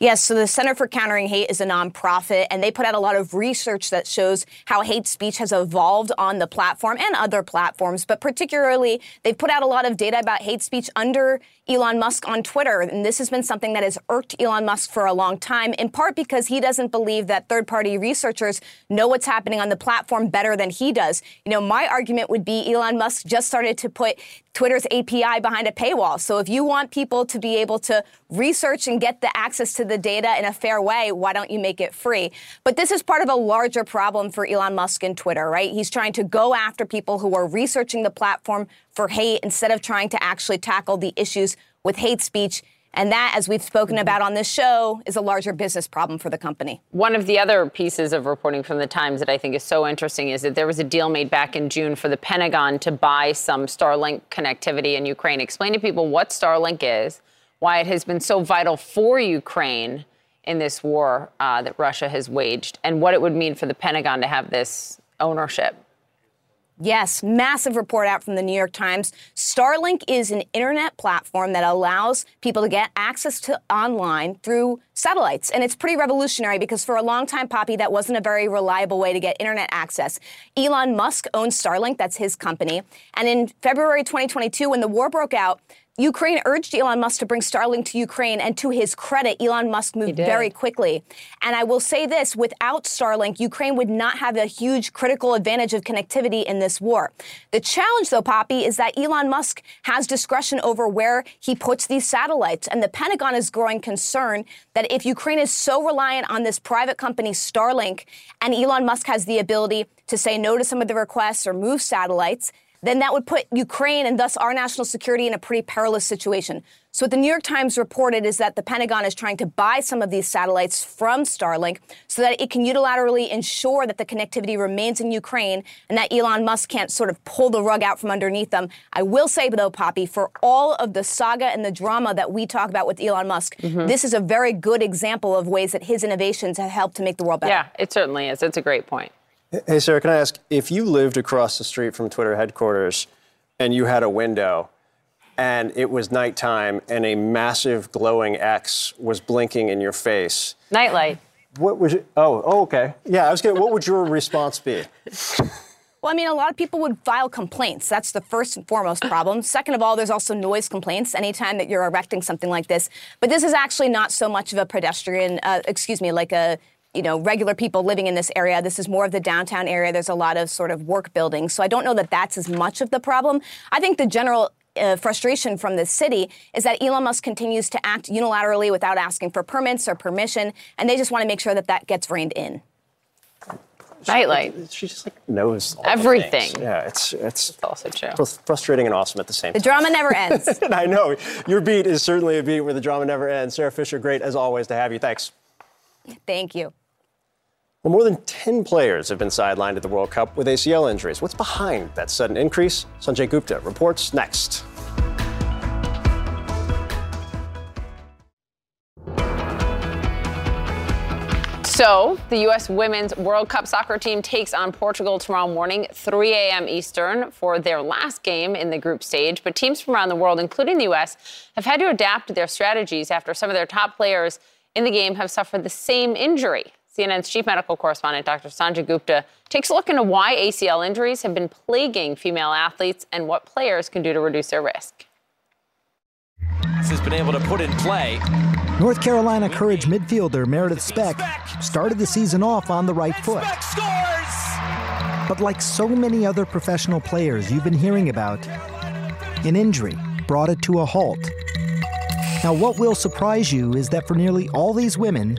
Yes, so the Center for Countering Hate is a nonprofit, and they put out a lot of research that shows how hate speech has evolved on the platform and other platforms. But particularly, they've put out a lot of data about hate speech under Elon Musk on Twitter. And this has been something that has irked Elon Musk for a long time, in part because he doesn't believe that third party researchers know what's happening on the platform better than he does. You know, my argument would be Elon Musk just started to put Twitter's API behind a paywall. So if you want people to be able to research and get the access to the data in a fair way, why don't you make it free? But this is part of a larger problem for Elon Musk and Twitter, right? He's trying to go after people who are researching the platform for hate instead of trying to actually tackle the issues with hate speech and that, as we've spoken Mm-hmm. about on this show, is a larger business problem for the company. One of the other pieces of reporting from the Times that I think is so interesting is that there was a deal made back in June for the Pentagon to buy some Starlink connectivity in Ukraine. Explain to people what Starlink is, why it has been so vital for Ukraine in this war uh, that Russia has waged, and what it would mean for the Pentagon to have this ownership. Yes, massive report out from the New York Times. Starlink is an internet platform that allows people to get access to online through satellites. And it's pretty revolutionary because for a long time, Poppy, that wasn't a very reliable way to get internet access. Elon Musk owns Starlink, that's his company. And in February 2022, when the war broke out, Ukraine urged Elon Musk to bring Starlink to Ukraine, and to his credit, Elon Musk moved very quickly. And I will say this without Starlink, Ukraine would not have a huge critical advantage of connectivity in this war. The challenge, though, Poppy, is that Elon Musk has discretion over where he puts these satellites. And the Pentagon is growing concern that if Ukraine is so reliant on this private company, Starlink, and Elon Musk has the ability to say no to some of the requests or move satellites, then that would put Ukraine and thus our national security in a pretty perilous situation. So, what the New York Times reported is that the Pentagon is trying to buy some of these satellites from Starlink so that it can unilaterally ensure that the connectivity remains in Ukraine and that Elon Musk can't sort of pull the rug out from underneath them. I will say, though, Poppy, for all of the saga and the drama that we talk about with Elon Musk, Mhm. this is a very good example of ways that his innovations have helped to make the world better. Yeah, it certainly is. It's a great point. Hey, Sara, can I ask if you lived across the street from Twitter headquarters and you had a window and it was nighttime and a massive glowing X was blinking in your face? Nightlight. What would you, oh, oh, okay. Yeah, I was going to, what would your response be? Well, I mean, a lot of people would file complaints. That's the first and foremost problem. Second of all, there's also noise complaints anytime that you're erecting something like this. But this is actually not so much of a pedestrian, uh, excuse me, like a you know, regular people living in this area. This is more of the downtown area. There's a lot of sort of work buildings. So I don't know that that's as much of the problem. I think the general uh, frustration from the city is that Elon Musk continues to act unilaterally without asking for permits or permission, and they just want to make sure that that gets reined in. Nightlight. She just like knows all Everything. things. Yeah, it's it's also true. frustrating and awesome at the same The time. drama never ends. and I know your beat is certainly a beat where the drama never ends. Sara Fischer, great as always to have you. Thanks. Thank you. Well, more than 10 players have been sidelined at the World Cup with ACL injuries. What's behind that sudden increase? Sanjay Gupta reports next. So, the U.S. Women's World Cup soccer team takes on Portugal tomorrow morning, 3 a.m. Eastern, for their last game in the group stage. But teams from around the world, including the U.S., have had to adapt their strategies after some of their top players in the game have suffered the same injury. CNN's chief medical correspondent, Dr. Sanjay Gupta, takes a look into why ACL injuries have been plaguing female athletes and what players can do to reduce their risk. This has been able to put in play. North Carolina Courage midfielder Meredith Speck started the season off on the right foot. But like so many other professional players you've been hearing about, an injury brought it to a halt. Now, what will surprise you is that for nearly all these women,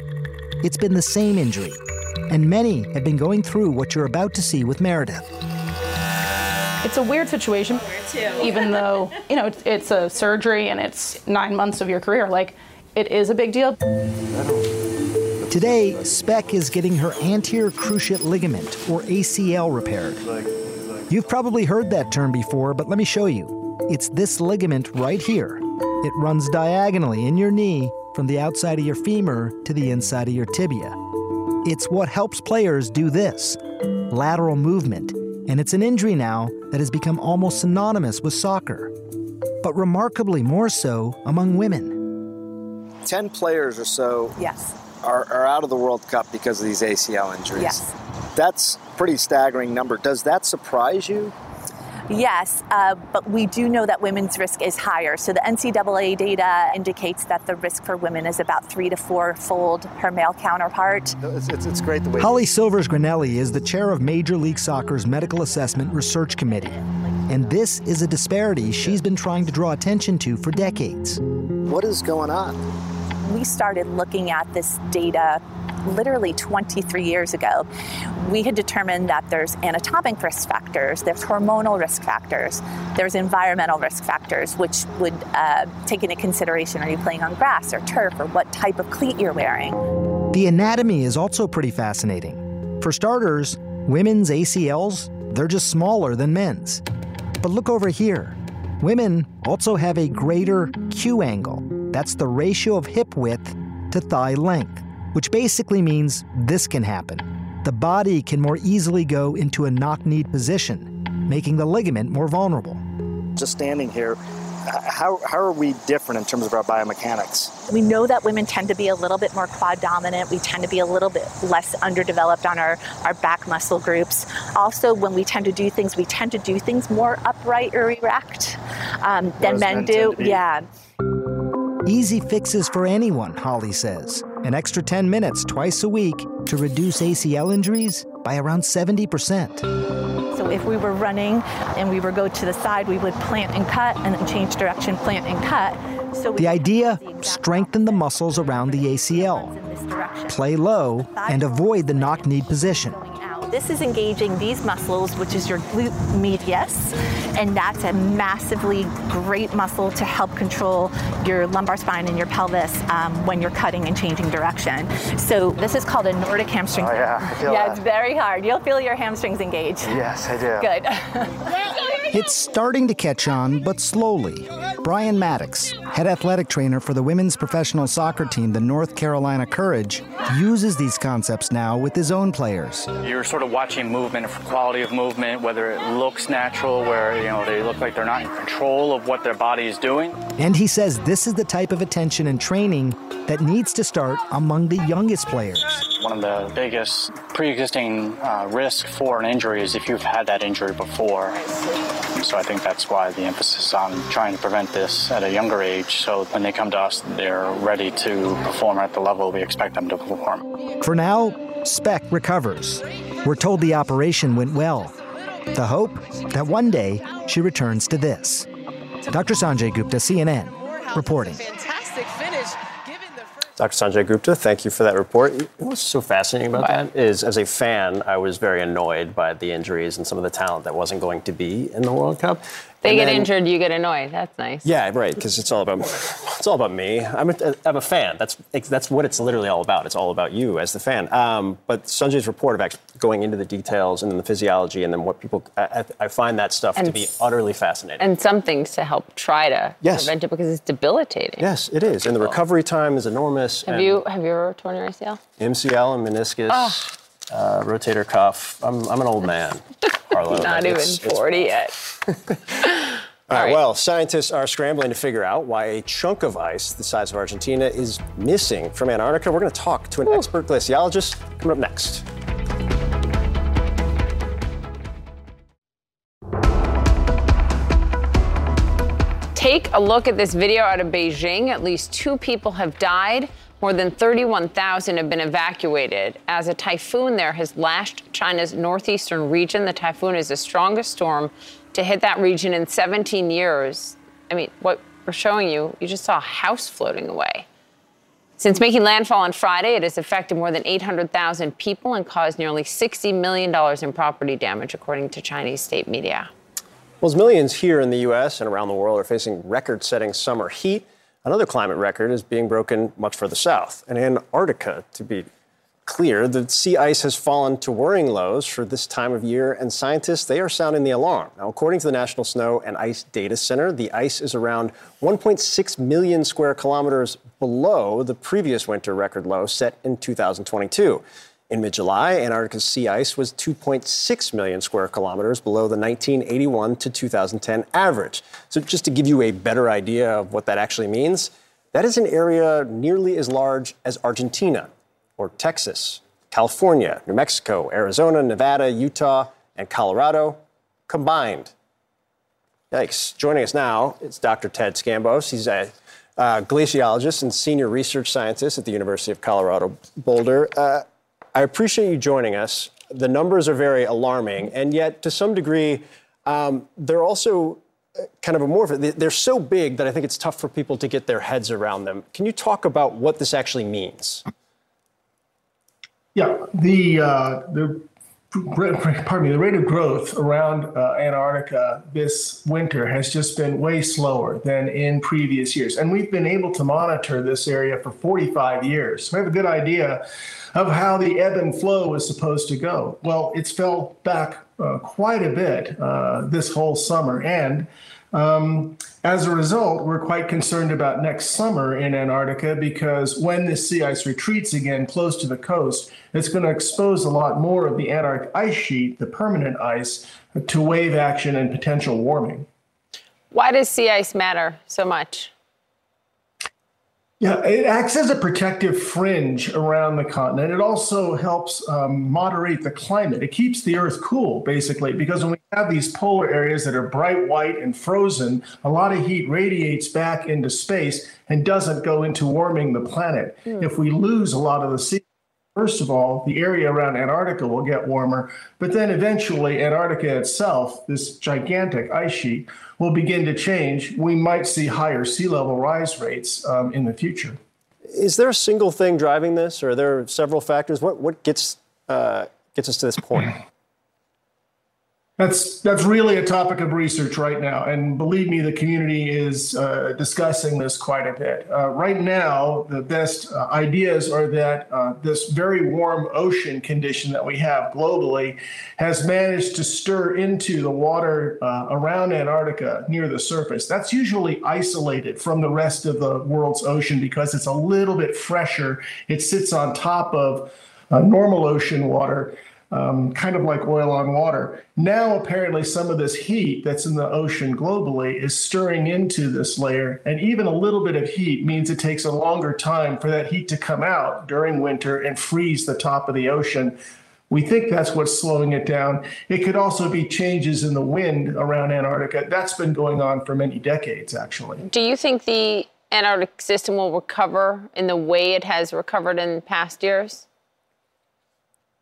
it's been the same injury, and many have been going through what you're about to see with Meredith. It's a weird situation, even though you know it's, it's a surgery and it's nine months of your career. Like, it is a big deal. Today, Speck is getting her anterior cruciate ligament, or ACL, repaired. You've probably heard that term before, but let me show you. It's this ligament right here. It runs diagonally in your knee from the outside of your femur to the inside of your tibia. It's what helps players do this lateral movement, and it's an injury now that has become almost synonymous with soccer, but remarkably more so among women. 10 players or so yes. are, are out of the World Cup because of these ACL injuries. Yes. That's pretty staggering number. Does that surprise you? Yes, uh, but we do know that women's risk is higher. So the NCAA data indicates that the risk for women is about three to four fold her male counterpart. It's, it's, it's great the way. Holly Silvers Granelli is the chair of Major League Soccer's Medical Assessment Research Committee. And this is a disparity she's been trying to draw attention to for decades. What is going on? We started looking at this data literally 23 years ago, we had determined that there's anatomic risk factors, there's hormonal risk factors, there's environmental risk factors, which would uh, take into consideration are you playing on grass or turf or what type of cleat you're wearing. The anatomy is also pretty fascinating. For starters, women's ACLs, they're just smaller than men's. But look over here. Women also have a greater Q angle. That's the ratio of hip width to thigh length which basically means this can happen. The body can more easily go into a knock kneed position, making the ligament more vulnerable. Just standing here, how, how are we different in terms of our biomechanics? We know that women tend to be a little bit more quad dominant. We tend to be a little bit less underdeveloped on our, our back muscle groups. Also, when we tend to do things, we tend to do things more upright or erect um, than men, men do. Yeah. Easy fixes for anyone, Holly says. An extra 10 minutes twice a week to reduce ACL injuries by around 70%. So if we were running and we were go to the side, we would plant and cut and then change direction, plant and cut. So the idea, strengthen the muscles around the ACL. Play low and avoid the knock-kneed position. This is engaging these muscles, which is your glute medius, and that's a massively great muscle to help control your lumbar spine and your pelvis um, when you're cutting and changing direction. So this is called a Nordic hamstring. Oh yeah, yeah, that. it's very hard. You'll feel your hamstrings engage. Yes, I do. Good. it's starting to catch on, but slowly. Brian Maddox, head athletic trainer for the women's professional soccer team, the North Carolina Courage, uses these concepts now with his own players. You're sort of watching movement, for quality of movement, whether it looks natural, where you know they look like they're not in control of what their body is doing. And he says this is the type of attention and training that needs to start among the youngest players. One of the biggest pre-existing uh, risk for an injury is if you've had that injury before. So I think that's why the emphasis on trying to prevent this at a younger age so when they come to us, they're ready to perform at the level we expect them to perform. For now, Speck recovers. We're told the operation went well. The hope that one day she returns to this. Dr. Sanjay Gupta, CNN, reporting. Dr. Sanjay Gupta, thank you for that report. What's so fascinating about that is, as a fan, I was very annoyed by the injuries and some of the talent that wasn't going to be in the World Cup. They and get then, injured, you get annoyed. That's nice. Yeah, right. Because it's all about it's all about me. I'm a, I'm a fan. That's that's what it's literally all about. It's all about you as the fan. Um, but Sanjay's report of actually going into the details and then the physiology and then what people I, I find that stuff and to be utterly fascinating. And some things to help try to yes. prevent it because it's debilitating. Yes, it is. And the recovery time is enormous. Have you have you ever torn your ACL? MCL and meniscus. Oh. Uh, rotator cuff. I'm, I'm an old man, Harlow. Not even 40 yet. All right, well, scientists are scrambling to figure out why a chunk of ice the size of Argentina is missing from Antarctica. We're going to talk to an Ooh. expert glaciologist coming up next. Take a look at this video out of Beijing. At least two people have died. More than 31,000 have been evacuated as a typhoon there has lashed China's northeastern region. The typhoon is the strongest storm to hit that region in 17 years. I mean, what we're showing you, you just saw a house floating away. Since making landfall on Friday, it has affected more than 800,000 people and caused nearly $60 million in property damage, according to Chinese state media. Well, as millions here in the U.S. and around the world are facing record setting summer heat, another climate record is being broken much further south. In Antarctica, to be clear, the sea ice has fallen to worrying lows for this time of year, and scientists they are sounding the alarm. Now, according to the National Snow and Ice Data Center, the ice is around 1.6 million square kilometers below the previous winter record low set in 2022. In mid July, Antarctica's sea ice was 2.6 million square kilometers below the 1981 to 2010 average. So, just to give you a better idea of what that actually means, That is an area nearly as large as Argentina or Texas, California, New Mexico, Arizona, Nevada, Utah, and Colorado combined. Yikes. Joining us now is Dr. Ted Scambos. He's a uh, glaciologist and senior research scientist at the University of Colorado Boulder. Uh, I appreciate you joining us. The numbers are very alarming, and yet, to some degree, um, they're also uh, kind of amorphous. They're so big that I think it's tough for people to get their heads around them. Can you talk about what this actually means? Yeah, the uh, the pardon me, the rate of growth around uh, Antarctica this winter has just been way slower than in previous years. And we've been able to monitor this area for 45 years. So we have a good idea of how the ebb and flow is supposed to go. Well, it's fell back uh, quite a bit uh, this whole summer. And um, as a result, we're quite concerned about next summer in Antarctica because when this sea ice retreats again close to the coast, it's going to expose a lot more of the Antarctic ice sheet, the permanent ice, to wave action and potential warming. Why does sea ice matter so much? Yeah, it acts as a protective fringe around the continent. It also helps um, moderate the climate. It keeps the Earth cool, basically, because when we have these polar areas that are bright white and frozen, a lot of heat radiates back into space and doesn't go into warming the planet. Mm. If we lose a lot of the sea, First of all, the area around Antarctica will get warmer, but then eventually Antarctica itself, this gigantic ice sheet, will begin to change. We might see higher sea level rise rates um, in the future. Is there a single thing driving this, or are there several factors? What what gets uh, gets us to this point? That's that's really a topic of research right now, and believe me, the community is uh, discussing this quite a bit. Uh, right now, the best uh, ideas are that uh, this very warm ocean condition that we have globally has managed to stir into the water uh, around Antarctica near the surface. That's usually isolated from the rest of the world's ocean because it's a little bit fresher. It sits on top of uh, normal ocean water um, kind of like oil on water. Now, apparently, some of this heat that's in the ocean globally is stirring into this layer, and even a little bit of heat means it takes a longer time for that heat to come out during winter and freeze the top of the ocean. We think that's what's slowing it down. It could also be changes in the wind around Antarctica. That's been going on for many decades, actually. Do you think the Antarctic system will recover in the way it has recovered in past years?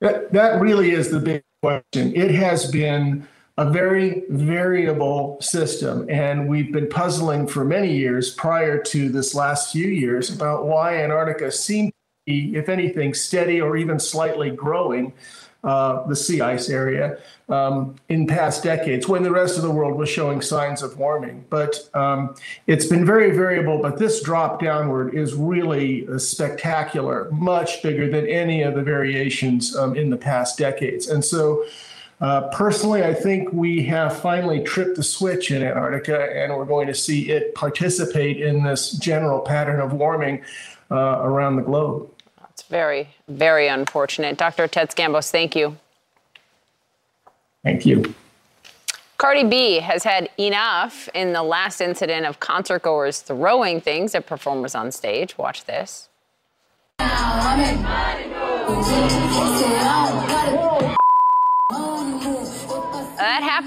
That, that really is the big question. It has been a very variable system, and we've been puzzling for many years prior to this last few years about why Antarctica seemed to be, if anything, steady or even slightly growing uh, the sea ice area um, in past decades when the rest of the world was showing signs of warming. But um, it's been very variable, but this drop downward is really uh, spectacular, much bigger than any of the variations um, in the past decades. And so uh, personally, I think we have finally tripped the switch in Antarctica, and we're going to see it participate in this general pattern of warming uh, around the globe. It's very, very unfortunate. Dr. Ted Scambos, thank you. Thank you. Cardi B has had enough in the last incident of concert goers throwing things at performers on stage. Watch this.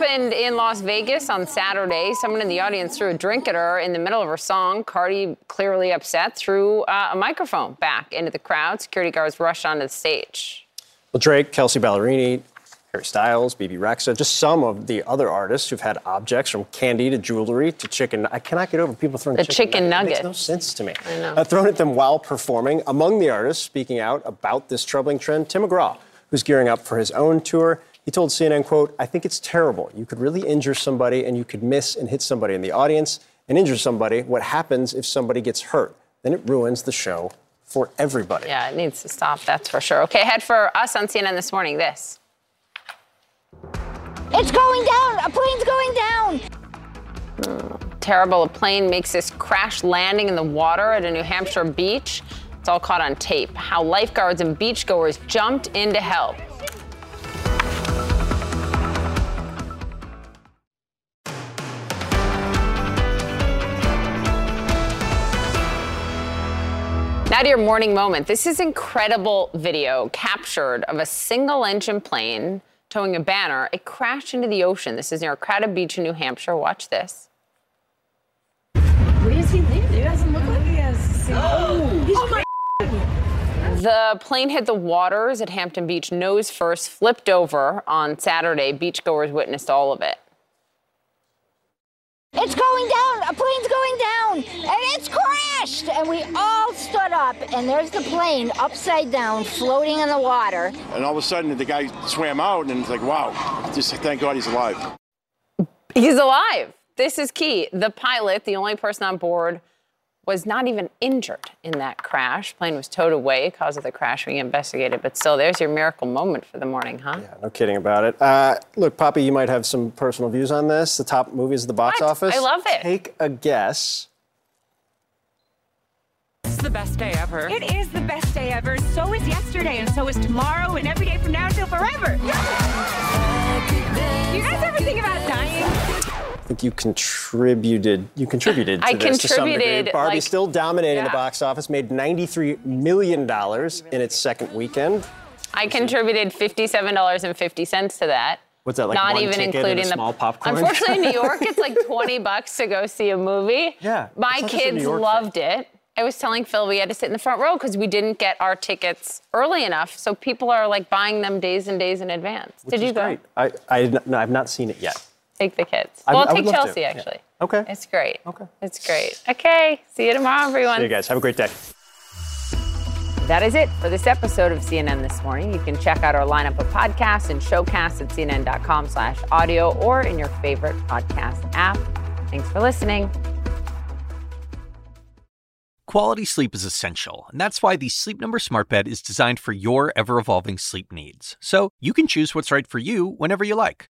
Happened in Las Vegas on Saturday. Someone in the audience threw a drink at her in the middle of her song. Cardi, clearly upset, threw uh, a microphone back into the crowd. Security guards rushed onto the stage. Well, Drake, Kelsea Ballerini, Harry Styles, Bebe Rexha, just some of the other artists who've had objects from candy to jewelry to chicken. I cannot get over people throwing the chicken, chicken nugget. It makes no sense to me. I know. Uh, thrown at them while performing. Among the artists speaking out about this troubling trend, Tim McGraw, who's gearing up for his own tour. He told CNN, quote, I think it's terrible. You could really injure somebody and you could miss and hit somebody in the audience and injure somebody. What happens if somebody gets hurt? Then it ruins the show for everybody. Yeah, it needs to stop, that's for sure. Okay, head for us on CNN this morning. This. It's going down! A plane's going down! Mm, terrible. A plane makes this crash landing in the water at a New Hampshire beach. It's all caught on tape. How lifeguards and beachgoers jumped in to help. Now to your morning moment. This is incredible video captured of a single engine plane towing a banner. It crashed into the ocean. This is near Crowded Beach in New Hampshire. Watch this. Where is he landing? It doesn't look like he has. Oh, oh my. The plane hit the waters at Hampton Beach nose first, flipped over on Saturday. Beachgoers witnessed all of it. It's going down. A plane's going down, and it's crashed. And we all stood up, and there's the plane upside down, floating in the water. And all of a sudden, the guy swam out, and it's like, wow, just thank God he's alive. He's alive. This is key. The pilot, the only person on board, was not even injured in that crash. Plane was towed away. Cause of the crash being investigated. But still, there's your miracle moment for the morning, huh? Yeah, no kidding about it. Uh, look, Poppy, you might have some personal views on this. The top movies at the box What? office. I love it. Take a guess. This is the best day ever. It is the best day ever. So is yesterday, and so is tomorrow, and every day from now until forever. you guys ever think about dying? I think you contributed. You contributed to I this to some degree. contributed, Barbie like- still dominating the box office. Made 93 million dollars in its second weekend. I contributed $57.50 to that. What's that, like Not even and including the small popcorn? Unfortunately, in New York, it's like 20 bucks to go see a movie. Yeah, My it's not just a New kids York thing. loved it. I was telling Phil we had to sit in the front row because we didn't get our tickets early enough. So people are like buying them days and days in advance. Which Did is you go? great. I, I no, I've not seen it yet. Take the kids. Well, I would take love to, Chelsea yeah. actually. Okay. It's great. Okay. It's great. Okay. See you tomorrow, everyone. See you guys. Have a great day. That is it for this episode of CNN This Morning. You can check out our lineup of podcasts and showcasts at cnn.com slash audio or in your favorite podcast app. Thanks for listening. Quality sleep is essential, and that's why the Sleep Number Smart Bed is designed for your ever evolving sleep needs. So you can choose what's right for you whenever you like.